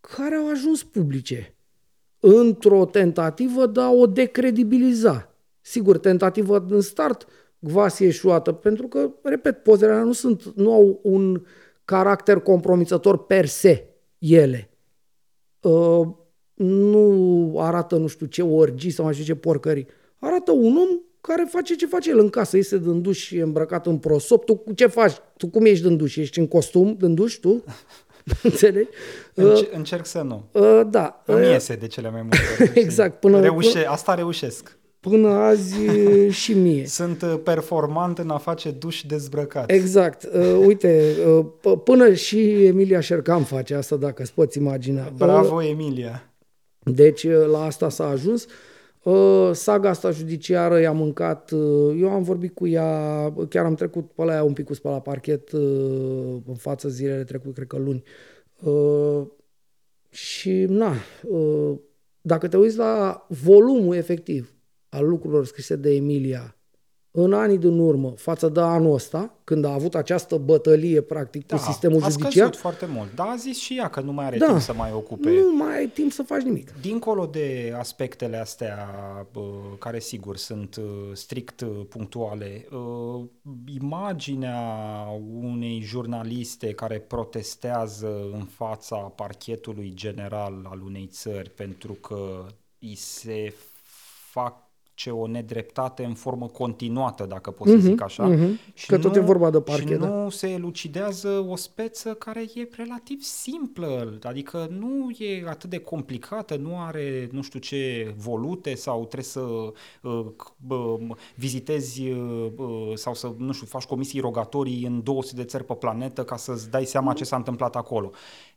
S2: care au ajuns publice. Într-o tentativă de a o decredibiliza. Sigur, tentativă în start, gvasi eșuată, pentru că, repet, pozele alea nu, sunt, nu au un caracter compromițător per se, ele. Uh, nu arată nu știu ce orgii sau mai știu ce porcării. Arată un om care face ce face el în casă, este din duș și îmbrăcat în prosop. Tu ce faci? Tu cum ești din duș? Ești în costum din duș, tu? Înțelegi?
S1: Înce- uh, încerc să nu.
S2: Uh, da.
S1: Îmi uh, iese de cele mai multe ori.
S2: exact. Până,
S1: Reușe, asta reușesc.
S2: Până azi și mie.
S1: Sunt uh, performant în a face duș dezbrăcat.
S2: Exact. Uh, uite, uh, până și Emilia Șercam face asta, dacă îți poți imagina.
S1: Bravo, uh, Emilia.
S2: Deci uh, la asta s-a ajuns. Uh, saga asta judiciară i-a mâncat, uh, eu am vorbit cu ea, chiar am trecut pe la ea un pic pe la parchet în față zilele trecut, cred că luni. Și na, dacă te uiți la volumul efectiv al lucrurilor scrise de Emilia în anii din urmă, față de anul ăsta, când a avut această bătălie, practic, da, cu sistemul
S1: a
S2: judiciar...
S1: foarte mult. Dar a zis și ea că nu mai are
S2: da,
S1: timp să mai ocupe...
S2: Nu mai ai timp să faci nimic.
S1: Dincolo de aspectele astea, care sigur sunt uh, strict uh, punctuale, uh, imaginea unei jurnaliste care protestează în fața parchetului general al unei țări pentru că îi se fac face o nedreptate în formă continuată, dacă pot să uh-huh, zic așa. Uh-huh.
S2: Și că nu, tot e vorba de parchet.
S1: Și
S2: da.
S1: nu se elucidează o speță care e relativ simplă, adică nu e atât de complicată, nu are nu știu ce volute sau trebuie să uh, uh, vizitezi uh, sau să, nu știu, faci comisii rogatorii în 200 de țări pe planetă ca să-ți dai seama ce s-a întâmplat acolo.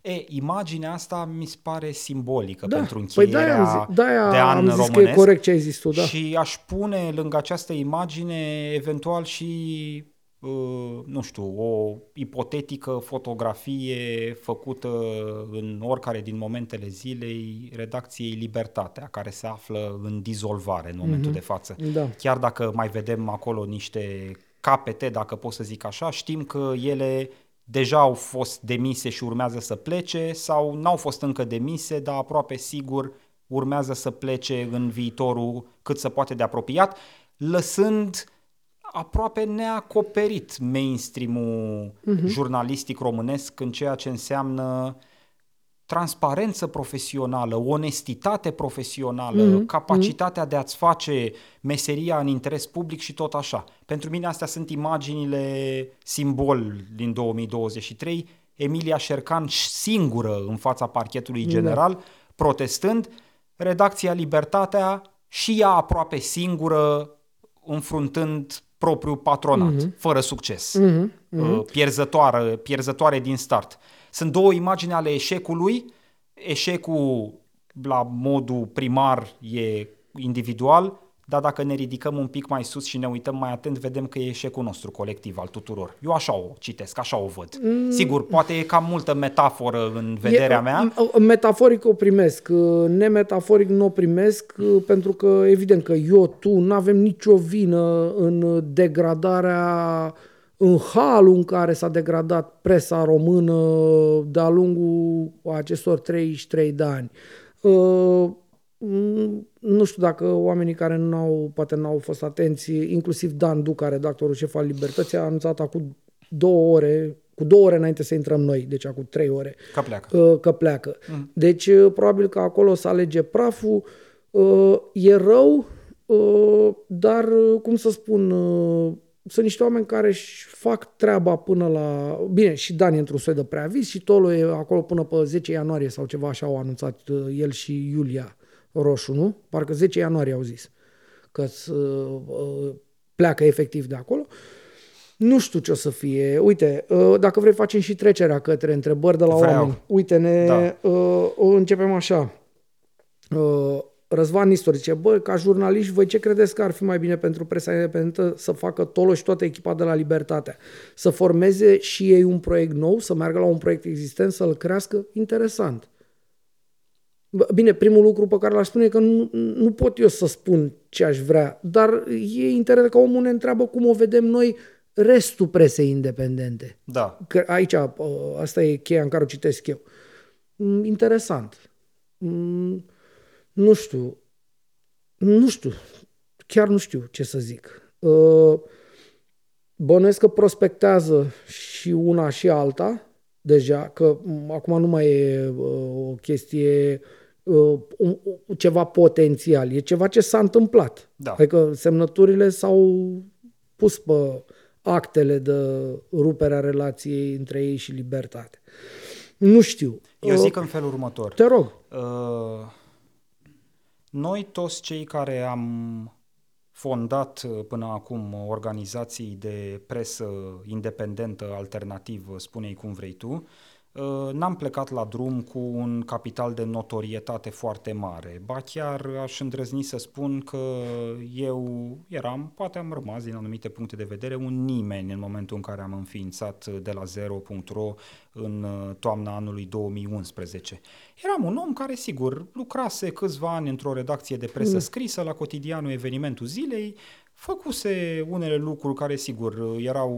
S1: E, imaginea asta mi se pare simbolică da. pentru încheierea păi de-aia,
S2: de-aia
S1: de an
S2: am zis
S1: românesc. Că
S2: e corect ce ai zis tu, da.
S1: Și aș pune lângă această imagine eventual și uh, nu știu, o ipotetică fotografie făcută în oricare din momentele zilei redacției Libertatea, care se află în dizolvare în momentul mm-hmm. de față.
S2: Da.
S1: Chiar dacă mai vedem acolo niște capete, dacă pot să zic așa, știm că ele deja au fost demise și urmează să plece sau n-au fost încă demise, dar aproape sigur urmează să plece în viitorul cât se poate de apropiat, lăsând aproape neacoperit mainstream-ul uh-huh. jurnalistic românesc în ceea ce înseamnă transparență profesională, onestitate profesională, mm-hmm. capacitatea de a-ți face meseria în interes public și tot așa. Pentru mine astea sunt imaginile simbol din 2023. Emilia Șercan singură în fața parchetului da. general, mm-hmm. protestând, redacția Libertatea și ea aproape singură, înfruntând propriul patronat, mm-hmm. fără succes, mm-hmm. Mm-hmm. Pierzătoare, pierzătoare din start. Sunt două imagini ale eșecului. Eșecul la modul primar e individual, dar dacă ne ridicăm un pic mai sus și ne uităm mai atent, vedem că e eșecul nostru colectiv al tuturor. Eu așa o citesc, așa o văd. Mm. Sigur, poate e cam multă metaforă în vederea
S2: e,
S1: mea.
S2: Metaforic o primesc, nemetaforic nu o primesc, pentru că evident că eu, tu, nu avem nicio vină în degradarea în halul în care s-a degradat presa română de-a lungul acestor 33 de ani. Uh, nu știu dacă oamenii care nu au, poate nu au fost atenți, inclusiv Dan Duca, redactorul șef al Libertății, a anunțat acum două ore, cu două ore înainte să intrăm noi, deci acum trei ore,
S1: că pleacă.
S2: Uh, că pleacă. Mm. Deci uh, probabil că acolo să alege praful. E rău, dar, cum să spun, sunt niște oameni care își fac treaba până la... Bine, și Dani într-un soi de preaviz și Tolo e acolo până pe 10 ianuarie sau ceva așa au anunțat uh, el și Iulia Roșu, nu? Parcă 10 ianuarie au zis că uh, uh, pleacă efectiv de acolo. Nu știu ce o să fie. Uite, uh, dacă vrei facem și trecerea către întrebări de la Vreau. oameni. Uite, ne da. uh, începem așa. Uh, Răzvan Nistor zice, bă, ca jurnaliști, voi ce credeți că ar fi mai bine pentru presa independentă să facă Toloș și toată echipa de la Libertatea? Să formeze și ei un proiect nou, să meargă la un proiect existent, să-l crească? Interesant. Bine, primul lucru pe care l-aș spune e că nu, nu pot eu să spun ce aș vrea, dar e interesant că omul ne întreabă cum o vedem noi restul presei independente.
S1: Da.
S2: Că aici, asta e cheia în care o citesc eu. Mm, interesant. Mm, nu știu. Nu știu. Chiar nu știu ce să zic. Uh, bănuiesc că prospectează și una și alta deja, că mm, acum nu mai e uh, o chestie uh, ceva potențial, e ceva ce s-a întâmplat.
S1: Da.
S2: Adică semnăturile s-au pus pe actele de rupere a relației între ei și libertate. Nu știu.
S1: Eu zic în felul următor.
S2: Te rog.
S1: Uh, noi toți cei care am fondat uh, până acum organizații de presă independentă, alternativă, spune-i cum vrei tu, Uh, n-am plecat la drum cu un capital de notorietate foarte mare. Ba chiar aș îndrăzni să spun că eu eram, poate am rămas din anumite puncte de vedere, un nimeni în momentul în care am înființat de la 0.ro în uh, toamna anului 2011. Eram un om care, sigur, lucrase câțiva ani într-o redacție de presă mm. scrisă la cotidianul Evenimentul Zilei, făcuse unele lucruri care, sigur, erau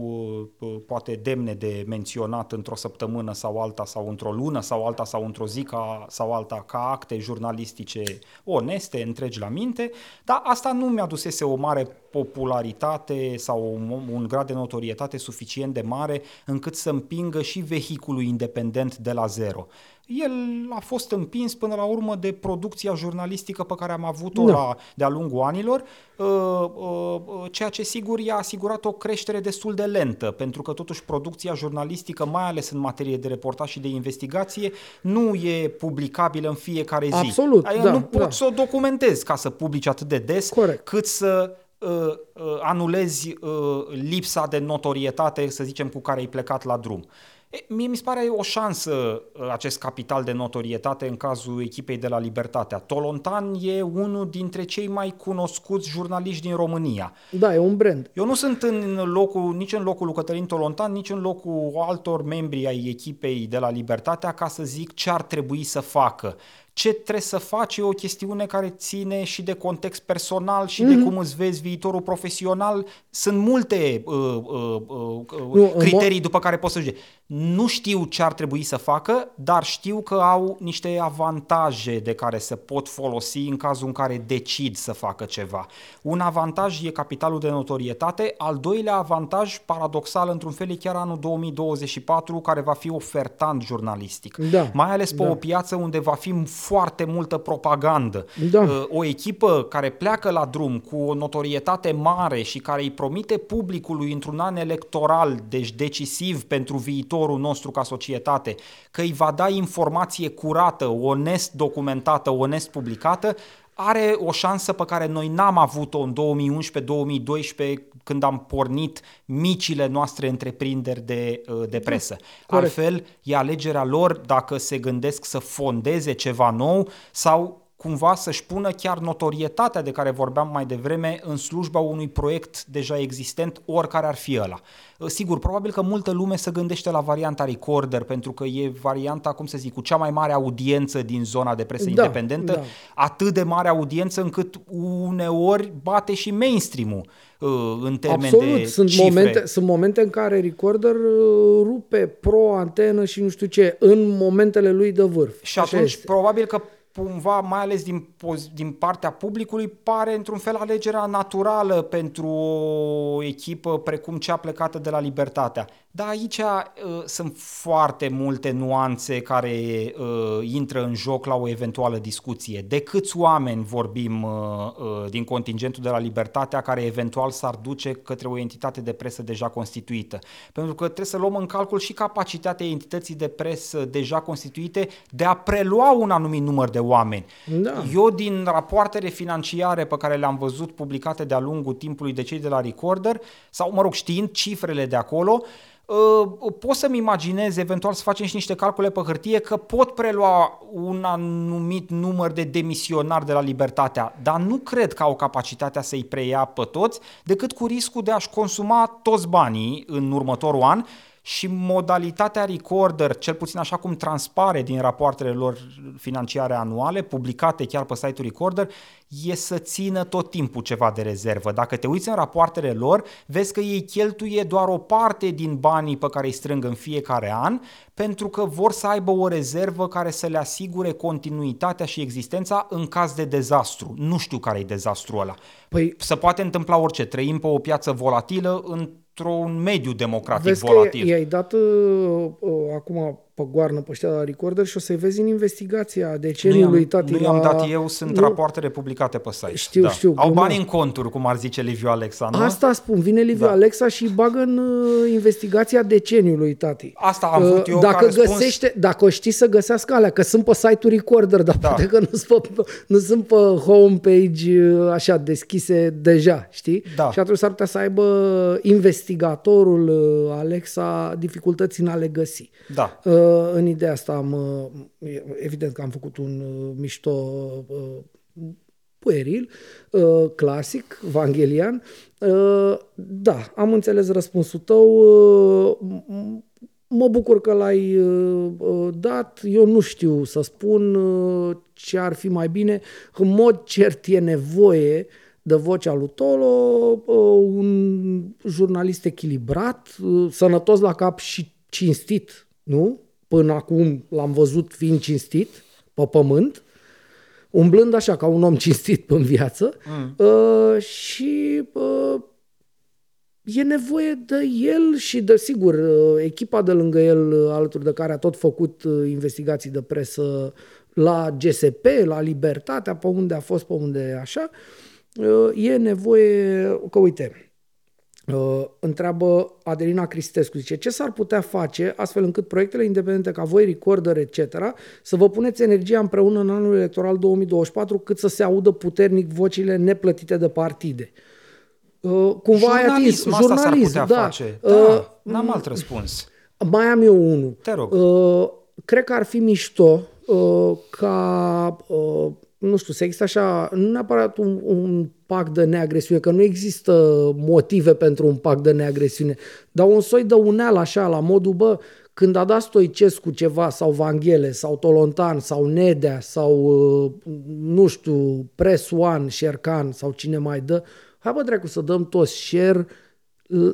S1: uh, poate demne de menționat într-o săptămână sau alta sau într-o lună sau alta sau într-o zi ca, sau alta ca acte jurnalistice oneste, întregi la minte, dar asta nu mi-adusese o mare popularitate sau un, un grad de notorietate suficient de mare încât să împingă și vehiculul independent de la zero el a fost împins până la urmă de producția jurnalistică pe care am avut-o da. la, de-a lungul anilor, uh, uh, uh, ceea ce sigur i-a asigurat o creștere destul de lentă, pentru că totuși producția jurnalistică, mai ales în materie de reportaj și de investigație, nu e publicabilă în fiecare zi.
S2: Absolut,
S1: Aia
S2: da,
S1: nu poți
S2: da.
S1: să o documentezi ca să publici atât de des,
S2: Corect.
S1: cât să uh, uh, anulezi uh, lipsa de notorietate, să zicem, cu care ai plecat la drum. E, mie mi se pare o șansă uh, acest capital de notorietate în cazul echipei de la Libertatea. Tolontan e unul dintre cei mai cunoscuți jurnaliști din România.
S2: Da, e un brand.
S1: Eu nu sunt în locul, nici în locul lui Cătălin Tolontan, nici în locul altor membri ai echipei de la Libertatea ca să zic ce ar trebui să facă ce trebuie să faci e o chestiune care ține și de context personal și mm-hmm. de mhm. cum îți vezi viitorul profesional. Sunt multe uh, uh, uh, nu, criterii după care poți să judeci. Nu știu ce ar trebui să facă, dar știu că au niște avantaje de care se pot folosi în cazul în care decid să facă ceva. Un avantaj e capitalul de notorietate, al doilea avantaj, paradoxal într-un fel, e chiar anul 2024, care va fi ofertant jurnalistic.
S2: Da,
S1: Mai ales pe
S2: da.
S1: o piață unde va fi foarte multă propagandă.
S2: Da.
S1: Uh, O echipă care pleacă la drum cu o notorietate mare și care îi promite publicului într-un an electoral, deci decisiv pentru viitorul nostru ca societate, că îi va da informație curată, onest documentată, onest publicată, are o șansă pe care noi n-am avut-o în 2011-2012 când am pornit micile noastre întreprinderi de, uh, de presă.
S2: Corect.
S1: Altfel, e alegerea lor dacă se gândesc să fondeze ceva nou sau cumva să-și pună chiar notorietatea de care vorbeam mai devreme în slujba unui proiect deja existent, oricare ar fi ăla. Uh, Sigur, probabil că multă lume se gândește la varianta Recorder, pentru că e varianta, cum să zic, cu cea mai mare audiență din zona de presă
S2: Da,
S1: independentă,
S2: da.
S1: atât de mare audiență încât uneori bate și mainstream-ul uh, în termen de
S2: Absolut, sunt
S1: cifre.
S2: momente, sunt momente în care Recorder uh, rupe pro antenă și nu știu ce, în momentele lui de vârf.
S1: Și
S2: Așa
S1: atunci,
S2: este.
S1: probabil că cumva, mai ales din, poz- din partea publicului, pare într-un fel alegerea naturală pentru o echipă precum cea plecată de la Libertatea. Dar aici uh, sunt foarte multe nuanțe care uh, intră în joc la o eventuală discuție. De câți oameni vorbim uh, uh, din contingentul de la Libertatea care eventual s-ar duce către o entitate de presă deja constituită? Pentru că trebuie să luăm în calcul și capacitatea entității de presă deja constituite de a prelua un anumit număr de oameni.
S2: Da.
S1: Eu din rapoartele financiare pe care le-am văzut publicate de-a lungul timpului de cei de la Recorder, sau mă rog știind cifrele de acolo, uh, pot să-mi imaginez, eventual să facem și niște calcule pe hârtie, că pot prelua un anumit număr de demisionari de la Libertatea, dar nu cred că au capacitatea să-i preia pe toți, decât cu riscul de a-și consuma toți banii în următorul an și modalitatea recorder, cel puțin așa cum transpare din rapoartele lor financiare anuale, publicate chiar pe site-ul recorder, e să țină tot timpul ceva de rezervă. Dacă te uiți în rapoartele lor, vezi că ei cheltuie doar o parte din banii pe care îi strâng în fiecare an, pentru că vor să aibă o rezervă care să le asigure continuitatea și existența în caz de dezastru. Nu știu care e dezastru ăla. Păi, să poate întâmpla orice. Trăim pe o piață volatilă în într-un mediu democratic
S2: vezi
S1: volatil.
S2: Că i-ai dat uh, uh, acum pe goarnă pe ăștia la recorder și o să-i vezi în investigația deceniului tati.
S1: Nu i-am dat eu, sunt nu. rapoartele publicate pe site.
S2: Știu, da. știu.
S1: Au bani în conturi, cum ar zice Liviu Alexa, nu?
S2: Asta spun, vine Liviu da. Alexa și bagă în uh, investigația deceniului tati.
S1: Asta am avut uh, eu
S2: dacă
S1: răspuns...
S2: găsește, Dacă o știi să găsească alea, că sunt pe site-ul recorder, dar da. poate că nu sunt pe, nu sunt pe homepage uh, așa deschise deja, știi?
S1: Da.
S2: Și atunci s-ar putea să aibă investigatorul uh, Alexa dificultăți în a le găsi.
S1: Da.
S2: Uh, în ideea asta am, uh, evident că am făcut un uh, mișto uh, pueril, clasic, vanghelian. Da, am înțeles răspunsul tău. Mă bucur că l-ai dat. Eu nu știu să spun ce ar fi mai bine. În mod cert e nevoie de vocea lui Tolo, un jurnalist echilibrat, sănătos la cap și cinstit, nu? Până acum l-am văzut fiind cinstit pe pământ, umblând așa ca un om cinstit în viață mm. uh, și uh, e nevoie de el și de, sigur, uh, echipa de lângă el, uh, alături de care a tot făcut uh, investigații de presă la GSP, la Libertatea, pe unde a fost, pe unde așa, uh, e nevoie, că uite, Uh, întreabă Adelina Cristescu, zice, ce s-ar putea face astfel încât proiectele independente ca voi, Recorder, etc., să vă puneți energia împreună în anul electoral 2024 cât să se audă puternic vocile neplătite de partide?
S1: Uh, cumva ai atins, jurnalism, da. Face. Da, uh, n-am alt răspuns.
S2: Mai am eu unul.
S1: Te rog.
S2: Uh, cred că ar fi mișto uh, ca uh, nu știu, să există așa, nu neapărat un, un pact de neagresiune, că nu există motive pentru un pact de neagresiune, dar un soi de uneală așa, la modul, bă, când a dat Stoicescu ceva, sau Vanghele, sau Tolontan, sau Nedea, sau, uh, nu știu, Press One, Șercan, sau cine mai dă, hai bă, dracu, să dăm toți share,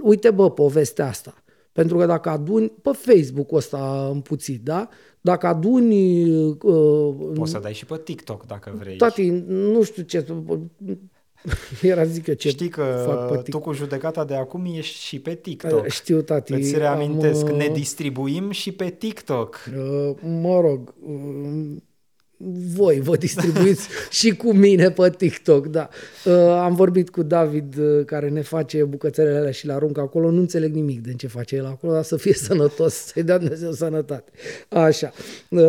S2: uite bă, povestea asta. Pentru că dacă aduni, pe Facebook-ul ăsta împuțit, da? Dacă aduni...
S1: Uh, Poți să dai și pe TikTok dacă vrei.
S2: Tati, nu știu ce... Era zic eu ce
S1: Știi că fac pe tu cu judecata de acum ești și pe TikTok.
S2: Știu, tati.
S1: Îți reamintesc, am, ne distribuim și pe TikTok.
S2: Uh, mă rog, uh, voi vă distribuiți și cu mine pe TikTok, da. Uh, am vorbit cu David uh, care ne face bucățelele alea și le aruncă acolo, nu înțeleg nimic din ce face el acolo, dar să fie sănătos, să-i dea Dumnezeu sănătate. Așa. Uh,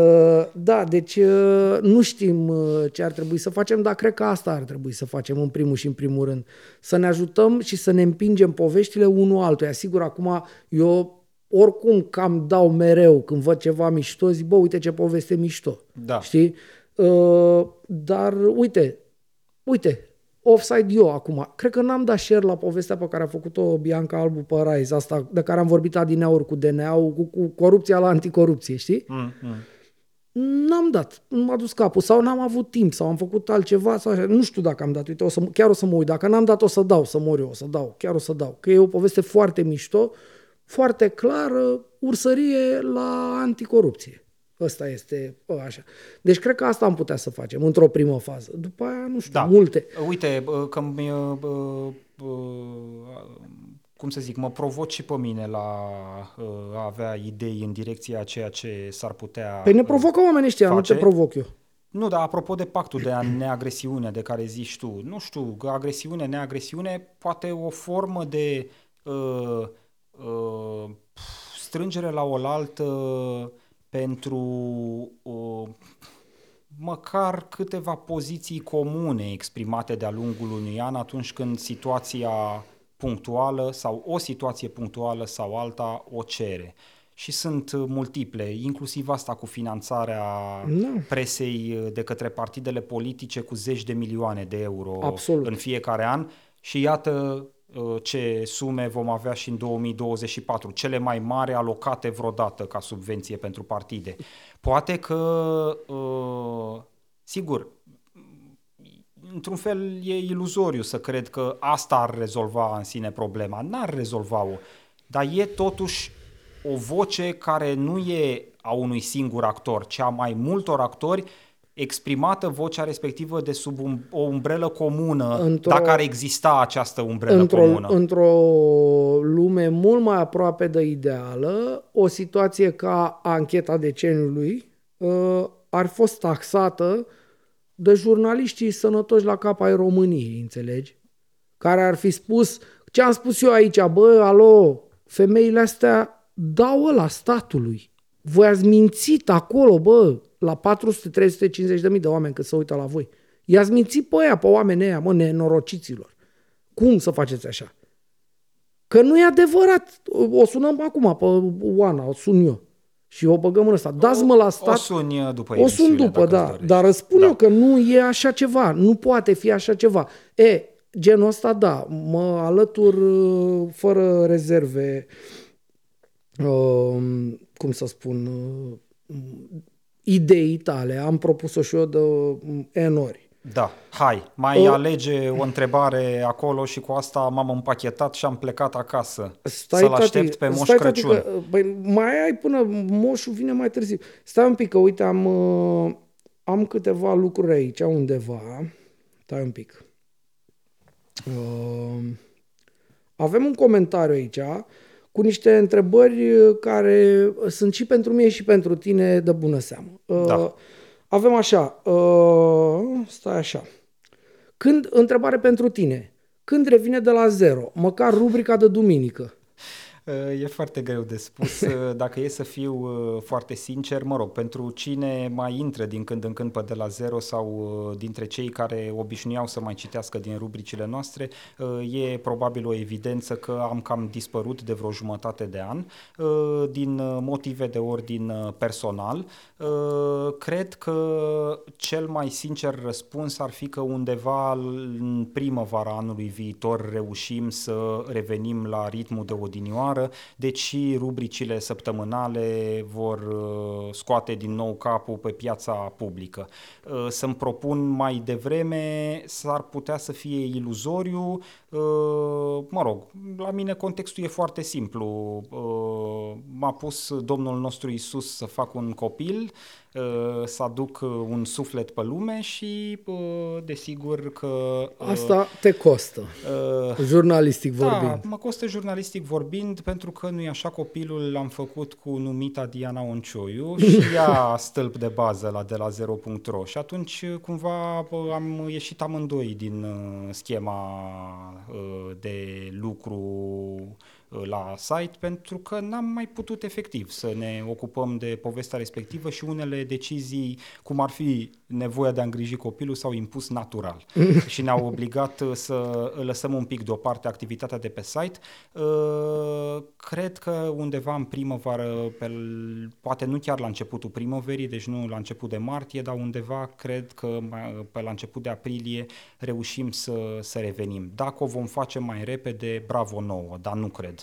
S2: da, deci uh, nu știm uh, ce ar trebui să facem, dar cred că asta ar trebui să facem în primul și în primul rând. Să ne ajutăm și să ne împingem poveștile unul altuia. Sigur, acum eu oricum cam dau mereu când văd ceva mișto, zic, bă, uite ce poveste mișto.
S1: Da.
S2: Știi? Uh, dar uite, uite, offside eu acum. Cred că n-am dat share la povestea pe care a făcut-o Bianca Albu pe Rise, asta de care am vorbit adineauri cu DNA-ul, cu, cu corupția la anticorupție, știi? Mm, mm. N-am dat, nu m-a dus capul sau n-am avut timp sau am făcut altceva sau așa. Nu știu dacă am dat, uite, o să, chiar o să mă uit. Dacă n-am dat, o să dau, să mor eu, o să dau, chiar o să dau. Că e o poveste foarte mișto, foarte clară, ursărie la anticorupție. Ăsta este așa. Deci cred că asta am putea să facem într-o primă fază. După aia, nu știu,
S1: da.
S2: multe.
S1: Uite, că cum să zic, mă provoc și pe mine la a avea idei în direcția a ceea ce s-ar putea
S2: Păi ne provocă oamenii ăștia, face. nu te provoc eu.
S1: Nu, dar apropo de pactul de neagresiune de care zici tu, nu știu, agresiune, neagresiune, poate o formă de uh, uh, strângere la oaltă pentru uh, măcar câteva poziții comune exprimate de-a lungul unui an atunci când situația punctuală sau o situație punctuală sau alta o cere. Și sunt multiple, inclusiv asta cu finanțarea no. presei de către partidele politice cu zeci de milioane de euro Absolut. în fiecare an. Și iată Uh, ce sume vom avea și în 2024, cele mai mari alocate vreodată ca subvenție pentru partide. Poate că, uh, sigur, într-un fel e iluzoriu să cred că asta ar rezolva în sine problema. N-ar rezolva-o, dar e totuși o voce care nu e a unui singur actor, ci a mai multor actori exprimată vocea respectivă de sub un, o umbrelă comună, într-o, dacă ar exista această umbrelă
S2: într-o,
S1: comună.
S2: Într-o lume mult mai aproape de ideală, o situație ca ancheta deceniului uh, ar fost taxată de jurnaliștii sănătoși la capa ai României, înțelegi? Care ar fi spus, ce am spus eu aici, bă, alo, femeile astea dau la statului. Voi ați mințit acolo, bă, la 400-350 de mii de oameni când se uită la voi. I-ați mințit pe aia, pe oamenii ăia, mă, nenorociților. Cum să faceți așa? Că nu e adevărat. O sunăm acum pe Oana, o sun eu. Și o băgăm în ăsta. Dați-mă la stat. O
S1: sun după
S2: O sun după, da. Dar răspund da. eu că nu e așa ceva. Nu poate fi așa ceva. E, genul ăsta, da. Mă alătur uh, fără rezerve. Uh, cum să spun? Uh, ideii tale. Am propus-o și eu de N ori.
S1: Da, hai, mai o... alege o întrebare acolo și cu asta m-am împachetat și am plecat acasă stai, să-l aștept tati, pe Moș stai, Crăciun. Tati, că,
S2: băi, mai ai până Moșul vine mai târziu. Stai un pic, că uite, am, uh, am câteva lucruri aici undeva. Stai un pic. Uh, avem un comentariu aici cu niște întrebări uh, care sunt și pentru mine și pentru tine de bună seamă. Uh, da. Avem așa, uh, stai așa. Când, întrebare pentru tine, când revine de la zero, măcar rubrica de duminică?
S1: E foarte greu de spus. Dacă e să fiu uh, foarte sincer, mă rog, pentru cine mai intră din când în când pe de la zero sau uh, dintre cei care obișnuiau să mai citească din rubricile noastre, uh, e probabil o evidență că am cam dispărut de vreo jumătate de an din motive de ordin personal. Cred că cel mai sincer răspuns ar fi că undeva în primăvara anului viitor reușim să revenim la ritmul de odinioară lunară, deci rubricile săptămânale vor uh, scoate din nou capul pe piața publică. Uh, să-mi propun mai devreme, s-ar putea să fie iluzoriu, uh, mă rog, la mine contextul e foarte simplu. M-a pus Domnul nostru Isus să fac un copil, Uh, să aduc uh, un suflet pe lume și uh, desigur că...
S2: Asta te costă, uh, jurnalistic da, vorbind.
S1: Da, mă costă jurnalistic vorbind pentru că nu e așa, copilul l-am făcut cu numita Diana Oncioiu și ea stâlp de bază la de la 0.ro și atunci cumva am ieșit amândoi din schema de lucru la site pentru că n-am mai putut efectiv să ne ocupăm de povestea respectivă și unele decizii, cum ar fi nevoia de a îngriji copilul, s-au impus natural și ne-au obligat uh, să lăsăm un pic deoparte activitatea de pe site. Uh, cred că undeva în primăvară, pe, poate nu chiar la începutul primăverii, deci nu la început de martie, dar undeva cred că pe la început de aprilie reușim să, să revenim. Dacă o vom face mai repede, bravo nouă, dar nu cred.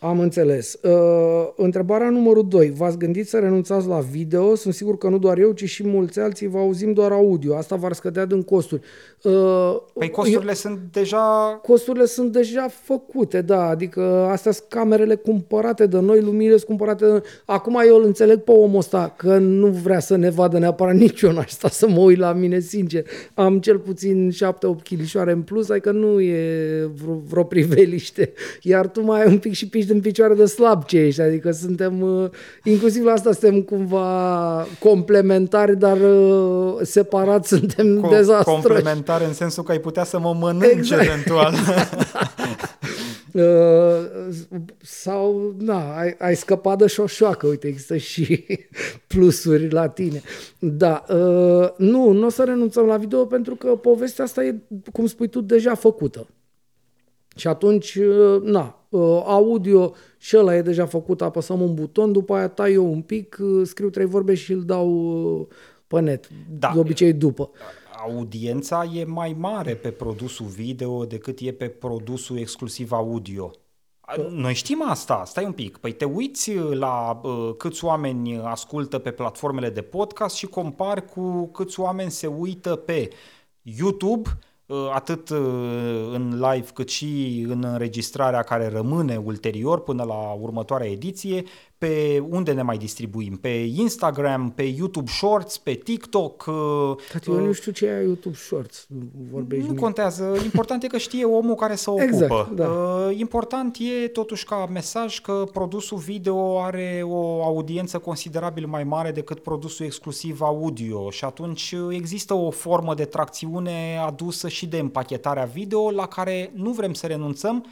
S2: Am înțeles. Uh, întrebarea numărul 2. V-ați gândit să renunțați la video? Sunt sigur că nu doar eu, ci și mulți alții vă auzim doar audio. Asta v-ar scădea din costuri.
S1: Uh, păi costurile eu, sunt deja...
S2: Costurile sunt deja făcute, da. Adică astea sunt camerele cumpărate de noi, luminile sunt cumpărate de noi. Acum eu îl înțeleg pe omul ăsta că nu vrea să ne vadă neapărat nici eu n-aș sta să mă uit la mine, sincer. Am cel puțin 7-8 chilișoare în plus, adică nu e vreo, vreo priveliște. Iar tu mai ai un pic și pici din picioare de slab ce ești, adică suntem, uh, inclusiv la asta suntem cumva complementari, dar uh, separat suntem Com- dezastroși.
S1: Complementari în sensul că ai putea să mă mănânci exact. eventual.
S2: Uh, sau, na, ai, ai scăpat de șoșoacă, uite, există și plusuri la tine. Da, uh, nu, nu o să renunțăm la video pentru că povestea asta e, cum spui tu, deja făcută. Și atunci, uh, na, uh, audio și ăla e deja făcut, apăsăm un buton, după aia tai eu un pic, uh, scriu trei vorbe și îl dau pe net, da. de obicei după.
S1: Audiența e mai mare pe produsul video decât e pe produsul exclusiv audio. Noi știm asta, stai un pic. Păi te uiți la uh, câți oameni ascultă pe platformele de podcast și compari cu câți oameni se uită pe YouTube, uh, atât uh, în live cât și în înregistrarea care rămâne ulterior până la următoarea ediție, pe unde ne mai distribuim? Pe Instagram, pe YouTube Shorts, pe TikTok?
S2: Tati, eu nu știu ce e YouTube Shorts. Vorbești
S1: nu mie. contează. Important e că știe omul care se ocupă.
S2: Exact, da.
S1: Important e totuși ca mesaj că produsul video are o audiență considerabil mai mare decât produsul exclusiv audio și atunci există o formă de tracțiune adusă și de împachetarea video la care nu vrem să renunțăm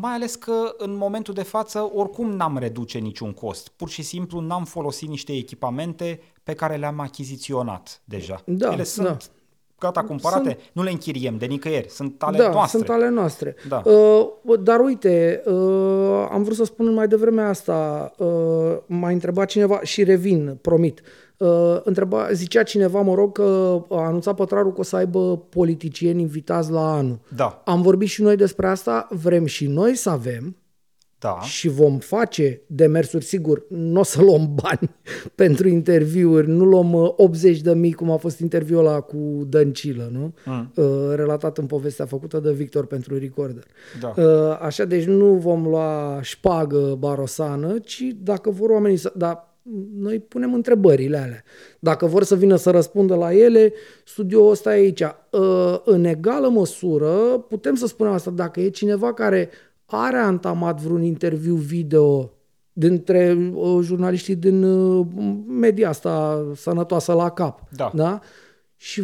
S1: mai ales că în momentul de față oricum n-am reduce niciun cost. Pur și simplu n-am folosit niște echipamente pe care le-am achiziționat deja.
S2: Da,
S1: Ele sunt
S2: da.
S1: gata cumpărate, sunt... nu le închiriem de nicăieri, sunt ale
S2: da,
S1: noastre.
S2: sunt ale noastre.
S1: Da.
S2: Uh, dar uite, uh, am vrut să spun mai devreme asta, uh, m-a întrebat cineva și revin, promit. Uh, Uh, întreba, zicea cineva, mă rog, că a anunțat Pătraru că o să aibă politicieni invitați la anul.
S1: Da.
S2: Am vorbit și noi despre asta, vrem și noi să avem
S1: da.
S2: și vom face demersuri, sigur, nu o să luăm bani pentru interviuri, nu luăm 80 uh, de mii, cum a fost interviul ăla cu Dăncilă, nu? Mm. Uh, relatat în povestea făcută de Victor pentru Recorder.
S1: Da.
S2: Uh, așa, deci nu vom lua șpagă barosană, ci dacă vor oamenii să... Dar noi punem întrebările alea. Dacă vor să vină să răspundă la ele, studioul ăsta e aici. Ă, în egală măsură, putem să spunem asta, dacă e cineva care are antamat vreun interviu video dintre ă, jurnaliștii din ă, media asta sănătoasă la cap,
S1: da.
S2: Da? și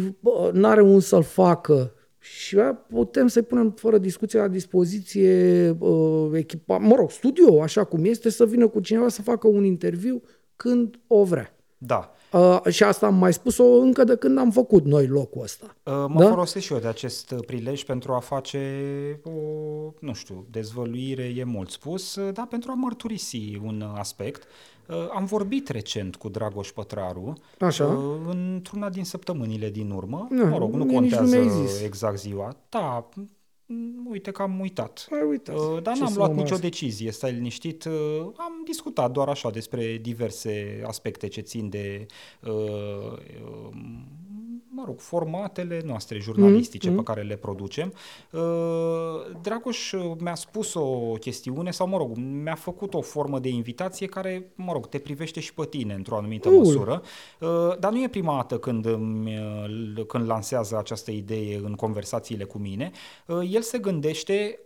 S2: nu are un să-l facă și putem să-i punem fără discuție la dispoziție uh, echipa, mă rog, studio, așa cum este, să vină cu cineva să facă un interviu când o vrea.
S1: Da.
S2: Uh, și asta am mai spus-o încă de când am făcut noi locul ăsta.
S1: Uh, mă da? folosesc și eu de acest prilej pentru a face o, nu știu, dezvăluire e mult spus, uh, dar pentru a mărturisi un aspect. Uh, am vorbit recent cu Dragoș Pătraru
S2: Așa. Uh,
S1: într-una din săptămânile din urmă.
S2: Da,
S1: mă rog, nu contează nu exact ziua. Da, Mm, uite că am uitat.
S2: Ai uitat. Uh,
S1: dar Ce n-am luat nicio decizie, stai liniștit. Uh, am discutat doar așa despre diverse aspecte ce țin de uh, uh, mă rog, formatele noastre jurnalistice mm-hmm. pe care le producem. Uh, Dragoș mi-a spus o chestiune sau, mă rog, mi-a făcut o formă de invitație care, mă rog, te privește și pe tine într-o anumită uh. măsură, uh, dar nu e prima dată când, când lansează această idee în conversațiile cu mine. El se gândește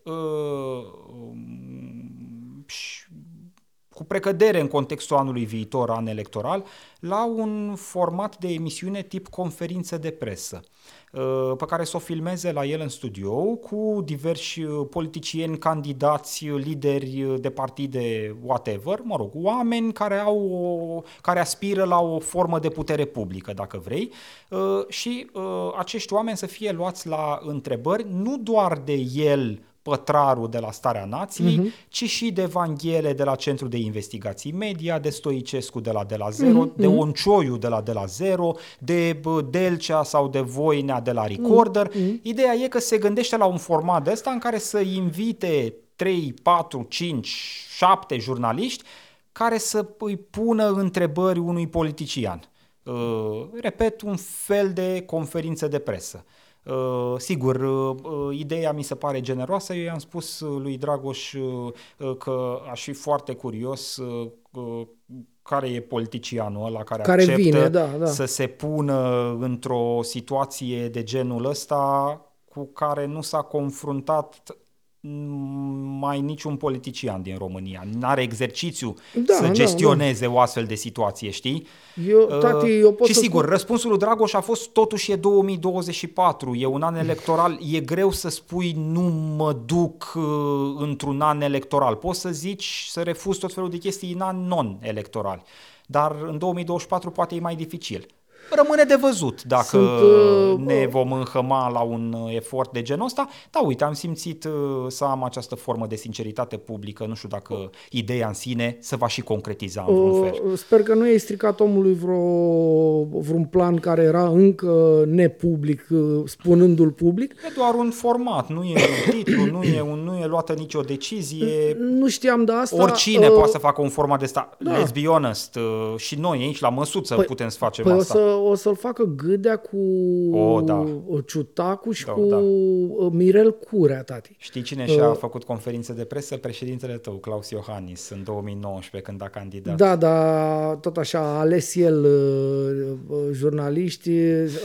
S1: cu precădere în contextul anului viitor, an electoral, la un format de emisiune tip conferință de presă uh, pe care să o filmeze la el în studio cu diversi uh, politicieni, candidați, lideri de partide, whatever, mă rog, oameni care au o, care aspiră la o formă de putere publică, dacă vrei, uh, și acești oameni să fie luați la întrebări nu doar de el Pătraru de la Starea Nației, uh-huh. ci și de Vanghele de la Centrul de Investigații Media, de Stoicescu de la De la Zero, uh-huh. de Oncioiu de la De la Zero, de Delcea sau de Voinea de la Recorder. Uh-huh. Ideea e că se gândește la un format de ăsta în care să invite 3, 4, 5, 7 jurnaliști care să îi pună întrebări unui politician. Uh, repet, un fel de conferință de presă. Uh, sigur, uh, uh, ideea mi se pare generoasă. Eu i-am spus lui Dragoș uh, că aș fi foarte curios uh, care e politicianul ăla care,
S2: care
S1: acceptă
S2: vine, da, da.
S1: să se pună într-o situație de genul ăsta cu care nu s-a confruntat mai niciun politician din România. N-are exercițiu da, să da, gestioneze da. o astfel de situație, știi?
S2: Eu, tati, eu pot
S1: și
S2: să
S1: sigur,
S2: spun...
S1: răspunsul lui Dragoș a fost totuși e 2024, e un an electoral, e greu să spui nu mă duc uh, într-un an electoral. Poți să zici, să refuzi tot felul de chestii în an non-electoral. Dar în 2024 poate e mai dificil. Rămâne de văzut dacă
S2: Sunt, uh,
S1: ne vom înhăma la un uh, efort de genul ăsta. Da, uite, am simțit uh, să am această formă de sinceritate publică. Nu știu dacă ideea în sine se va și concretiza în vreun fel.
S2: Uh, Sper că nu ai stricat omului vreo, vreun plan care era încă nepublic, uh, spunându-l public.
S1: E doar un format, nu e un titlu, nu e, un, nu e luată nicio decizie.
S2: Nu știam de asta.
S1: Oricine
S2: uh,
S1: poate să facă un format de ăsta.
S2: da.
S1: Let's be honest, uh, și noi aici la măsuță
S2: Păi-
S1: putem să facem
S2: Păi o,
S1: asta.
S2: să, o să-l facă Gâdea cu
S1: O, da.
S2: Ciutacu și
S1: Da,
S2: cu
S1: da.
S2: uh, Mirel Curea, tati.
S1: Știi cine și-a
S2: Uh,
S1: făcut conferințe de presă? Președintele tău, Claus Iohannis, în 2019, când a candidat.
S2: Da, dar tot așa a ales el uh, uh, jurnaliști.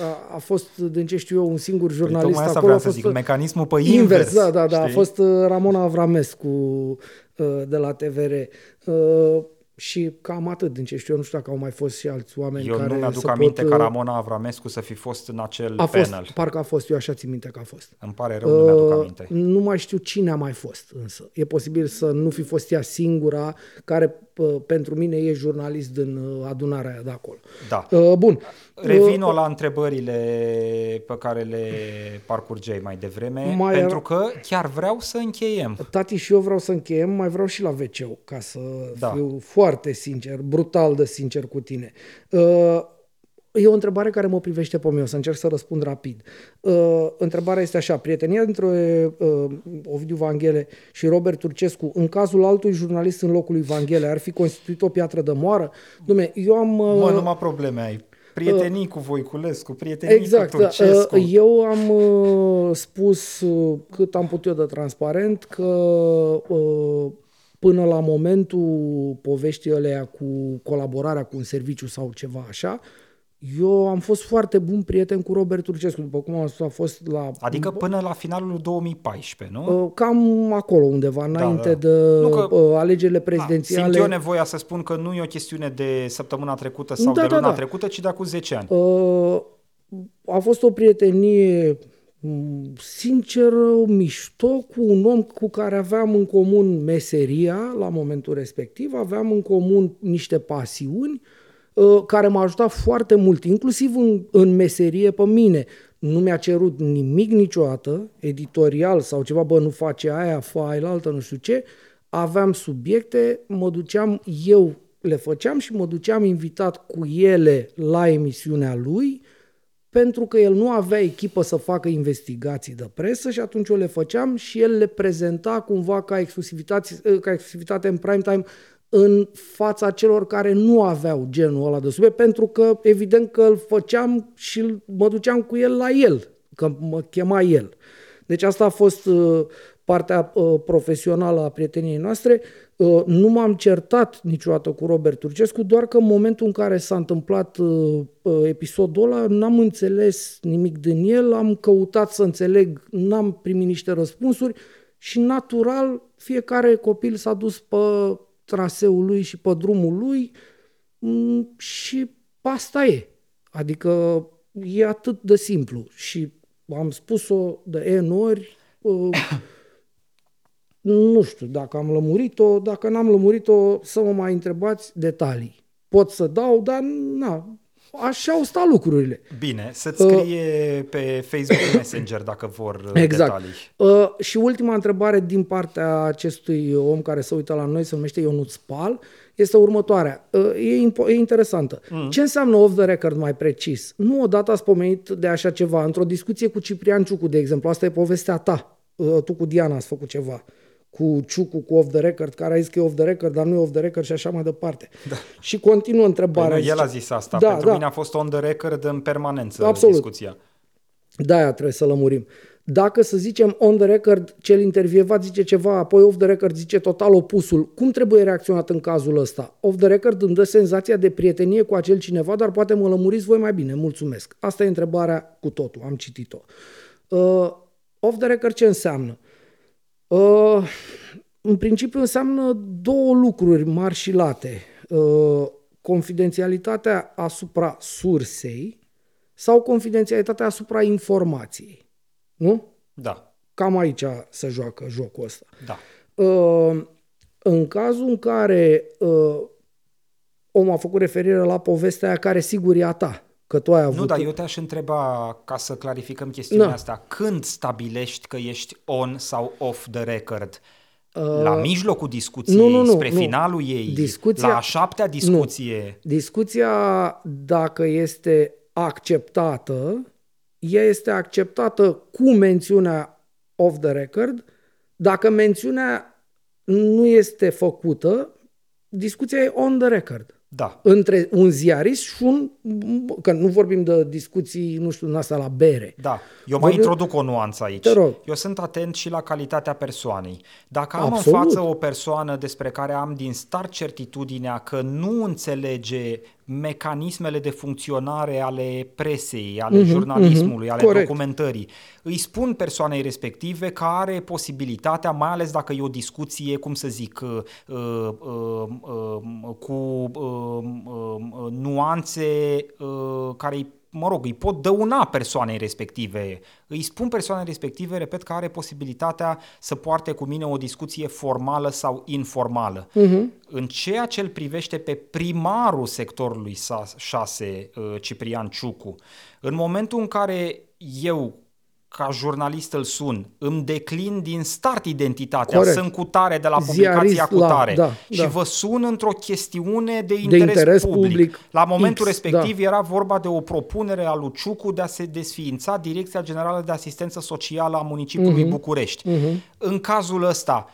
S2: A, a fost, din ce știu eu, un singur
S1: Păi
S2: jurnalist
S1: tocmai asta
S2: acolo.
S1: vreau
S2: a
S1: să
S2: fost
S1: zic, mecanismul pe
S2: invers.
S1: invers.
S2: da, da, da. A
S1: știi?
S2: fost uh, Ramona Avramescu uh, de la TVR. Uh, și cam atât din ce știu eu. Nu știu dacă au mai fost și alți oameni
S1: Eu
S2: care
S1: nu mi-aduc
S2: să
S1: aminte
S2: pot,
S1: ca
S2: uh,
S1: Ramona Avramescu să fi fost în acel
S2: A fost,
S1: panel.
S2: parcă a fost, eu așa țin minte că a fost.
S1: Îmi pare rău, nu mi-aduc
S2: Uh,
S1: aminte.
S2: Nu mai știu cine a mai fost însă. E posibil să nu fi fost ea singura care uh, pentru mine e jurnalist din uh, adunarea aia de acolo.
S1: Da.
S2: Uh, Bun.
S1: Revin
S2: Uh,
S1: la întrebările pe care le parcurgeai mai devreme,
S2: Mai
S1: pentru
S2: era-
S1: că chiar vreau să încheiem.
S2: Tati și eu vreau să încheiem, mai vreau și la wc ca să
S1: Da.
S2: fiu foarte sincer, brutal de sincer cu tine. Uh, E o întrebare care mă privește pe mine, o să încerc să răspund rapid. Uh, întrebarea este așa, prietenia dintre uh, Ovidiu Vanghele și Robert Turcescu, în cazul altui jurnalist în locul lui Vanghele, ar fi constituit o piatră de moară? Dumne, eu am... Uh,
S1: Mă, numai probleme ai. Prietenii cu Voiculescu, prietenii
S2: Exact.
S1: cu Turcescu.
S2: uh, Eu am uh, spus uh, cât am putut eu de transparent că uh, până la momentul poveștii alea cu colaborarea cu un serviciu sau ceva așa, eu am fost foarte bun prieten cu Robert Turcescu, după cum am spus, a fost la...
S1: Adică până la finalul 2014, nu?
S2: uh, Cam acolo undeva, înainte
S1: da.
S2: de
S1: Nu că-
S2: uh, alegerile
S1: Da,
S2: prezidențiale.
S1: simt eu nevoia să spun că nu e o chestiune de săptămâna trecută sau
S2: Da,
S1: de
S2: da,
S1: luna
S2: da.
S1: trecută, ci de acum 10 ani.
S2: Uh, a fost o prietenie m, sinceră, mișto, cu un om cu care aveam în comun meseria la momentul respectiv, aveam în comun niște pasiuni uh, care m-a ajutat foarte mult, inclusiv în, în meserie pe mine. Nu mi-a cerut nimic niciodată, editorial sau ceva, bă, nu face aia, fă aia altă, nu știu ce. Aveam subiecte, mă duceam, eu le făceam și mă duceam invitat cu ele la emisiunea lui, pentru că el nu avea echipă să facă investigații de presă și atunci eu le făceam și el le prezenta cumva ca exclusivitate, ca exclusivitate în prime time în fața celor care nu aveau genul ăla de subiect, pentru că evident că îl făceam și îl- mă duceam cu el la el, că mă chema el. Deci asta a fost uh, partea uh, profesională a prieteniei noastre. Uh, nu m-am certat niciodată cu Robert Turcescu, doar că în momentul în care s-a întâmplat uh, uh, episodul ăla, n-am înțeles nimic din el, am căutat să înțeleg, n-am primit niște răspunsuri și natural fiecare copil s-a dus pe traseul lui și pe drumul lui mm, și asta e. Adică e atât de simplu și am spus-o de N ori, uh, nu știu dacă am lămurit-o, dacă n-am lămurit-o să mă mai întrebați detalii. Pot să dau, dar na, așa au stat lucrurile.
S1: Bine, să-ți scrie pe Facebook Messenger dacă vor uh,
S2: Uh. Exact.
S1: detalii.
S2: Uh, și ultima întrebare din partea acestui om care se uită la noi, se numește Ionut Spal, este următoarea. Uh, e, impo- e interesantă. Mm. Ce înseamnă off the record mai precis? Nu odată ați pomenit de așa ceva. Într-o discuție cu Ciprian Ciucu, de exemplu, asta e povestea ta. Uh, tu cu Diana ați făcut ceva cu Ciucu, cu off the record, care a zis că e off the record, dar nu e off the record și așa mai departe. Da. Și continuă
S1: Păi
S2: întrebarea.
S1: nu, el a
S2: zice-
S1: zis asta.
S2: Da,
S1: Pentru
S2: da.
S1: mine a fost on the record în permanență
S2: Absolut.
S1: discuția.
S2: De-aia trebuie să lămurim. Dacă, să zicem, on the record, cel intervievat zice ceva, apoi off the record zice total opusul, cum trebuie reacționat în cazul ăsta? Off the record îmi dă senzația de prietenie cu acel cineva, dar poate mă lămuriți voi mai bine. Mulțumesc. Asta e întrebarea cu totul. Am citit-o. Uh, off the record ce înseamnă? Uh, în principiu înseamnă două lucruri mari și late. Uh, confidențialitatea asupra sursei sau confidențialitatea asupra informației. Nu?
S1: Da,
S2: Cam aici se joacă jocul ăsta.
S1: da.
S2: Uh, în cazul în care uh, omul a făcut referire la povestea aia care sigur e a ta, că tu ai avut...
S1: Nu, dar eu te-aș întreba, ca să clarificăm chestiunea
S2: Da.
S1: asta, când stabilești că ești on sau off the record?
S2: Uh,
S1: la mijlocul discuției,
S2: nu, nu, nu,
S1: spre
S2: nu.
S1: finalul ei,
S2: Discuția-
S1: la a șaptea discuție?
S2: Discuția, dacă este acceptată, ea este acceptată cu mențiunea off the record. Dacă mențiunea nu este făcută, discuția e on the record.
S1: Da.
S2: Între un ziarist și un... Că nu vorbim de discuții, nu știu, în asta la bere.
S1: Da, eu mai
S2: Vorbim-
S1: introduc o nuanță aici.
S2: Te rog.
S1: Eu sunt atent și la calitatea persoanei. Dacă am
S2: Absolut.
S1: în față o persoană despre care am din start certitudinea că nu înțelege mecanismele de funcționare ale presei, ale jurnalismului, ale
S2: Mhm, corect.
S1: documentării, îi spun persoanei respective că are posibilitatea, mai ales dacă e o discuție, cum să zic, uh, uh, uh, uh, cu uh, uh, nuanțe uh, care îi mă rog, îi pot dăuna persoanei respective. Îi spun persoanei respective, repet, că are posibilitatea să poarte cu mine o discuție formală sau informală. Uh-huh. În ceea ce îl privește pe primarul sectorului 6, Ciprian Ciucu, în momentul în care eu ca jurnalist îl sun, îmi declin din start identitatea,
S2: Corect.
S1: sunt cu tare de la publicația
S2: Ziarist
S1: cu
S2: la-
S1: tare
S2: da,
S1: și
S2: da.
S1: vă sun într-o chestiune de interes,
S2: interes
S1: public.
S2: public
S1: La momentul
S2: X,
S1: respectiv era vorba de o propunere a lui Ciucu de a se desființa Direcția Generală de Asistență Socială a municipiului București. În cazul ăsta,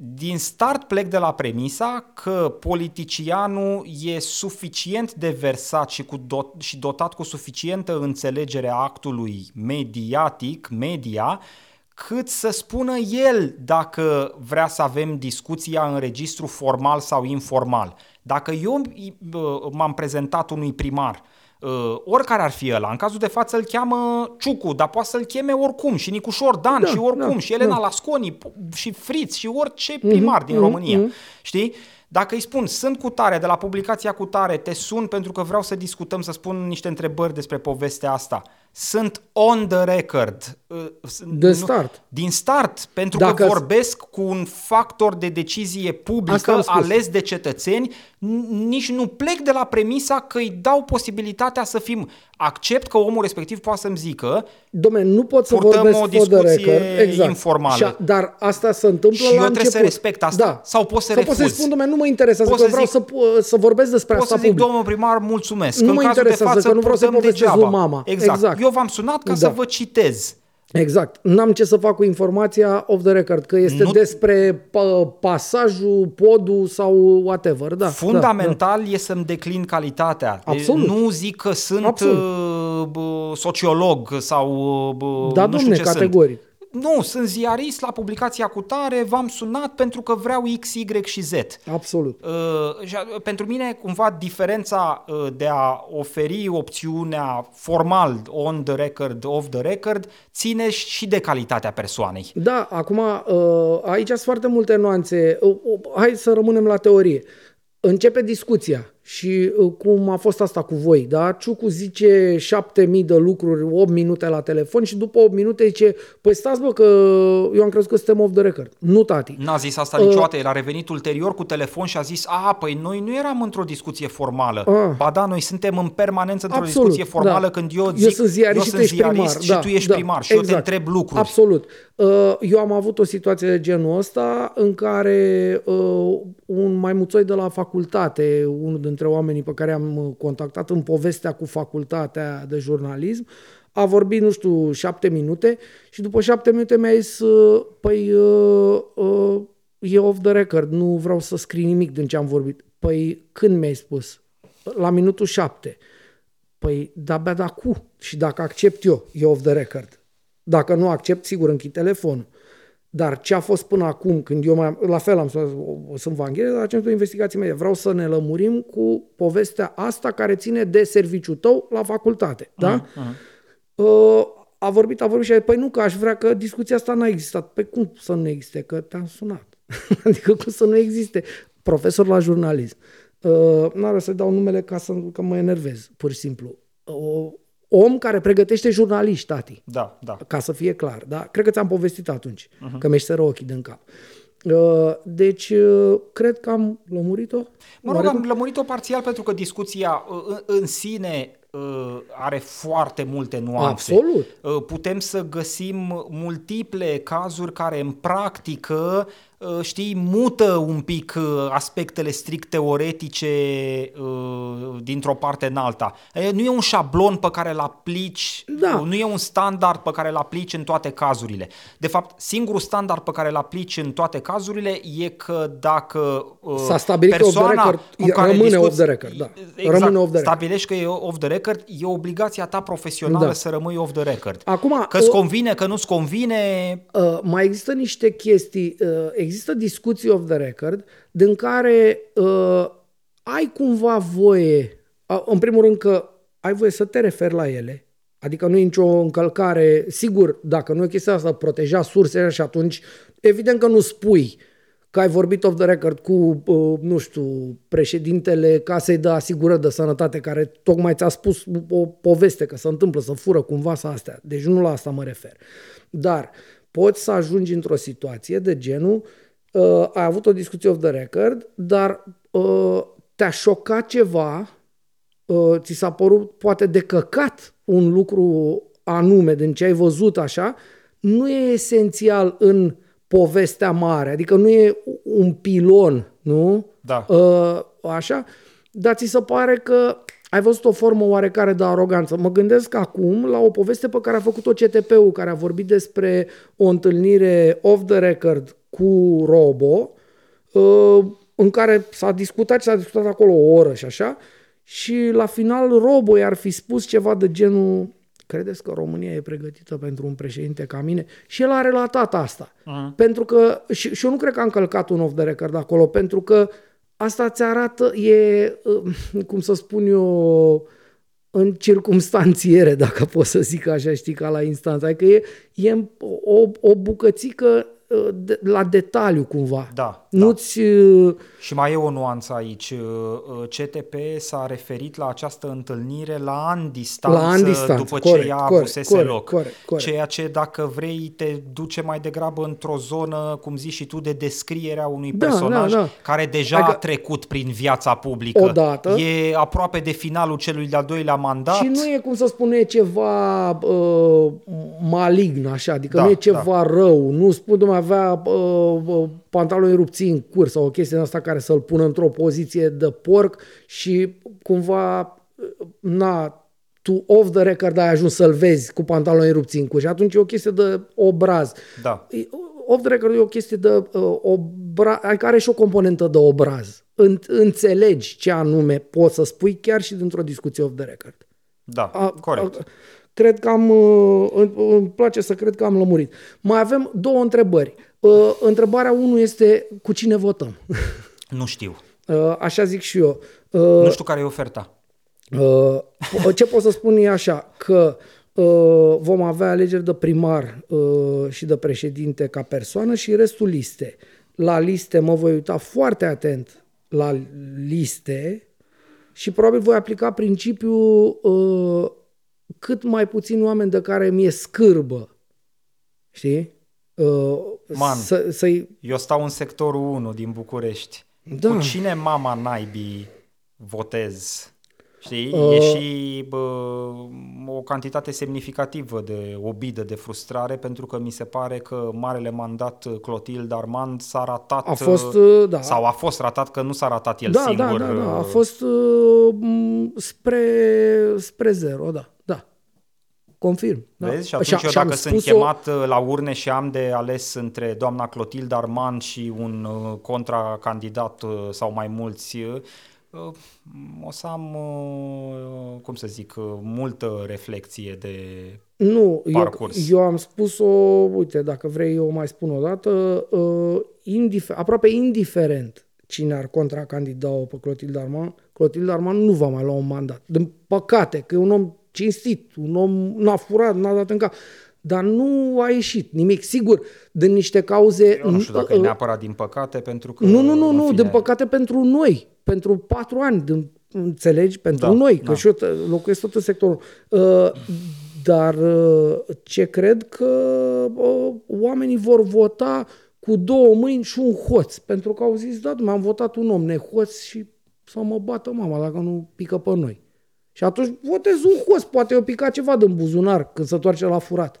S1: din start plec de la premisa că politicianul e suficient de versat și, cu dot, și dotat cu suficientă înțelegere a actului mediatic, media, cât să spună el dacă vrea să avem discuția în registru formal sau informal. Dacă eu bă, m-am prezentat unui primar, uh, oricare ar fi ăla, în cazul de față îl cheamă Ciucu, dar poate să-l cheme oricum și Nicușor Dan
S2: Da,
S1: și oricum
S2: da,
S1: și Elena
S2: da.
S1: Lasconi p- și Fritz și orice primar din România. Știi? Dacă îi spun, sunt cu tare de la publicația cu tare, te sun pentru că vreau să discutăm, să spun niște întrebări despre povestea asta. Sunt on the record. uh, sunt-
S2: De
S1: nu-
S2: start.
S1: Din start, pentru
S2: Dacă-
S1: că vorbesc cu un factor de decizie
S2: Asta
S1: publică
S2: am spus.
S1: ales de cetățeni, n- nici nu plec de la premisa că îi dau posibilitatea să fim. Accept că omul respectiv poate să-mi zică
S2: Dom'le, nu pot să
S1: Purtăm
S2: vorbesc
S1: o
S2: for the
S1: discuție
S2: record. Exact.
S1: informală.
S2: Și a, dar asta se întâmplă
S1: Și
S2: la
S1: eu trebuie
S2: început.
S1: să respect asta?
S2: Da.
S1: Sau pot să
S2: Sau pot să
S1: refuz?
S2: spun, dom'le, nu mă interesează,
S1: Pot
S2: că
S1: să
S2: vreau
S1: zic-
S2: să, pu- să vorbesc despre
S1: Pot
S2: asta
S1: să zic,
S2: public.
S1: domnul primar, mulțumesc.
S2: Nu
S1: că în
S2: mă
S1: cazul
S2: interesează,
S1: de față
S2: că nu vreau să
S1: purtăm
S2: povestesc
S1: degeaba.
S2: lui mama.
S1: Exact.
S2: Exact.
S1: Eu v-am sunat ca
S2: Da.
S1: să vă citez.
S2: Exact. N-am ce să fac cu informația off the record, că este
S1: Nu-
S2: despre pa- pasajul, podul sau whatever. Da,
S1: Fundamental e să-mi declin calitatea. Deci
S2: Absolut.
S1: Nu zic că sunt
S2: Absolut.
S1: uh, bă, sociolog sau uh, bă,
S2: Da,
S1: nu știu
S2: domne,
S1: ce
S2: categoric.
S1: sunt. Nu, sunt ziarist la publicația cu tare, v-am sunat pentru că vreau X, Y și Z.
S2: Absolut.
S1: Uh, și a- pentru mine, cumva, diferența uh, de a oferi opțiunea formal on the record, off the record, ține și de calitatea persoanei.
S2: Da, acum uh, aici sunt foarte multe nuanțe. Uh, uh, Hai să rămânem la teorie. Începe discuția și uh, cum a fost asta cu voi, da? Ciucu zice 7000 de lucruri, 8 minute la telefon și după 8 minute zice, păi stați bă că eu am crezut că suntem off the record. Nu, tati.
S1: N-a zis
S2: Uh.
S1: asta niciodată, el a revenit ulterior cu telefon și a zis, a, păi noi nu eram într-o discuție formală.
S2: Ah.
S1: Ba da, noi suntem în permanență într-o
S2: Absolut,
S1: discuție formală
S2: da.
S1: când eu zic,
S2: eu sunt ziarist și tu ești primar,
S1: și
S2: da,
S1: tu ești
S2: da,
S1: primar și eu
S2: exact.
S1: te întreb lucruri.
S2: Absolut. Uh, Eu am avut o situație de genul ăsta în care uh, un maimuțoi de la facultate, unul dintre oamenii pe care am uh, contactat în povestea cu facultatea de jurnalism, a vorbit, nu știu, șapte minute și după șapte minute mi-a zis, uh, păi, uh, uh, e off the record, nu vreau să scrii nimic din ce am vorbit. Păi, când mi-ai spus? La minutul șapte. Păi, de-abia de acum. Și dacă accept eu, e off the record. Dacă nu accept, sigur închid telefonul. Dar ce a fost până acum, când eu mai, la fel am spus, o- sunt vanghere, la centrul investigații mele, vreau să ne lămurim cu povestea asta care ține de serviciul tău la facultate. Da? Uh, a vorbit, a vorbit și a zis, păi nu, că aș vrea că discuția asta n-a existat. Păi cum să nu existe? Că te-am sunat. adică cum să nu existe? Profesor la jurnalism. Uh, n-are să dau numele ca să că mă enervez, pur și simplu. Uh, om care pregătește jurnaliști, tati
S1: Da, da.
S2: ca să fie clar, da? Cred că ți-am povestit atunci, uh-huh. că mi-ești sără ochii din cap. Uh, Deci, uh, cred că am lămurit-o.
S1: Mă rog,
S2: Oarecum?
S1: am lămurit-o parțial pentru că discuția uh, în, în sine uh, are foarte multe nuanțe.
S2: Absolut.
S1: Uh, putem să găsim multiple cazuri care în practică uh, știi, mută un pic uh, aspectele strict teoretice uh, dintr-o parte în alta. Nu e un șablon pe care îl aplici,
S2: Da.
S1: nu e un standard pe care îl aplici în toate cazurile. De fapt, singurul standard pe care îl aplici în toate cazurile e că dacă
S2: S-a stabilit că off the
S1: persoana
S2: record,
S1: cu care
S2: rămâne
S1: discuți-
S2: off the record, da.
S1: Exact,
S2: Rămâne off the record.
S1: stabilești că e off the record, e obligația ta profesională
S2: Da.
S1: să rămâi off the record.
S2: Acum,
S1: că îți
S2: o-
S1: convine, că nu-ți convine,
S2: Uh, mai există niște chestii, uh, există discuții off the record, din care uh, ai cumva voie, uh, în primul rând că ai voie să te referi la ele, adică nu e nicio încălcare, sigur, dacă nu e chestia asta, proteja sursele și atunci, evident că nu spui că ai vorbit off the record cu, uh, nu știu, președintele Casei de Asigurări de Sănătate, care tocmai ți-a spus o poveste că se întâmplă să fură cumva să astea. Deci nu la asta mă refer. Dar poți să ajungi într-o situație de genul, uh, ai avut o discuție off the record, dar uh, te-a șocat ceva, uh, ți s-a părut poate de căcat un lucru anume din ce ai văzut așa, nu e esențial în povestea mare, adică nu e un pilon, nu?
S1: Da.
S2: Uh, așa, dar ți se pare că ai văzut o formă oarecare de aroganță. Mă gândesc acum la o poveste pe care a făcut-o CTP-ul, care a vorbit despre o întâlnire off the record cu Robo, uh, în care s-a discutat și s-a discutat acolo o oră și așa, și la final Robo i-ar fi spus ceva de genul credeți că România e pregătită pentru un președinte ca mine? Și el a relatat asta. Uh-huh. Pentru că, și, și eu nu cred că a încălcat un off the record acolo, pentru că asta ți arată, e, uh, cum să spun eu, în circumstanțiere, dacă pot să zic așa, știi, ca la instanță. Adică e, e o, o bucățică uh, de, la detaliu cumva.
S1: Da,
S2: Nu-ți... uh,
S1: Și mai e o nuanță aici. CTP s-a referit la această întâlnire la an distanță,
S2: La an distanță,
S1: după ce
S2: corect,
S1: ea
S2: corect,
S1: avusese
S2: corect,
S1: loc.
S2: corect, corect.
S1: Ceea ce, dacă vrei, te duce mai degrabă într-o zonă, cum zici și tu, de descrierea unui
S2: Da,
S1: personaj
S2: da, da.
S1: care deja
S2: Adică-
S1: a trecut prin viața publică.
S2: Odată.
S1: E aproape de finalul celui de-al doilea mandat.
S2: Și nu e, cum să spune, e ceva uh, malign, așa, adică
S1: Da,
S2: nu e ceva rău. Nu spun, domnule, avea uh, uh, pantaloni rupți în curs sau o chestie din asta care să-l pună într-o poziție de porc și cumva, uh, na, tu off the record ai ajuns să-l vezi cu pantaloni rupți în curs și atunci e o chestie de obraz.
S1: Da.
S2: E- Off the record e o chestie de uh, obraz, adică are și o componentă de obraz. În, înțelegi ce anume poți să spui chiar și dintr-o discuție off the record.
S1: Da,
S2: A-
S1: corect.
S2: a- Cred că am, uh, îmi- îmi place să cred că am lămurit. Mai avem două întrebări. Uh, Întrebarea 1 este cu cine votăm?
S1: Nu știu.
S2: Uh, Așa zic și eu. Uh,
S1: Nu știu care e oferta.
S2: Uh, po- ce pot să spun e așa, că uh, vom avea alegeri de primar uh, și de președinte ca persoană și restul liste. La liste mă voi uita foarte atent la liste și probabil voi aplica principiul uh, cât mai puțini oameni de care mi-e scârbă. Știi? Uh,
S1: Man.
S2: Să, să-i
S1: Eu stau în sectorul 1 din București.
S2: Da.
S1: Cu cine mama naibii votez? Știi?
S2: Uh.
S1: E și bă, o cantitate semnificativă de obidă, de frustrare, pentru că mi se pare că marele mandat Clotilde Armand s-a ratat...
S2: A fost, uh, da.
S1: Sau a fost ratat, că nu s-a ratat el
S2: da,
S1: singur.
S2: Da, da, da. A
S1: uh,
S2: fost uh, m, spre, spre zero, da. Da. Confirm. Da.
S1: Vezi? Și atunci eu
S2: și-am
S1: dacă sunt
S2: spus-o-
S1: chemat uh, la urne și am de ales între doamna Clotilde Arman și un uh, contracandidat uh, sau mai mulți, uh, o să am, uh, cum să zic, uh, multă reflexie de...
S2: Nu, eu,
S1: parcurs.
S2: eu am spus-o, uite, dacă vrei eu o mai spun o dată, uh, indifer- aproape indiferent cine ar contracandida-o pe Clotilde Arman, Clotilde Arman nu va mai lua un mandat. Din păcate, că e un om cinstit, un om n-a furat, n-a dat în cap, dar nu a ieșit nimic. Sigur, din niște cauze...
S1: Eu nu știu dacă e
S2: uh,
S1: neapărat din păcate, pentru că...
S2: Nu, nu, nu,
S1: în
S2: nu,
S1: fine,
S2: din păcate pentru noi, pentru patru ani, din, înțelegi, pentru
S1: Da,
S2: noi, că
S1: da.
S2: și eu t- locuiesc tot în sectorul. Uh, dar uh, ce cred că uh, oamenii vor vota cu două mâini și un hoț, pentru că au zis, da, m-am votat un om nehoț și să mă bată mama dacă nu pică pe noi. Și atunci votezi un host, poate o pica ceva din buzunar când se toarce la furat.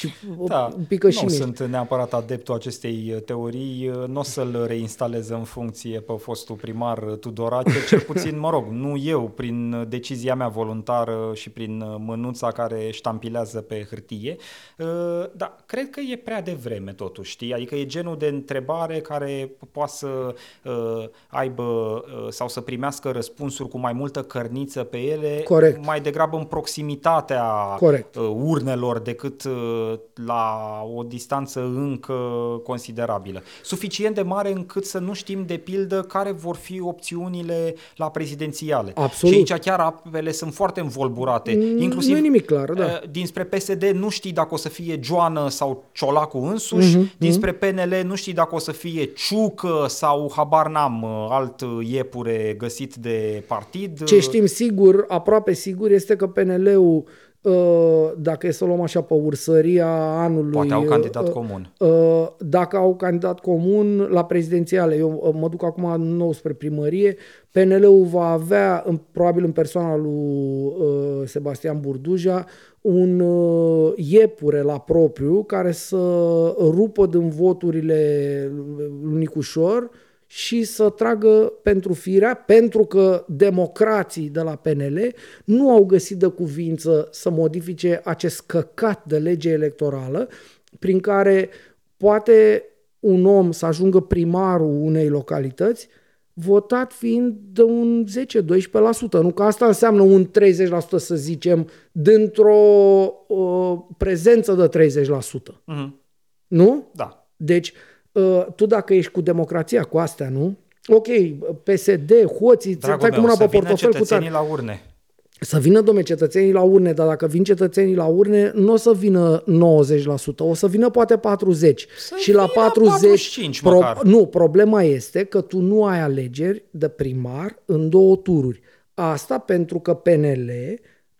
S2: Și
S1: da,
S2: pică
S1: nu
S2: și mie.
S1: sunt neapărat adeptul acestei uh, teorii, uh, nu o să-l reinstalez în funcție pe fostul primar uh, Tudorache, cel puțin, mă rog, nu eu, prin decizia mea voluntară și prin mânuța care ștampilează pe hârtie, dar cred că e prea devreme totuși, știi? Adică e genul de întrebare care poate să aibă sau să primească răspunsuri cu mai multă cărniță pe ele,
S2: Corect.
S1: mai degrabă în proximitatea
S2: Corect.
S1: urnelor decât la o distanță încă considerabilă. Suficient de mare încât să nu știm de pildă care vor fi opțiunile la prezidențiale.
S2: Absolut.
S1: Și aici chiar apele sunt foarte învolburate. Inclusiv
S2: nu e nimic clar, da.
S1: Eh, dinspre PSD nu știi dacă o să fie Joană sau Ciolacu însuși,
S2: Mhm,
S1: dinspre PNL nu știi dacă o să fie Ciucă sau habar n-am alt iepure găsit de partid.
S2: Ce știm sigur, aproape sigur, este că PNL-ul, uh, dacă e să o luăm așa pe ursăria anului...
S1: Poate au candidat
S2: uh,
S1: comun.
S2: uh, Dacă au candidat comun la prezidențiale, eu uh, mă duc acum nou spre primărie, PNL-ul va avea, în- probabil în persoana lui uh, Sebastian Burduja, un uh, iepure la propriu care să rupă din voturile lui Nicușor și să tragă pentru firea, pentru că democrații de la PNL nu au găsit de cuvință să modifice acest căcat de lege electorală prin care poate un om să ajungă primarul unei localități votat fiind de un 10-12%. Nu că asta înseamnă un 30% să zicem dintr-o uh, prezență de 30%.
S1: Mhm.
S2: Nu?
S1: Da.
S2: Deci, uh, tu dacă ești cu democrația, cu astea, nu? Ok, PSD, hoții, ți
S1: Dragul
S2: dai cu
S1: meu,
S2: mâna
S1: să
S2: pe
S1: vină
S2: portofel cu
S1: cetățenii
S2: tare.
S1: la urne.
S2: Să vină, domne, cetățenii la urne, dar dacă vin cetățenii la urne, nu o să vină 90%, o să vină poate 40%.
S1: Să
S2: și la
S1: vină
S2: 40,
S1: 45 măcar.
S2: nu, problema este că tu nu ai alegeri de primar în două tururi. Asta pentru că PNL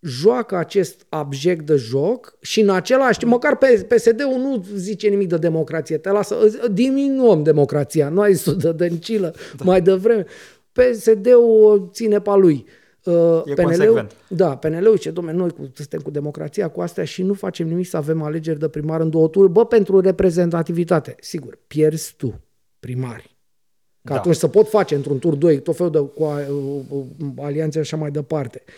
S2: joacă acest abject de joc și în același timp, măcar pe PSD-ul nu zice nimic de democrație, te lasă, diminuăm democrația, nu ai zis de dăncilă da. mai devreme. PSD-ul o ține pe a lui. Uh,
S1: E
S2: PNL-ul,
S1: consecvent.
S2: da, PNL-ul zice, domnule, noi cu, suntem cu democrația, cu astea și nu facem nimic să avem alegeri de primar în două tururi. Bă, pentru reprezentativitate. Sigur, pierzi tu primari. Că
S1: Da.
S2: atunci să pot face într-un tur 2 tot felul de cu a- uh, alianțe așa mai departe. Uh,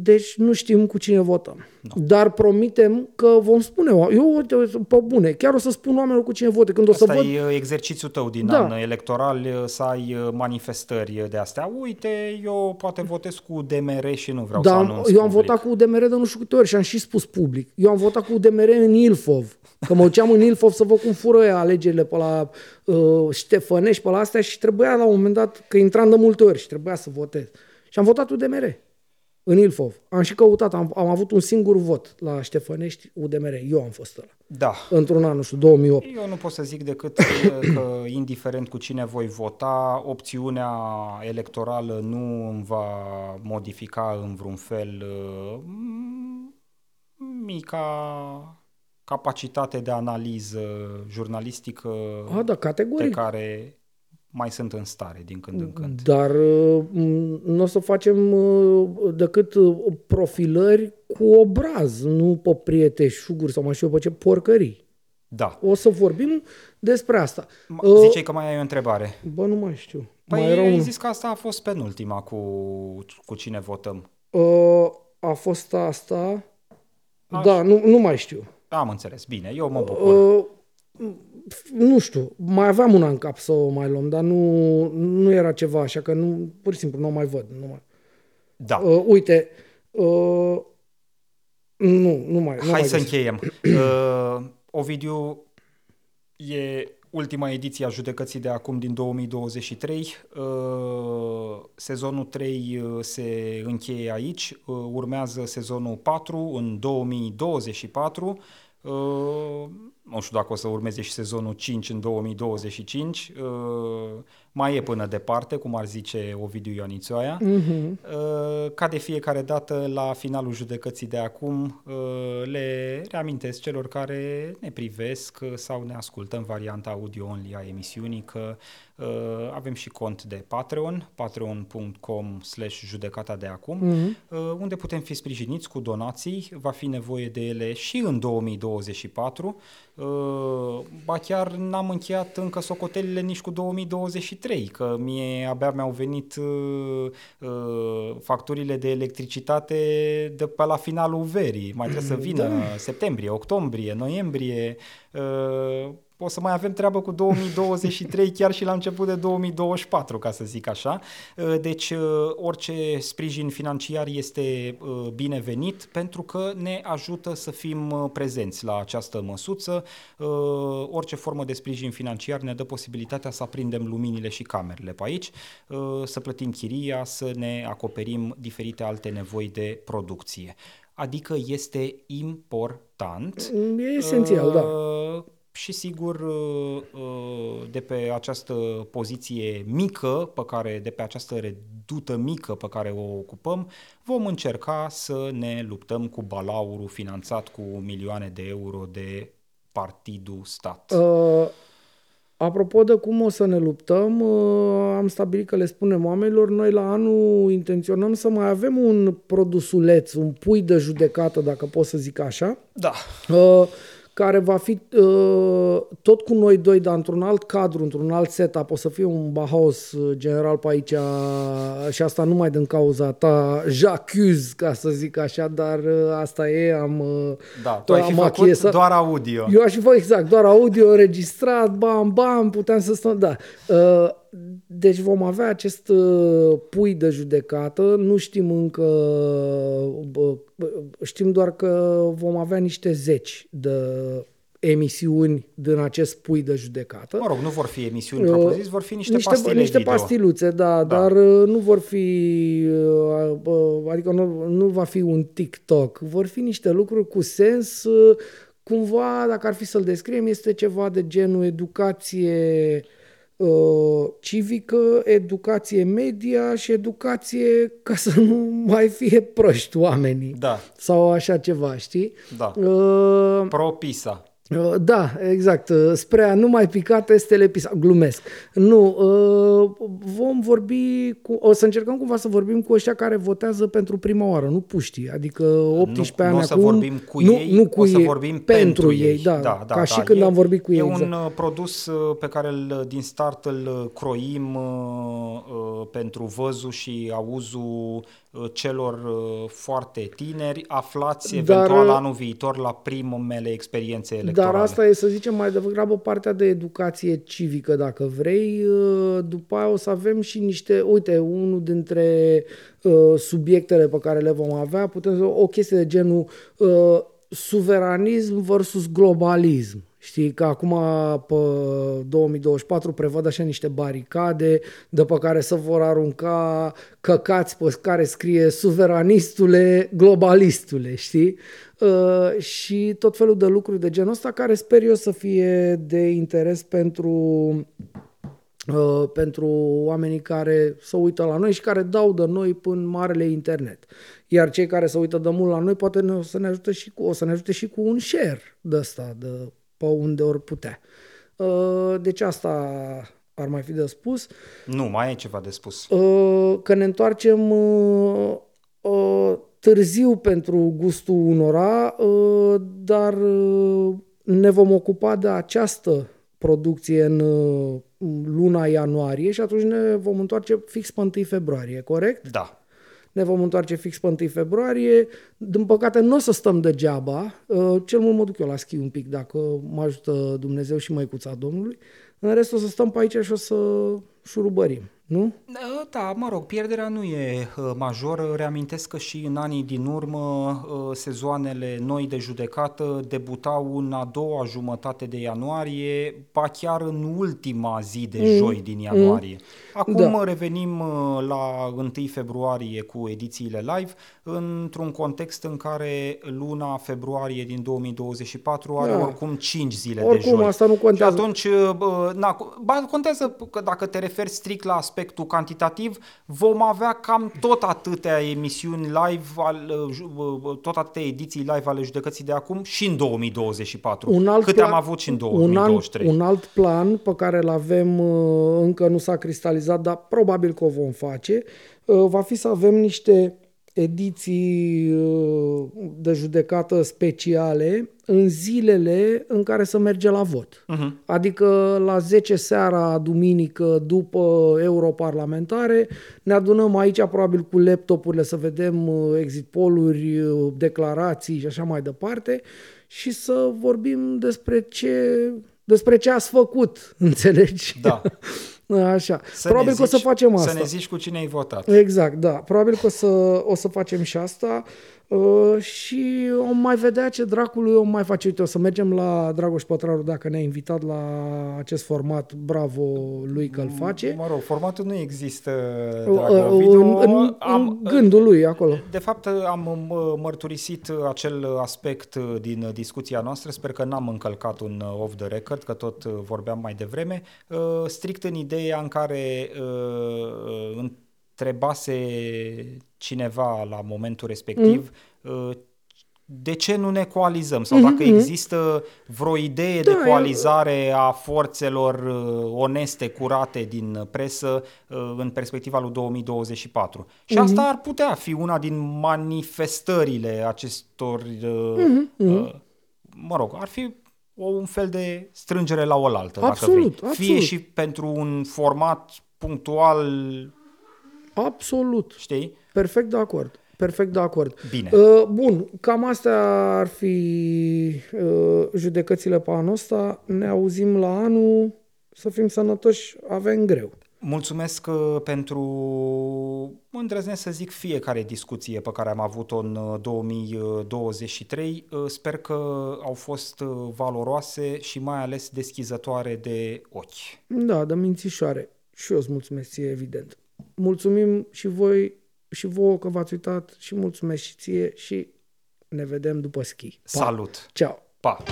S2: Deci nu știm cu cine votăm. Dar promitem că vom spune, eu uite, pe bune, chiar o să spun oamenilor cu cine vote. Când o să
S1: Asta
S2: văd,
S1: e uh, exercițiul tău din
S2: Da.
S1: an electoral, uh, să ai uh, manifestări de astea. Uite, eu poate votez cu DMR și nu vreau
S2: da,
S1: să
S2: am-
S1: anunț
S2: eu am
S1: public.
S2: votat cu UDMR de nu știu câte ori și am și spus public. Eu am votat cu UDMR în Ilfov. Că mă duceam în Ilfov să văd cum fură ea alegerile pe la uh, Ștefănești, pe la astea și trebuia la un moment dat, că intram de multe ori și trebuia să votez. Și am votat UDMR în Ilfov. Am și căutat, am, am avut un singur vot la Ștefănești UDMR. Eu am fost ăla.
S1: Da.
S2: Într-un an, nu știu, 2008.
S1: Eu nu pot să zic decât uh, că, indiferent cu cine voi vota, opțiunea electorală nu îmi va modifica în vreun fel uh, mica capacitate de analiză jurnalistică
S2: A, da,
S1: pe
S2: categoric.
S1: care mai sunt în stare din când în când.
S2: Dar uh, m, nu o să facem uh, decât uh, profilări cu obraz, nu pe prieteșuguri sau mai știu eu pe ce porcării.
S1: Da.
S2: O să vorbim despre asta.
S1: M- Ziceai că mai ai o întrebare.
S2: Bă, nu mai știu.
S1: Păi
S2: mai era
S1: ai
S2: unul.
S1: zis că asta a fost penultima cu, cu cine votăm.
S2: Uh, a fost asta.
S1: Așa.
S2: Da, nu, nu mai știu.
S1: Am înțeles, bine, eu mă bucur.
S2: Uh, nu știu, mai aveam una în cap să o mai luăm, dar nu, nu era ceva așa, că nu, pur și simplu nu o mai văd. Nu mai...
S1: Da.
S2: Uh, uite, uh, nu, nu mai. Nu
S1: Hai
S2: mai
S1: să
S2: găsesc.
S1: încheiem. Uh, Ovidiu, e ultima ediție a judecății de acum din 2023. Uh, sezonul 3 uh, se încheie aici. Uh, urmează sezonul 4 în 2024. Uh, nu știu dacă o să urmeze și sezonul 5 în 2025, mai e până departe, cum ar zice Ovidiu Ioanițoaia. Uh-huh. Ca de fiecare dată, la finalul judecății de acum, le reamintesc celor care ne privesc sau ne ascultă în varianta audio-only a emisiunii că Uh, avem și cont de Patreon, patreon.com slash judecata de acum, uh-huh. uh, unde putem fi sprijiniți cu donații, va fi nevoie de ele și în 2024, uh, ba chiar n-am încheiat încă socotelile nici cu 2023, că mie abia mi-au venit uh, uh, facturile de electricitate de pe la finalul verii, mai trebuie să vină da. septembrie, octombrie, noiembrie, uh, o să mai avem treabă cu 2023 chiar și la început de 2024, ca să zic așa. Uh, deci uh, orice sprijin financiar este uh, binevenit pentru că ne ajută să fim prezenți la această măsuță. Orice formă de sprijin financiar ne dă posibilitatea să aprindem luminile și camerele pe aici, să plătim chiria, să ne acoperim diferite alte nevoi de producție. Adică este important.
S2: E esențial, da
S1: și sigur uh, uh, de pe această poziție mică, pe care, de pe această redută mică pe care o ocupăm, vom încerca să ne luptăm cu balaurul finanțat cu milioane de euro de partidul stat. Uh,
S2: apropo de cum o să ne luptăm, uh, am stabilit că le spunem oamenilor, noi la anul intenționăm să mai avem un produsuleț, un pui de judecată, dacă pot să zic așa.
S1: Da. Uh,
S2: care va fi uh, tot cu noi doi, dar într-un alt cadru, într-un alt setup. O să fie un Bahaus uh, general pe aici și asta numai din cauza ta, j'accuse, ca să zic așa, dar uh, asta e, am... Uh,
S1: da, tu ai fi făcut achiesat. doar audio.
S2: Eu aș fi făcut, exact, doar audio, înregistrat, bam, bam, puteam să stăm, da. Uh, deci vom avea acest uh, pui de judecată, nu știm încă, știm doar că vom avea niște zeci de emisiuni din acest pui de judecată.
S1: Mă rog, nu vor fi emisiuni uh, propriu-zis, vor fi niște,
S2: niște
S1: pastile
S2: Niște
S1: video.
S2: pastiluțe, da, da, dar uh, nu vor fi, adică nu, nu va fi un TikTok, vor fi niște lucruri cu sens, cumva, dacă ar fi să-l descriem, este ceva de genul educație Uh, civică, educație media și educație ca să nu mai fie proști oamenii.
S1: Da.
S2: Sau așa ceva, știi?
S1: Da. Uh, Pro-PISA.
S2: Uh, da, exact. Uh, spre a nu mai pica testele PISA. Glumesc. Nu, uh, vom vorbi cu... O să încercăm cumva să vorbim cu ăștia care votează pentru prima oară, nu puștii. Adică 18 nu, ani
S1: nu
S2: acum...
S1: Nu să vorbim cu nu, ei, nu cu o să ei, vorbim pentru, pentru ei.
S2: ei. Da, da, da, ca da, și când e, am vorbit cu ei.
S1: E exact. un produs pe care îl, din start îl croim uh, pentru văzul și auzul Uh, celor uh, foarte tineri, aflați eventual dar, anul viitor la primele experiențe electorale.
S2: Dar asta e, să zicem, mai degrabă partea de educație civică, dacă vrei. Uh, după aia o să avem și niște, uite, unul dintre subiectele pe care le vom avea, putem să o chestie de genul suveranism versus globalism. Știi că acum pe 2024 prevăd așa niște baricade de pe care să vor arunca căcați pe care scrie suveranistule, globalistule, știi? Uh, și tot felul de lucruri de genul ăsta care sper eu să fie de interes pentru uh, pentru oamenii care se uită la noi și care dau de noi până marele internet. Iar cei care se uită de mult la noi poate ne, o să ne ajute și cu, o să ne ajute și cu un share de ăsta, de pe unde ori putea. Uh, deci asta ar mai fi de spus.
S1: Nu, mai e ceva de spus.
S2: Uh, că ne întoarcem uh, târziu pentru gustul unora, dar ne vom ocupa de această producție în luna ianuarie și atunci ne vom întoarce fix pe 1 februarie, corect?
S1: Da
S2: ne vom întoarce fix pe 1 februarie. Din păcate nu o să stăm degeaba, uh, cel mult mă duc eu la schi un pic dacă mă ajută Dumnezeu și măicuța Domnului. În rest o să stăm pe aici și o să șurubărim. Nu?
S1: Da, mă rog, pierderea nu e uh, majoră. Reamintesc că și în anii din urmă uh, sezoanele noi de judecată debutau în a doua jumătate de ianuarie, pa chiar în ultima zi de mm. joi din ianuarie. Acum da. revenim uh, la 1 februarie cu edițiile live, într-un context în care luna februarie din 2024 are da. oricum 5 zile
S2: oricum,
S1: de joi.
S2: asta nu contează.
S1: Și atunci, uh, na, contează că dacă te referi strict la aspect aspectul cantitativ, vom avea cam tot atâtea emisiuni live, al, uh, uh, tot atâtea ediții live ale judecății de acum și în 2024, un alt câte plan, am avut și în 2023.
S2: Un, alt, un alt plan pe care îl avem uh, încă nu s-a cristalizat, dar probabil că o vom face, va fi să avem niște ediții uh, de judecată speciale în zilele în care să merge la vot. Uh-huh. Adică la 10 seara, duminică, după europarlamentare, ne adunăm aici probabil cu laptopurile să vedem uh, exit poluri, uh, declarații și așa mai departe și să vorbim despre ce, despre ce ați făcut, înțelegi?
S1: Da.
S2: Așa. Să Probabil zici, că o să facem asta.
S1: Să ne zici cu cine ai votat.
S2: Exact, da. Probabil că o să, o să facem și asta. Uh, și o mai vedea ce dracului o mai face. Uite, o să mergem la Dragoș Pătraru dacă ne-a invitat la acest format. Bravo lui că îl face.
S1: Mă rog, formatul nu există, Drago. Uh, Video,
S2: în, în, am, în gândul lui acolo.
S1: De fapt, am mărturisit acel aspect din discuția noastră. Sper că n-am încălcat un off the record, că tot vorbeam mai devreme. Uh, strict în ideea în care uh, întrebase cineva la momentul respectiv mm. de ce nu ne coalizăm sau mm-hmm. dacă există vreo idee da, de coalizare a forțelor uh, oneste, curate din presă uh, în perspectiva lui 2024. Și mm-hmm. asta ar putea fi una din manifestările acestor, mm-hmm. mă rog, ar fi un fel de strângere la oaltă, absolut, dacă vrei. Fie absolut. și pentru un format punctual
S2: Absolut.
S1: Știi?
S2: Perfect de acord. Perfect de acord.
S1: Bine.
S2: Uh, bun, cam astea ar fi uh, judecățile pe anul ăsta. Ne auzim la anul. Să fim sănătoși, avem greu.
S1: Mulțumesc uh, pentru, îndrăznesc să zic, fiecare discuție pe care am avut-o în 2023. Uh, uh, sper că au fost valoroase și mai ales deschizătoare de ochi.
S2: Da, de mințișoare. Și eu îți mulțumesc ție, evident mulțumim și voi și vouă că v-ați uitat și mulțumesc și ție și ne vedem după schi.
S1: Pa. Salut!
S2: Ciao!
S1: Pa!